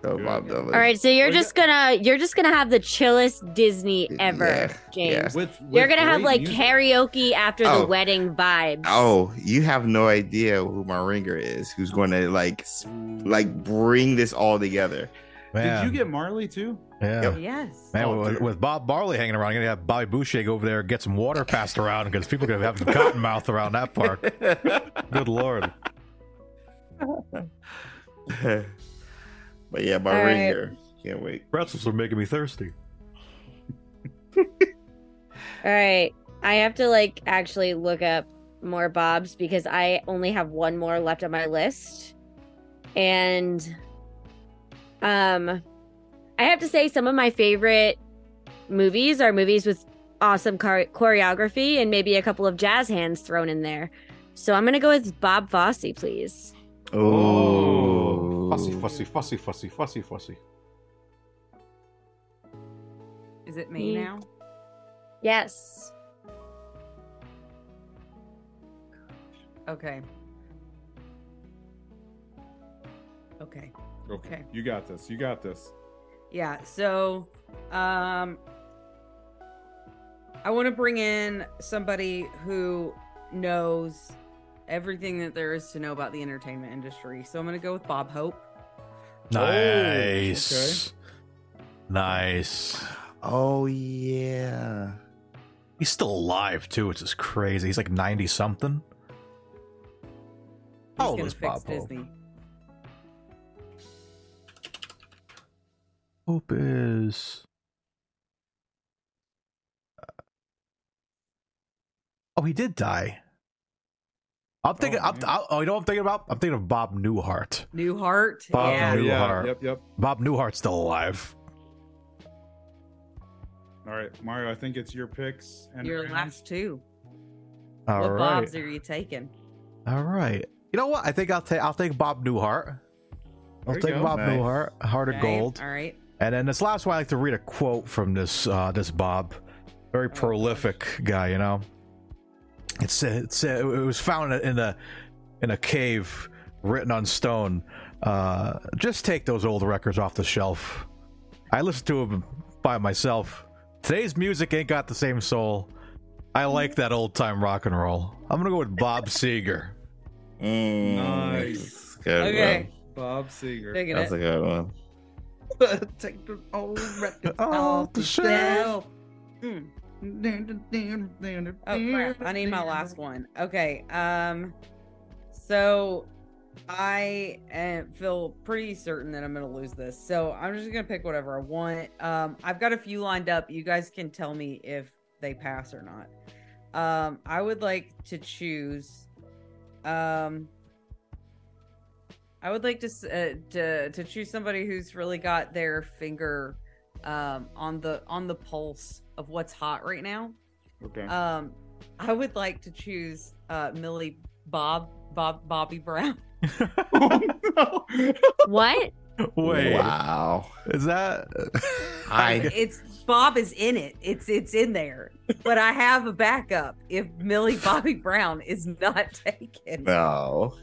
Go Good. Bob Dylan. All right, so you're just gonna you're just gonna have the chillest Disney ever, Yeah, James. With, You're gonna have great like music. karaoke after Oh. the wedding vibes. Oh, you have no idea who my ringer is. Who's going to like s- like bring this all together? Man. Did you get Marley too? Yeah. yes. Man, Oh, with, with Bob Barley hanging around, I'm gonna have Bobby Boucher go over there and get some water passed around because people are gonna have some cotton mouth around that park. Good lord. but yeah, my All right. here. Can't wait. Pretzels are making me thirsty. All right. I have to like actually look up more Bobs because I only have one more left on my list. And um I have to say some of my favorite movies are movies with awesome chor- choreography and maybe a couple of jazz hands thrown in there. So I'm going to go with Bob Fosse, please. Oh, Fussy, fussy, fussy, fussy, fussy, fussy. Is it me Yeah. now? Yes. Okay. Okay. Okay. You got this. You got this. Yeah, so um I want to bring in somebody who knows everything that there is to know about the entertainment industry. So I'm going to go with Bob Hope. Nice. Nice. Oh yeah. He's still alive too, which is crazy. He's like 90 something. He's How old gonna is fix Bob Hope? Disney. Hope is. Uh, oh, he did die. I'm thinking. Oh, I'm. I, oh, you know what I'm thinking about? I'm thinking of Bob Newhart. Newhart. Bob yeah. Newhart. Yeah. Yep. Yep. Bob Newhart's still alive. All right, Mario. I think it's your picks. And Your rounds. last two. All what right. Bobs are you taking? All right. You know what? I think I'll take. I'll take Bob Newhart. I'll take go. Bob Nice. Newhart. Heart of Okay, Gold. All right. And then this last one, I like to read a quote from this uh, this Bob, very Oh, prolific guy. You know, it's it's it was found in a in a cave, written on stone. Uh, just take those old records off the shelf. I listen to them by myself. Today's music ain't got the same soul. I like that old time rock and roll. I'm gonna go with Bob Seger. Mm, Nice. Good Okay. Bob Seger. Digging one. That's it. a good one. Take the old records Off the shelf. Mm. Oh crap! I need my last one. Okay. Um. So, I uh, feel pretty certain that I'm gonna lose this. So I'm just gonna pick whatever I want. Um. I've got a few lined up. You guys can tell me if they pass or not. Um. I would like to choose. Um. I would like to uh, to to choose somebody who's really got their finger um on the on the pulse of what's hot right now. Okay. Um, I would like to choose uh Millie Bob Bob Bobby Brown. oh, no. What? Wait, Wow. is that? I It's Bob is in it. It's it's in there. But I have a backup if Millie Bobby Brown is not taken. no.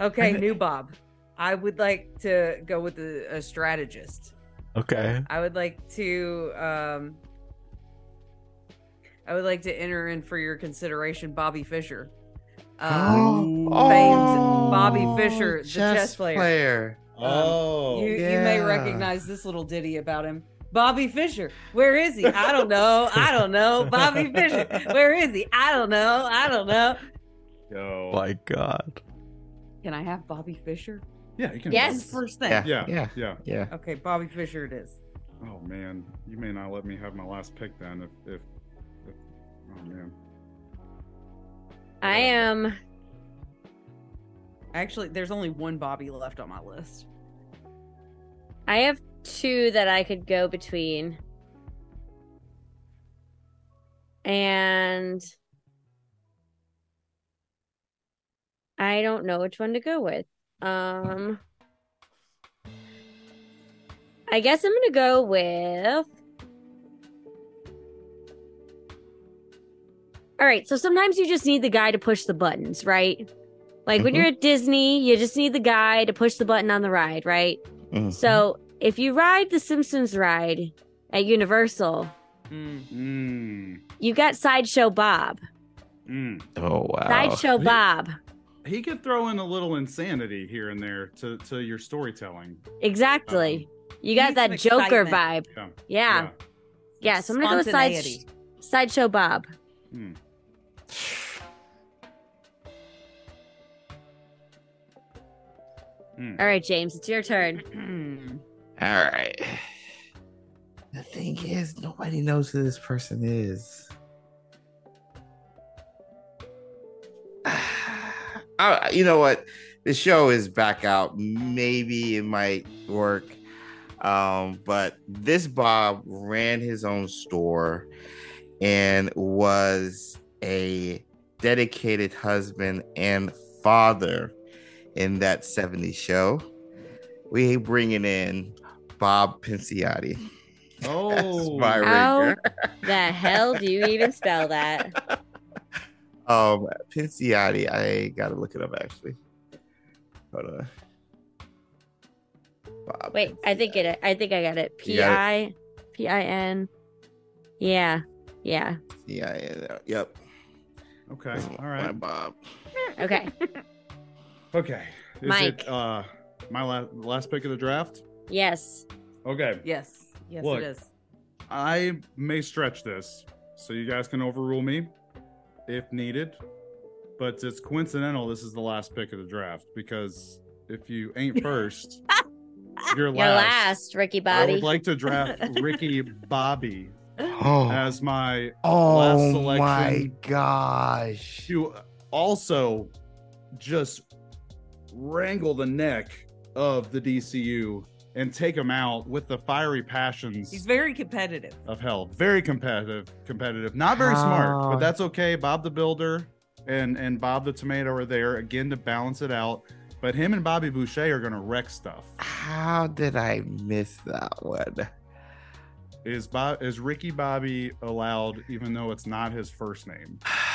Okay, new Bob. I would like to go with a, a strategist. Okay. I would like to um I would like to enter in for your consideration Bobby Fischer. Um, famed Bobby Fischer, the chess player. Oh, you, you may recognize this little ditty about him. Bobby Fischer, where is he? I don't know. I don't know. Bobby Fischer, where is he? I don't know. I don't know. yo, My God. Can I have Bobby Fischer? Yeah, you can. Yes. First thing. Yeah. yeah, Yeah. yeah. Yeah. Okay, Bobby Fischer it is. Oh man, you may not let me have my last pick then. If, if, if oh man, I am. Actually, there's only one Bobby left on my list. I have two that I could go between. And I don't know which one to go with. Um I guess I'm going to go with All right, so sometimes you just need the guy to push the buttons, right? Like when Mhm. you're at Disney, you just need the guy to push the button on the ride, right? Mhm. So if you ride the Simpsons ride at Universal, Mm. mm, you got Sideshow Bob. mm. Oh wow. Sideshow Bob. He could throw in a little insanity here and there to to your storytelling. Exactly. you got that Joker excitement. vibe. Yeah. Yeah. Yeah. so I'm going to go with Side- Spontaneity. Sideshow Bob. Hmm. Hmm. All right, James, it's your turn. All right. The thing is, nobody knows who this person is. Uh, you know what? The show is back out. Maybe it might work. Um, but this Bob ran his own store and was a dedicated husband and father in that 70s show. We bringing in Bob Pinciotti. Oh, my How the hell do you even spell that? Um, Pinciotti. I gotta look it up actually. Hold on. Bob Wait, I think it. I think I got it. You P got I P I N. Yeah. Yeah. Yeah, yeah, yep. okay, All right. my Bob. Okay. okay. Is Mike. it uh my last last pick of the draft? Yes. Okay, Yes. Yes, Look. it is. I may stretch this so you guys can overrule me if needed, but it's coincidental this is the last pick of the draft because if you ain't first, you're last. Your last. last, Ricky Bobby. I would like to draft Ricky Bobby Oh, as my oh last selection. oh selection. my gosh. to also just wrangle the neck of the DCU and take him out with the fiery passions He's very competitive. of hell. Very competitive, competitive. Not very smart, but that's okay. Bob the Builder and and Bob the Tomato are there again to balance it out. But him and Bobby Boucher are gonna wreck stuff. How did I miss that one? Is Bob is Ricky Bobby allowed, even though it's not his first name?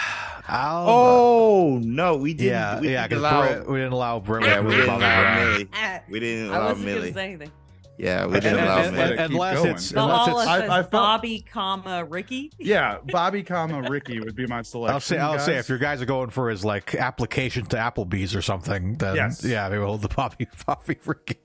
I'll, Oh no, we didn't. yeah, we yeah. didn't Because allow. we didn't allow Brett. Yeah, we with didn't Bobby allow Millie. We didn't I allow wasn't Millie. gonna say anything. Yeah, we didn't and, allow and, Let Millie. it and keep unless going. it's The unless all it's I- I felt- Bobby, comma Ricky. Yeah, Bobby, comma Ricky would be my selection. I'll say, I'll say, if your guys are going for his like application to Applebee's or something, then Yes. yeah, maybe we'll hold the Bobby Bobby Ricky.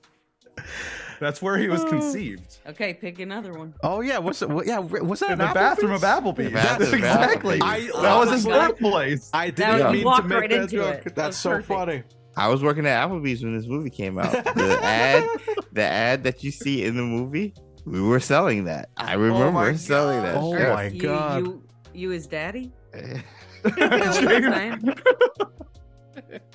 That's where he was oh. conceived. Okay, pick another one. Oh yeah, what's it? What, yeah, was that In an the bathroom of Applebee's? Applebee's. The bathroom of exactly. Applebee's. I- oh that was his Oh my God. birthplace. I didn't was- mean to make right that joke. it. That's was so perfect. funny. I was working at Applebee's when this movie came out. The ad, the ad that you see in the movie, we were selling that. I oh remember my selling that. Oh yeah. my you, God. You, you his daddy?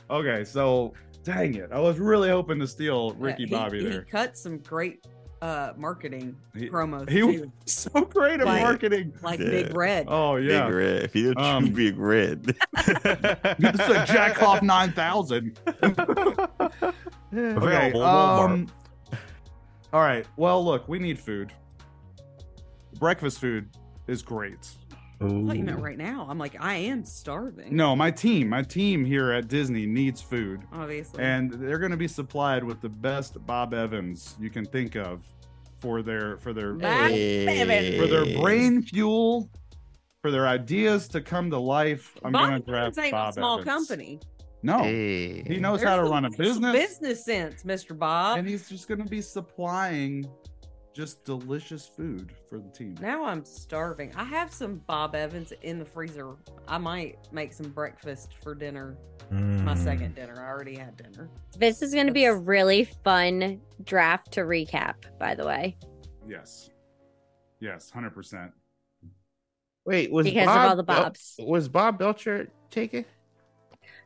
Okay, so dang it. I was really hoping to steal Ricky Yeah, he- Bobby he, there. cut some great uh marketing He- promos. He was so great at Like- marketing. like Yeah. Big Red. Oh yeah. Big red. If you're Um, big red. This is a Jack Hoff 9000. okay. Available at Walmart. Um, all right. Well, look, we need food. Breakfast food is great. I thought you meant right now. I'm like, I am starving. No, my team, my team here at Disney needs food. obviously. and they're going to be supplied with the best Bob Evans you can think of for their for their Bob Evans. for their brain fuel, for their ideas to come to life. I'm Bob going to draft Evans ain't Bob a small Evans. company. No, Hey. he knows There's how to some- run a business, Business sense, Mr. Bob. and he's just going to be supplying just delicious food for the team. Now I'm starving. I have some Bob Evans in the freezer. I might make some breakfast for dinner. My Mm. second dinner. I already had dinner. This is going to be a really fun draft to recap, by the way. Yes, yes, hundred percent. Wait, was Because of Bob, all the Bel- Bobs. was Bob Belcher taken?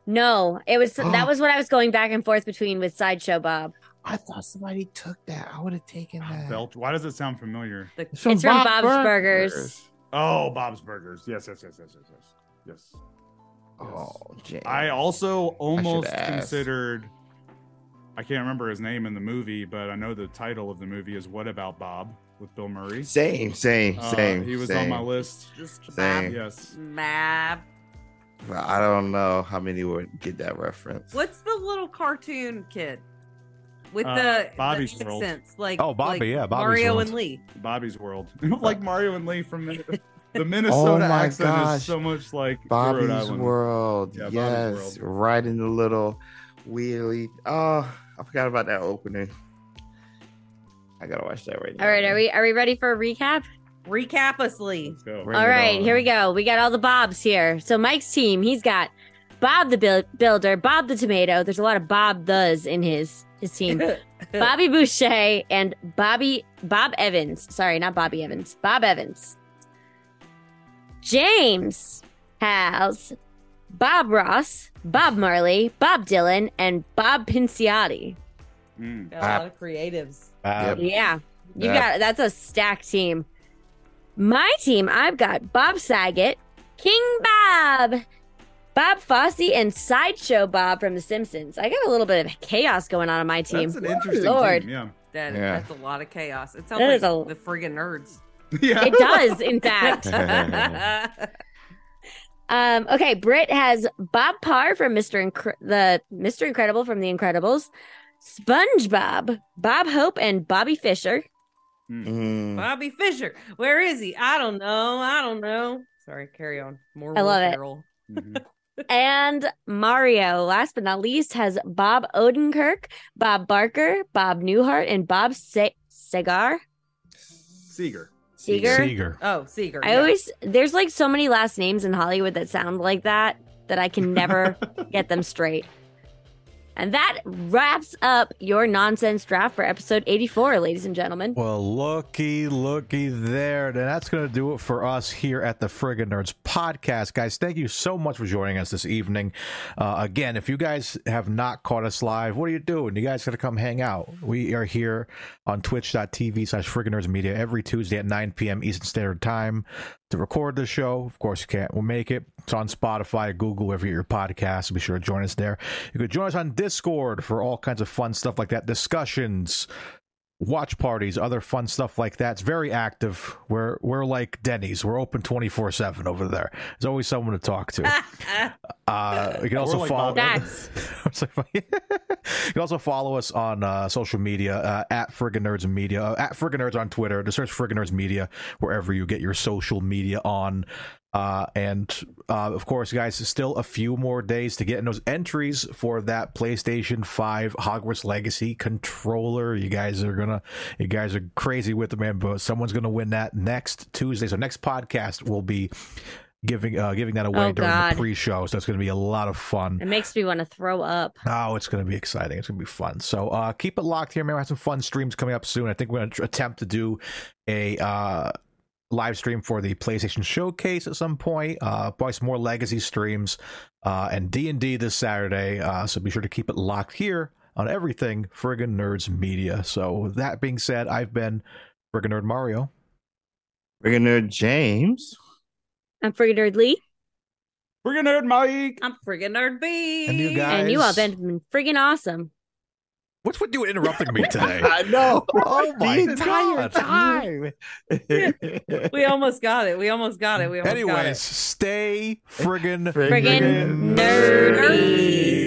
No, it was Oh. that was what I was going back and forth between with Sideshow Bob. I thought somebody took that. I would have taken that. Belt. Why does it sound familiar? The, It's It's from Bob's Burgers. Oh, Bob's Burgers. Yes, yes, yes, yes, yes, yes. Yes. Oh, James. I also almost asked. considered. I can't remember his name in the movie, but I know the title of the movie is "What About Bob" with Bill Murray. Same, same, Uh, same. he was same. on my list. just Same. Yes. Mab. I don't know how many would get that reference. What's the little cartoon kid with Uh, the Bobby's the World. accents? Like Oh, Bobby, like yeah, Bobby's Mario World. and Lee. Bobby's World, like Mario and Lee from Min- the Minnesota Oh my accent gosh. is so much like Bobby's World. Yeah, Bobby's yes, World. right in the little wheelie. Oh, I forgot about that opening. I gotta watch that right now. All right, are we are we ready for a recap? Recap us, Lee. Let's go. Bring All on. here we go. We got all the Bobs here. So Mike's team, he's got Bob the Builder, Bob the Tomato. There's a lot of Bob does in his his team. Bobby Boucher and Bobby Bob Evans. Sorry, not Bobby Evans. Bob Evans. James has Bob Ross, Bob Marley, Bob Dylan, and Bob Pinciotti. Mm. Got a lot of creatives. Yep. Yeah. You Yeah. got that's a stacked team. My team, I've got Bob Saget, King Bob, Bob Fosse, and Sideshow Bob from The Simpsons. I got a little bit of chaos going on on my team. That's an interesting Lord. team. Yeah. That, Yeah. That's a lot of chaos. It sounds That like is a- the friggin' nerds. yeah. It does, in fact. Um, okay, Britt has Bob Parr from Mr. Incre- the Mr. Incredible from The Incredibles, SpongeBob, Bob Hope, and Bobby Fischer. Mm. Bobby Fischer. Where is he? I don't know. I don't know. Sorry, carry on. More I love Will it. Ferrell. And Mario, last but not least, has Bob Odenkirk, Bob Barker, Bob Newhart, and Bob Se- Segar. Seger. Seger. Seger. Oh, Seger. I yeah. always there's like so many last names in Hollywood that sound like that that I can never get them straight. And that wraps up your nonsense draft for episode 84, ladies and gentlemen. Well, looky, looky there. And that's going to do it for us here at the Friggin' Nerds podcast. Guys, thank you so much for joining us this evening. Uh, again, if you guys have not caught us live, what are you doing? You guys got to come hang out. We are here on twitch.tv slash Friggin' Nerds Media every Tuesday at 9 p.m. Eastern Standard Time to record the show. Of course, you can't. We'll make it. It's on Spotify, Google, wherever you get your podcast. Be sure to join us there. You could join us on Discord for all kinds of fun stuff like that, discussions, watch parties, other fun stuff like that. It's very active. We're we're like Denny's. We're open twenty four seven over there. There's always someone to talk to. Uh, you can also like follow. Bob Facts. It's like- you can also follow us on uh, social media uh, at Friggin' Nerds Media, uh, at Friggin' Nerds on Twitter. Just search Friggin' Nerds Media wherever you get your social media on. Uh, and uh, of course, guys, still a few more days to get in those entries for that PlayStation 5 Hogwarts Legacy controller. You guys are gonna, you guys are crazy with it, man. But someone's gonna win that next Tuesday. So next podcast will be giving uh, giving that away Oh, during God. the pre-show. So it's gonna be a lot of fun. It makes me want to throw up. Oh, it's going to be exciting. It's going to be fun. So uh, keep it locked here, man. We have some fun streams coming up soon. I think we're going to attempt to do a uh, live stream for the PlayStation Showcase at some point. Uh, probably some more Legacy streams uh, and D and D this Saturday. Uh, so be sure to keep it locked here on everything Friggin' Nerds Media. So, that being said, I've been Friggin' Nerd Mario. Friggin' Nerd James. I'm friggin' nerd Lee. Friggin' nerd Mike. I'm friggin' nerd B. And you guys. And you all been friggin' awesome. What's with you interrupting me today? I know. Oh my the entire God. time. We almost got it. We almost got it. We almost got Anyways, it. stay friggin' Friggin' nerdy.